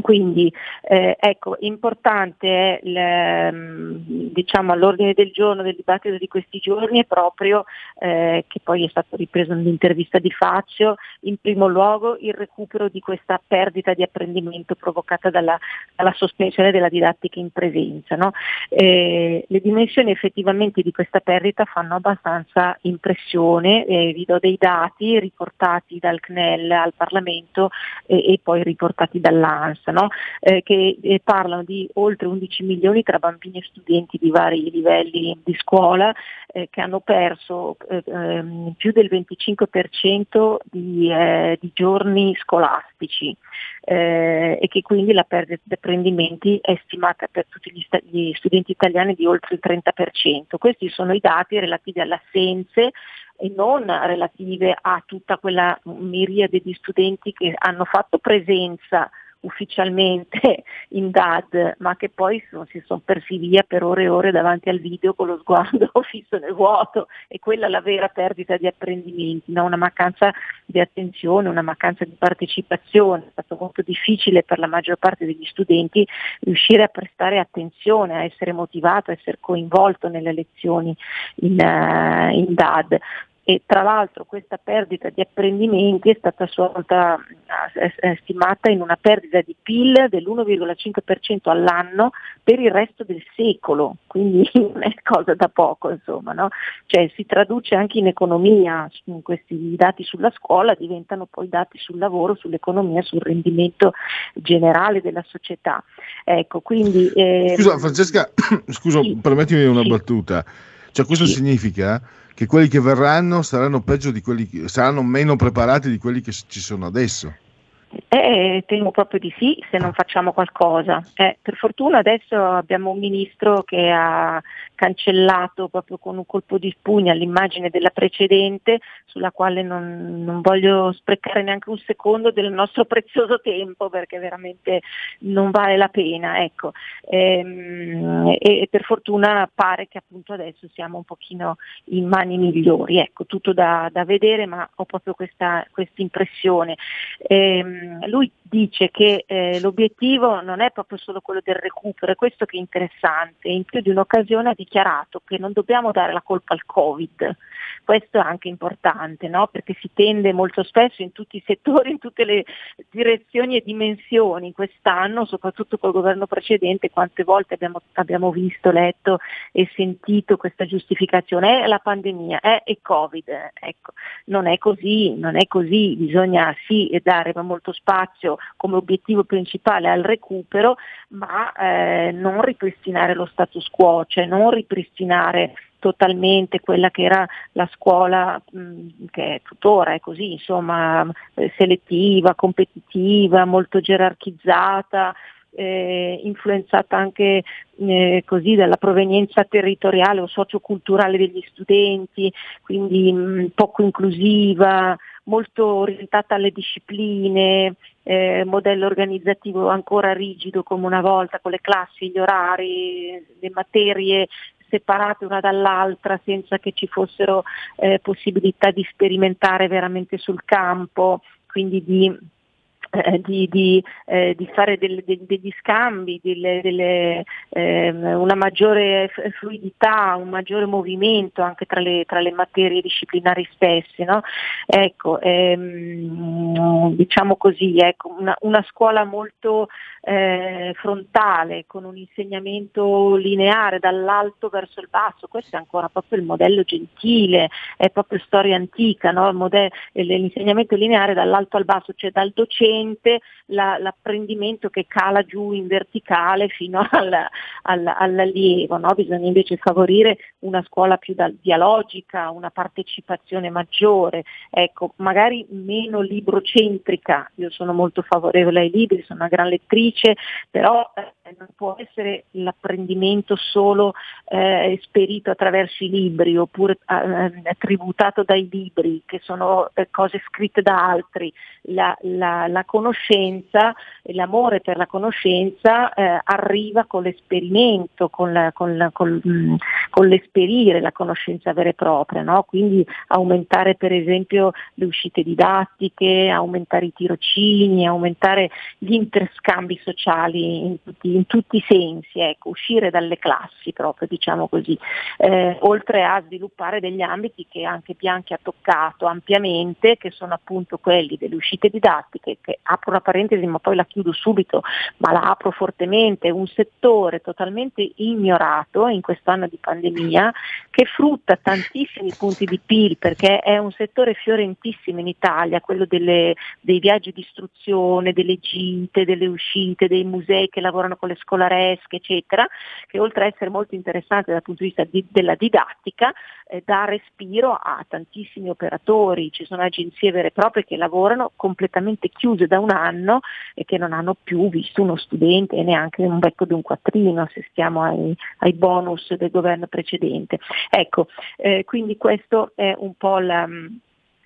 quindi eh, ecco, importante è il, ehm, diciamo, all'ordine del giorno del dibattito di questi giorni è proprio, eh, che poi è stato ripreso nell'intervista di Fazio, in primo luogo il recupero di questa perdita di apprendimento provocata dalla, dalla sospensione della didattica in presenza. no? Eh, le dimensioni effettivamente di questa perdita fanno abbastanza impressione, eh, vi do dei dati riportati dal CNEL al Parlamento e poi riportati dall'ANS. Stessa, no? Eh, che eh, parlano di oltre 11 milioni tra bambini e studenti di vari livelli di scuola eh, che hanno perso eh, ehm, più del 25% di, eh, di giorni scolastici eh, e che quindi la perdita di apprendimenti è stimata per tutti gli, sta- gli studenti italiani di oltre il 30%. Questi sono i dati relativi alle assenze e non relative a tutta quella miriade di studenti che hanno fatto presenza ufficialmente [laughs] in DAD, ma che poi sono- si sono persi via per ore e ore davanti al video con lo sguardo [laughs] fisso nel vuoto e quella è la vera perdita di apprendimenti, no? una mancanza di attenzione, una mancanza di partecipazione. È stato molto difficile per la maggior parte degli studenti riuscire a prestare attenzione, a essere motivato, a essere coinvolto nelle lezioni in, eh, in DAD e tra l'altro questa perdita di apprendimenti è stata a sua volta eh, eh, stimata in una perdita di PIL dell'1,5% all'anno per il resto del secolo, quindi [laughs] non è cosa da poco, insomma, no? cioè, si traduce anche in economia, questi dati sulla scuola diventano poi dati sul lavoro, sull'economia, sul rendimento generale della società. Ecco, quindi, ehm, Scusa Francesca, [clears throat] scusa, permettimi una battuta. Cioè questo significa che quelli che verranno saranno peggio di quelli che saranno meno preparati di quelli che ci sono adesso. Eh, temo proprio di sì se non facciamo qualcosa. Eh, per fortuna adesso abbiamo un ministro che ha cancellato proprio con un colpo di spugna l'immagine della precedente sulla quale non, non voglio sprecare neanche un secondo del nostro [laughs] prezioso tempo perché veramente non vale la pena. Ecco. Ehm, e, per fortuna pare che appunto adesso siamo un pochino in mani migliori. Ecco, tutto da, da vedere ma ho proprio questa impressione. Ehm, lui dice che eh, l'obiettivo non è proprio solo quello del recupero, è questo che è interessante. In più di un'occasione ha dichiarato che non dobbiamo dare la colpa al Covid. Questo è anche importante, no? perché si tende molto spesso in tutti i settori, in tutte le direzioni e dimensioni. Quest'anno, soprattutto col governo precedente, quante volte abbiamo, abbiamo visto, letto e sentito questa giustificazione, è la pandemia, è il Covid. Ecco, non è così, non è così, bisogna sì dare molto spazio come obiettivo principale al recupero, ma eh, non ripristinare lo status quo, cioè non ripristinare totalmente quella che era la scuola mh, che è tuttora è così, insomma, eh, selettiva, competitiva, molto gerarchizzata, eh, influenzata anche eh, così dalla provenienza territoriale o socioculturale degli studenti, quindi mh, poco inclusiva, molto orientata alle discipline, eh, modello organizzativo ancora rigido come una volta, con le classi, gli orari, le materie separate una dall'altra senza che ci fossero eh, possibilità di sperimentare veramente sul campo, quindi di eh, di, di, eh, di, fare del, de, degli scambi, delle, delle, ehm, una maggiore fluidità, un maggiore movimento anche tra le, tra le materie disciplinari stesse. No? Ecco, ehm, diciamo così, ecco, una, una, scuola molto eh, frontale, con un insegnamento lineare dall'alto verso il basso, questo è ancora proprio il modello gentile, è proprio storia antica, no? modello, l'insegnamento lineare dall'alto al basso, cioè dal docente la, l'apprendimento che cala giù in verticale fino [laughs] al, al, all'allievo, no? bisogna invece favorire una scuola più da, dialogica, una partecipazione maggiore, ecco, magari meno librocentrica, io sono molto favorevole ai libri, sono una gran lettrice, però eh, non può essere l'apprendimento solo eh, esperito attraverso i libri oppure eh, tributato dai libri, che sono eh, cose scritte da altri. La, la, la conoscenza l'amore per la conoscenza eh, arriva con l'esperimento, con, la, con, con, mh, con, l'esperire la conoscenza vera e propria, no? quindi aumentare per esempio le uscite didattiche, aumentare i tirocini, aumentare gli interscambi sociali in tutti, in tutti i sensi, ecco, uscire dalle classi proprio, diciamo così, eh, oltre a sviluppare degli ambiti che anche Bianchi ha toccato ampiamente, che sono appunto quelli delle uscite didattiche, che apro una parentesi ma poi la chiudo subito, ma la apro fortemente, un settore totalmente ignorato in questo anno di pandemia, che frutta tantissimi punti di PIL perché è un settore fiorentissimo in Italia, quello delle, dei viaggi di istruzione, delle gite, delle uscite, dei musei che lavorano con le scolaresche, eccetera, che oltre a essere molto interessante dal punto di vista di- della didattica, eh, dà respiro a tantissimi operatori, ci sono agenzie vere e proprie che lavorano completamente chiuse da un anno e che non hanno più visto uno studente e neanche un becco di un quattrino se stiamo ai, ai bonus del governo precedente. Ecco, eh, quindi questo è un po' la...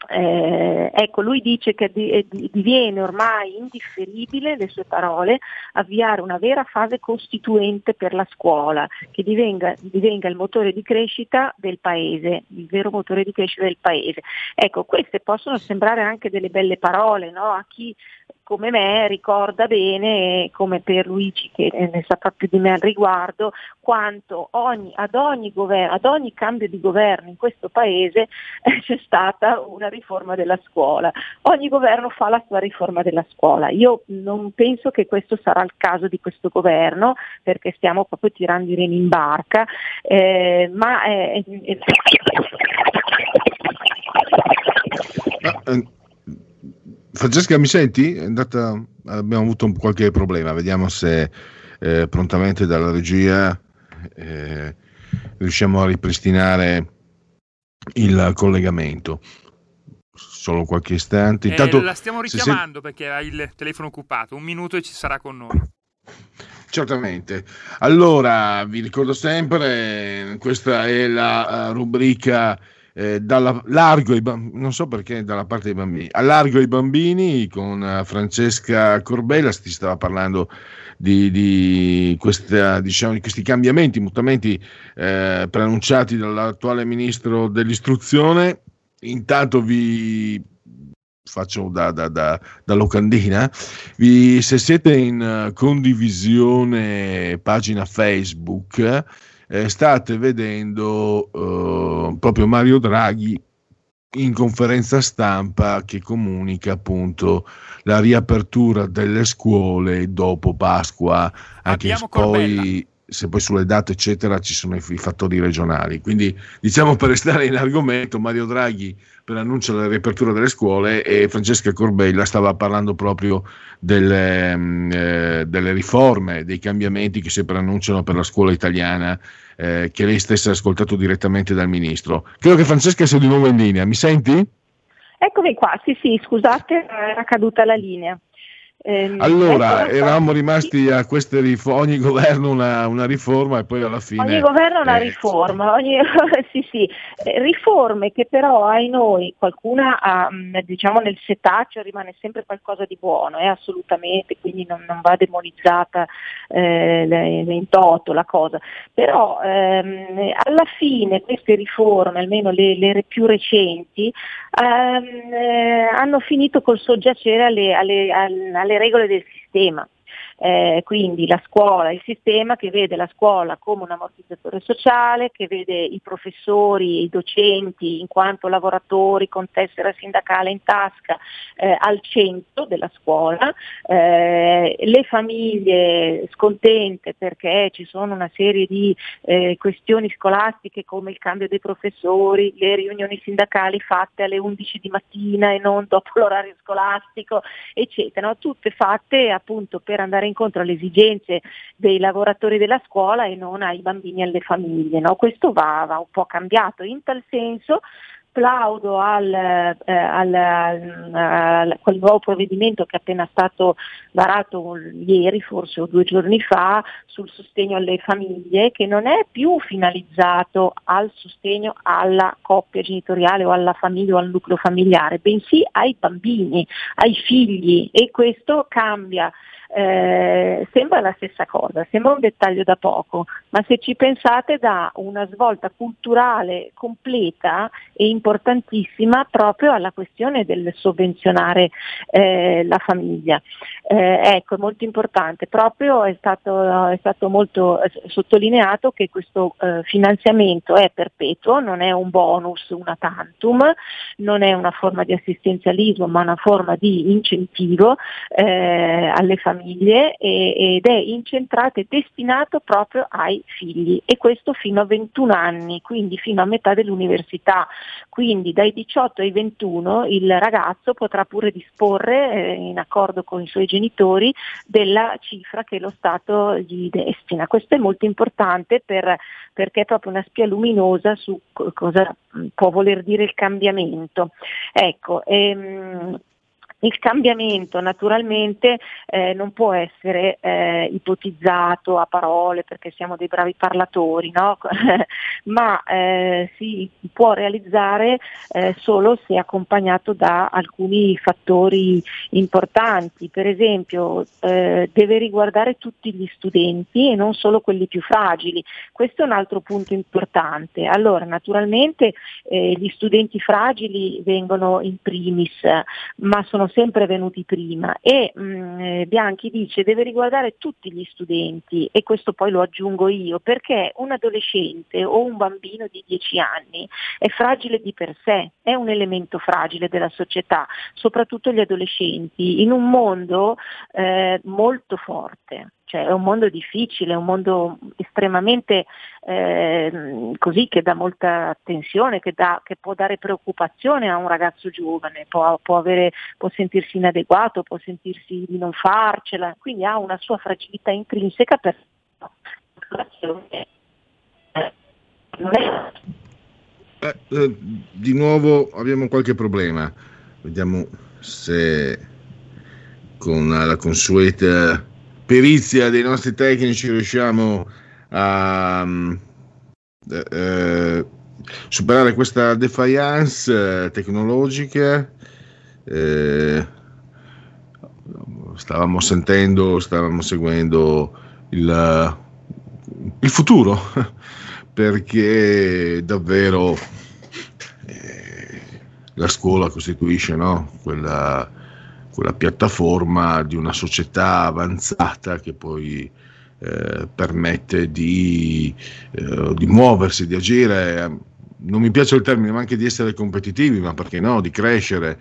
Eh, ecco, lui dice che di- eh, di- diviene ormai indifferibile, le sue parole, avviare una vera fase costituente per la scuola, che divenga, divenga il motore di crescita del paese, il vero motore di crescita del paese. Ecco, queste possono sembrare anche delle belle parole no? a chi come me ricorda bene, come per Luigi che ne saprà più di me al riguardo, quanto ogni, ad, ogni governo, ad ogni cambio di governo in questo paese eh, c'è stata una riforma della scuola. Ogni governo fa la sua riforma della scuola. Io non penso che questo sarà il caso di questo governo perché stiamo proprio tirando i remi in barca, eh, ma è, è- Eh, Francesca, mi senti? È andata- Abbiamo avuto qualche problema, vediamo se eh, prontamente dalla regia eh, riusciamo a ripristinare il collegamento. Solo qualche istante. Eh, Intanto, la stiamo se richiamando perché ha il telefono occupato. Un minuto e ci sarà con noi. Certamente. Allora, vi ricordo sempre, questa è la eh, rubrica eh, dalla, largo ai bam- non so perché dalla parte dei bambini, a largo ai bambini con eh, Francesca Corbella, si stava parlando di, di questa, diciamo, di questi cambiamenti, mutamenti eh, preannunciati dall'attuale ministro dell'istruzione. Intanto vi faccio da, da, da, da locandina. Vi- se siete in eh, condivisione pagina Facebook, eh, state vedendo eh, proprio Mario Draghi in conferenza stampa che comunica appunto la riapertura delle scuole dopo Pasqua, anche Abbiamo poi, se poi sulle date eccetera ci sono i, i fattori regionali. Quindi diciamo per restare in argomento, Mario Draghi preannuncia la riapertura delle scuole e Francesca Corbella stava parlando proprio delle, mm, eh, delle riforme, dei cambiamenti che si preannunciano per la scuola italiana eh, che lei stessa ha ascoltato direttamente dal ministro. Credo che Francesca sia di nuovo in linea, mi senti? Eccomi qua, sì sì, scusate, era caduta la linea. Ehm, Allora, ecco, eravamo rimasti a queste riforme, ogni governo una, una riforma e poi alla fine... Ogni governo una eh, riforma, ogni- [laughs] sì, sì, eh, riforme che però ai noi qualcuna ha, diciamo nel setaccio rimane sempre qualcosa di buono, eh, assolutamente, quindi non, non va demonizzata eh, in toto la cosa, però ehm, alla fine queste riforme, almeno le, le più recenti, ehm, eh, hanno finito col soggiacere alle, alle- al- alle regole del sistema. Eh, quindi la scuola, il sistema che vede la scuola come un ammortizzatore sociale, che vede i professori, i docenti in quanto lavoratori con tessera sindacale in tasca eh, al centro della scuola, eh, le famiglie scontente perché ci sono una serie di eh, questioni scolastiche come il cambio dei professori, le riunioni sindacali fatte alle 11 di mattina e non dopo [laughs] l'orario scolastico, eccetera, no? tutte fatte appunto per andare incontro alle esigenze dei lavoratori della scuola e non ai bambini e alle famiglie. no? Questo va, va un po' cambiato. In tal senso plaudo al, eh, al, al- quel nuovo provvedimento che è appena stato varato ieri, forse o due giorni fa, sul sostegno alle famiglie, che non è più finalizzato al sostegno alla coppia genitoriale o alla famiglia o al nucleo familiare, bensì ai bambini, ai figli e questo cambia eh, sembra la stessa cosa, sembra un dettaglio da poco, ma se ci pensate dà una svolta culturale completa e importantissima proprio alla questione del sovvenzionare eh, la famiglia. Eh, ecco, è molto importante, proprio è stato, è stato molto eh, sottolineato che questo eh, finanziamento è perpetuo, non è un bonus, una tantum, non è una forma di assistenzialismo, ma una forma di incentivo alle famiglie e- ed è incentrato e destinato proprio ai figli e questo fino a 21 anni, quindi fino a metà dell'università. Quindi dai 18 ai 21 il ragazzo potrà pure disporre, eh, in accordo con i suoi genitori, della cifra che lo Stato gli destina. Questo è molto importante per- perché è proprio una spia luminosa su co- cosa può voler dire il cambiamento. Ecco, ehm, il cambiamento naturalmente eh, non può essere eh, ipotizzato a parole perché siamo dei bravi parlatori, no? [laughs] ma eh, si può realizzare eh, solo se accompagnato da alcuni fattori importanti. Per esempio eh, deve riguardare tutti gli studenti e non solo quelli più fragili. Questo è un altro punto importante. Allora, naturalmente eh, gli studenti fragili vengono in primis, ma sono sempre venuti prima e mh, eh, Bianchi dice deve riguardare tutti gli studenti e questo poi lo aggiungo io perché un adolescente o un bambino di 10 anni è fragile di per sé, è un elemento fragile della società, soprattutto gli adolescenti, in un mondo eh, molto forte cioè è un mondo difficile, è un mondo estremamente eh, così che dà molta attenzione, che, dà, che, può dare preoccupazione a un ragazzo giovane, può, può, avere, può, sentirsi inadeguato, può sentirsi di non farcela, quindi ha una sua fragilità intrinseca per eh, eh, di nuovo abbiamo qualche problema, vediamo se con la consueta perizia dei nostri tecnici riusciamo a eh, eh, superare questa defiance eh, tecnologica. Eh, stavamo sentendo, stavamo seguendo il, il futuro [laughs] perché davvero eh, la scuola costituisce no? quella quella piattaforma di una società avanzata che poi eh, permette di, eh, di, muoversi, di agire, non mi piace il termine, ma anche di essere competitivi, ma perché no, di crescere.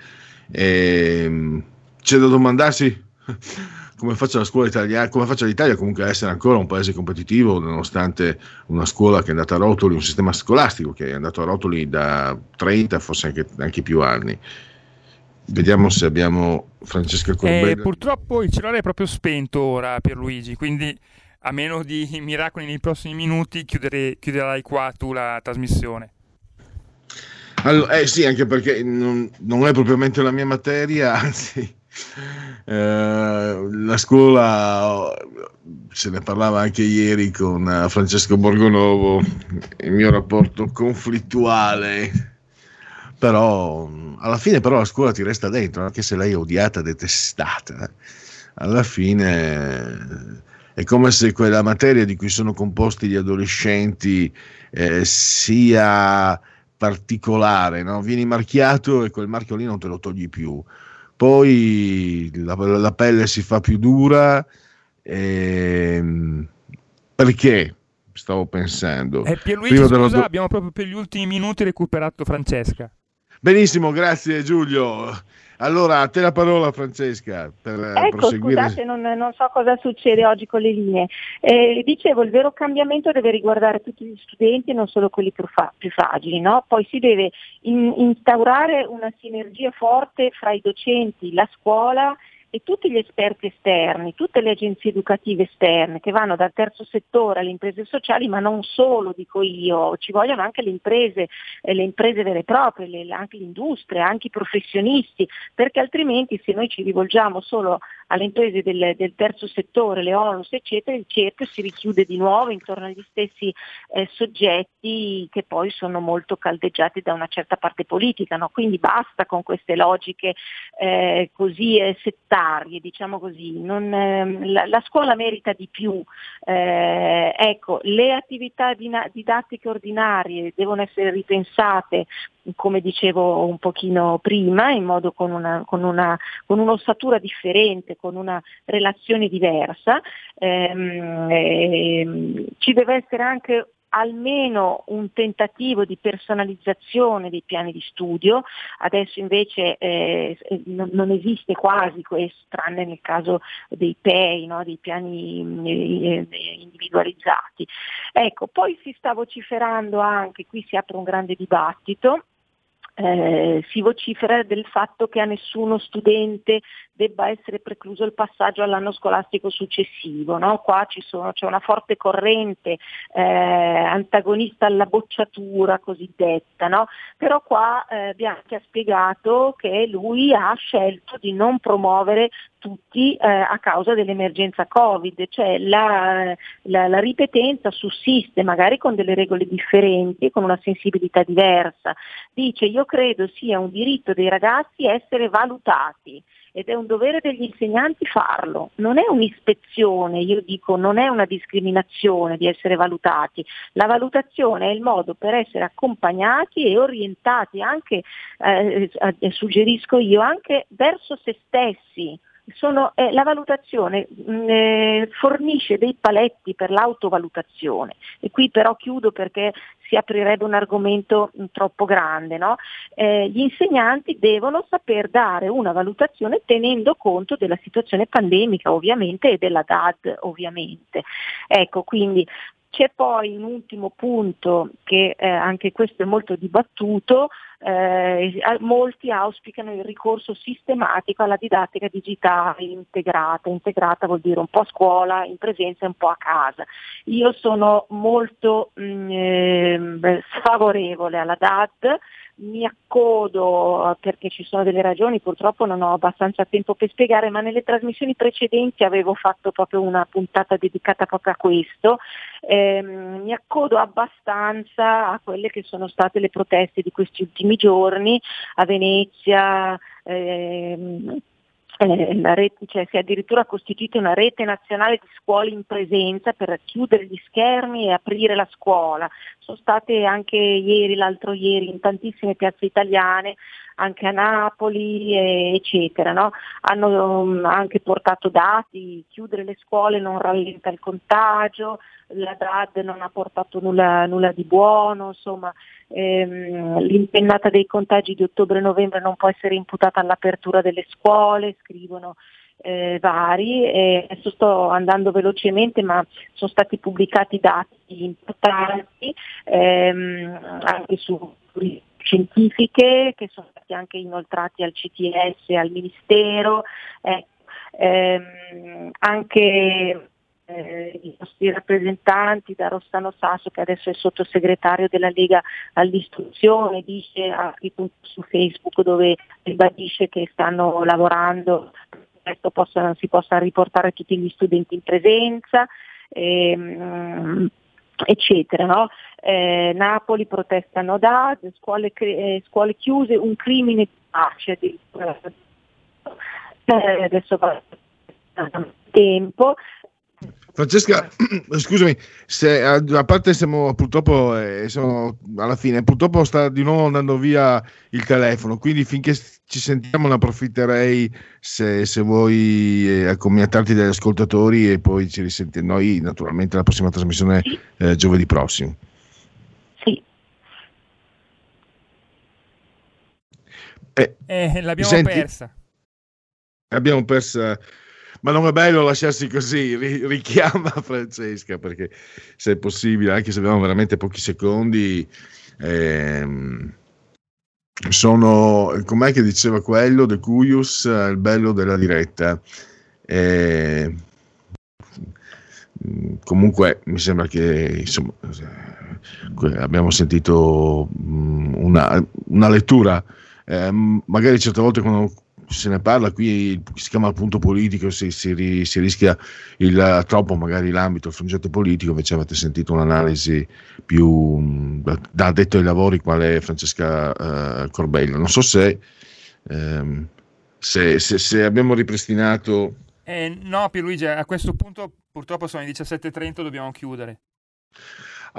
E, c'è da domandarsi [laughs] come faccia la scuola italiana, come faccia l'Italia comunque a essere ancora un paese competitivo, nonostante una scuola che è andata a rotoli, un sistema scolastico che è andato a rotoli da 30, forse anche, anche più anni. Vediamo se abbiamo Francesca Corbella. Eh, purtroppo il cellulare è proprio spento ora Pierluigi, quindi a meno di miracoli nei prossimi minuti chiudere, chiuderai qua tu la trasmissione. Allora, eh sì, anche perché non, non, è propriamente la mia materia, [laughs] anzi, eh, la scuola, se ne parlava anche ieri con Francesco Borgonovo, il mio rapporto conflittuale però alla fine però la scuola ti resta dentro, anche se lei è odiata, detestata, alla fine è come se quella materia di cui sono composti gli adolescenti eh, sia particolare, no? vieni marchiato e quel marchio lì non te lo togli più, poi la, la pelle si fa più dura, ehm, perché? Stavo pensando. Eh, Pierluigi, scusa, della... abbiamo proprio per gli ultimi minuti recuperato Francesca. Benissimo, grazie Giulio. Allora, a te la parola Francesca per ecco, proseguire. Scusate, non, non, so cosa succede oggi con le linee. Eh, dicevo, il vero cambiamento deve riguardare tutti gli studenti e non solo quelli più, fa- più fragili. No? Poi si deve in- instaurare una sinergia forte fra i docenti, la scuola e tutti gli esperti esterni, tutte le agenzie educative esterne che vanno dal terzo settore alle imprese sociali, ma non solo, dico io, ci vogliono anche le imprese, eh, le imprese vere e proprie, le, anche l'industria, anche i professionisti, perché altrimenti se noi ci rivolgiamo solo alle imprese del, del terzo settore, le ONUS eccetera, il cerchio si richiude di nuovo intorno agli stessi eh, soggetti che poi sono molto caldeggiati da una certa parte politica, no? quindi basta con queste logiche eh, così eh, settarie, diciamo così, Non, ehm, la, la scuola merita di più, Eh, ecco, le attività didattiche ordinarie devono essere ripensate come dicevo un pochino prima, in modo con, una, con, una, con un'ossatura differente, con una relazione diversa. Ehm, ehm, ci deve essere anche almeno un tentativo di personalizzazione dei piani di studio, adesso invece eh, non, esiste quasi questo, tranne nel caso dei PEI, no? dei piani eh, individualizzati. Ecco, poi si sta vociferando anche, qui si apre un grande dibattito, eh, si vocifera del fatto che a nessuno studente debba essere precluso il passaggio all'anno scolastico successivo. No? Qua ci sono, c'è una forte corrente eh, antagonista alla bocciatura cosiddetta, no? però qua eh, Bianchi ha spiegato che lui ha scelto di non promuovere tutti eh, a causa dell'emergenza Covid, cioè la, la, la ripetenza sussiste magari con delle regole differenti, con una sensibilità diversa. Dice io credo sia un diritto dei ragazzi essere valutati ed è un dovere degli insegnanti farlo, non è un'ispezione, io dico non è una discriminazione di essere valutati, la valutazione è il modo per essere accompagnati e orientati anche, eh, eh, suggerisco io, anche verso se stessi. Sono, eh, la valutazione mh, eh, fornisce dei paletti per l'autovalutazione e qui però chiudo perché si aprirebbe un argomento mh, troppo grande. No? Eh, gli insegnanti devono saper dare una valutazione tenendo conto della situazione pandemica ovviamente e della DAD ovviamente. Ecco, quindi c'è poi un ultimo punto che eh, anche questo è molto dibattuto, eh, molti auspicano il ricorso sistematico alla didattica digitale integrata, integrata vuol dire un po' a scuola, in presenza e un po' a casa. Io sono molto mh, eh, sfavorevole alla DAD, mi accodo eh, perché ci sono delle ragioni, purtroppo non ho abbastanza tempo per spiegare, ma nelle trasmissioni precedenti avevo fatto proprio una puntata dedicata proprio a questo. Eh, mi accodo abbastanza a quelle che sono state le proteste di questi ultimi giorni a Venezia. Ehm, eh, rete, cioè, si è addirittura costituita una rete nazionale di scuole in presenza per chiudere gli schermi e aprire la scuola. Sono state anche ieri, l'altro ieri, in tantissime piazze italiane, anche a Napoli, eh, eccetera. No? Hanno um, anche portato dati, chiudere le scuole non rallenta il contagio, la DAD non ha portato nulla, nulla di buono, insomma ehm, l'impennata dei contagi di ottobre-novembre non può essere imputata all'apertura delle scuole, scrivono eh, vari. E adesso sto andando velocemente, ma sono stati pubblicati dati importanti ehm, anche su scientifiche che sono stati anche inoltrati al CTS al Ministero. Eh, ehm, anche eh, i nostri rappresentanti da Rossano Sasso che adesso è sottosegretario della Lega all'istruzione dice su Facebook dove ribadisce che stanno lavorando presto possano, si possano riportare tutti gli studenti in presenza ehm, eccetera. No? Eh, Napoli protestano da scuole, eh, scuole, chiuse, un crimine di pace addirittura. Eh, adesso va tempo, Francesca, [clears throat] scusami, se, a, a parte siamo purtroppo eh, siamo alla fine, purtroppo sta di nuovo andando via il telefono, quindi finché ci sentiamo ne approfitterei se, se vuoi eh, accomiatarti dagli ascoltatori e poi ci risentiamo noi naturalmente la prossima trasmissione eh, giovedì prossimo. Sì. Eh, Eh, l'abbiamo senti? persa. Abbiamo perso, ma non è bello lasciarsi così. ri- richiama [laughs] Francesca perché se è possibile, anche se abbiamo veramente pochi secondi, ehm, sono com'è che diceva quello De Cuius, il bello della diretta. Eh, comunque mi sembra che insomma, abbiamo sentito mm, una, una lettura eh, magari certe volte quando se ne parla qui, si chiama il punto politico, si, si si rischia il, troppo magari l'ambito, il progetto politico, invece avete sentito un'analisi più da, addetto ai lavori quale Francesca eh, Corbello. Non so se, ehm, se, se- se abbiamo ripristinato... Eh, no, Pierluigi, a questo punto purtroppo sono le 17.30, dobbiamo chiudere.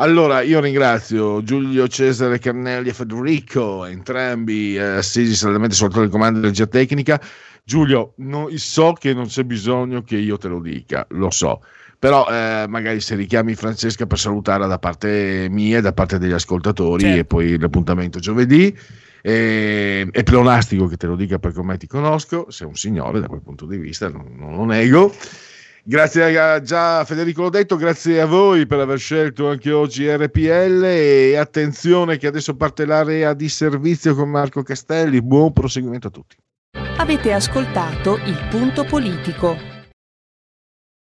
Allora, io ringrazio Giulio Cesare Carnelli e Federico, entrambi eh, assisi saldamente sul telecomando di energia tecnica. Giulio, no- so che non c'è bisogno che io te lo dica, lo so, però eh, magari se richiami Francesca per salutarla da parte mia e da parte degli ascoltatori Certo. e poi l'appuntamento giovedì. E, è pleonastico che te lo dica perché ormai ti conosco, sei un signore da quel punto di vista, non, non lo nego. Grazie a già Federico l'ho detto, grazie a voi per aver scelto anche oggi RPL e attenzione che adesso parte l'area di servizio con Marco Castelli, buon proseguimento a tutti. Avete ascoltato il punto politico.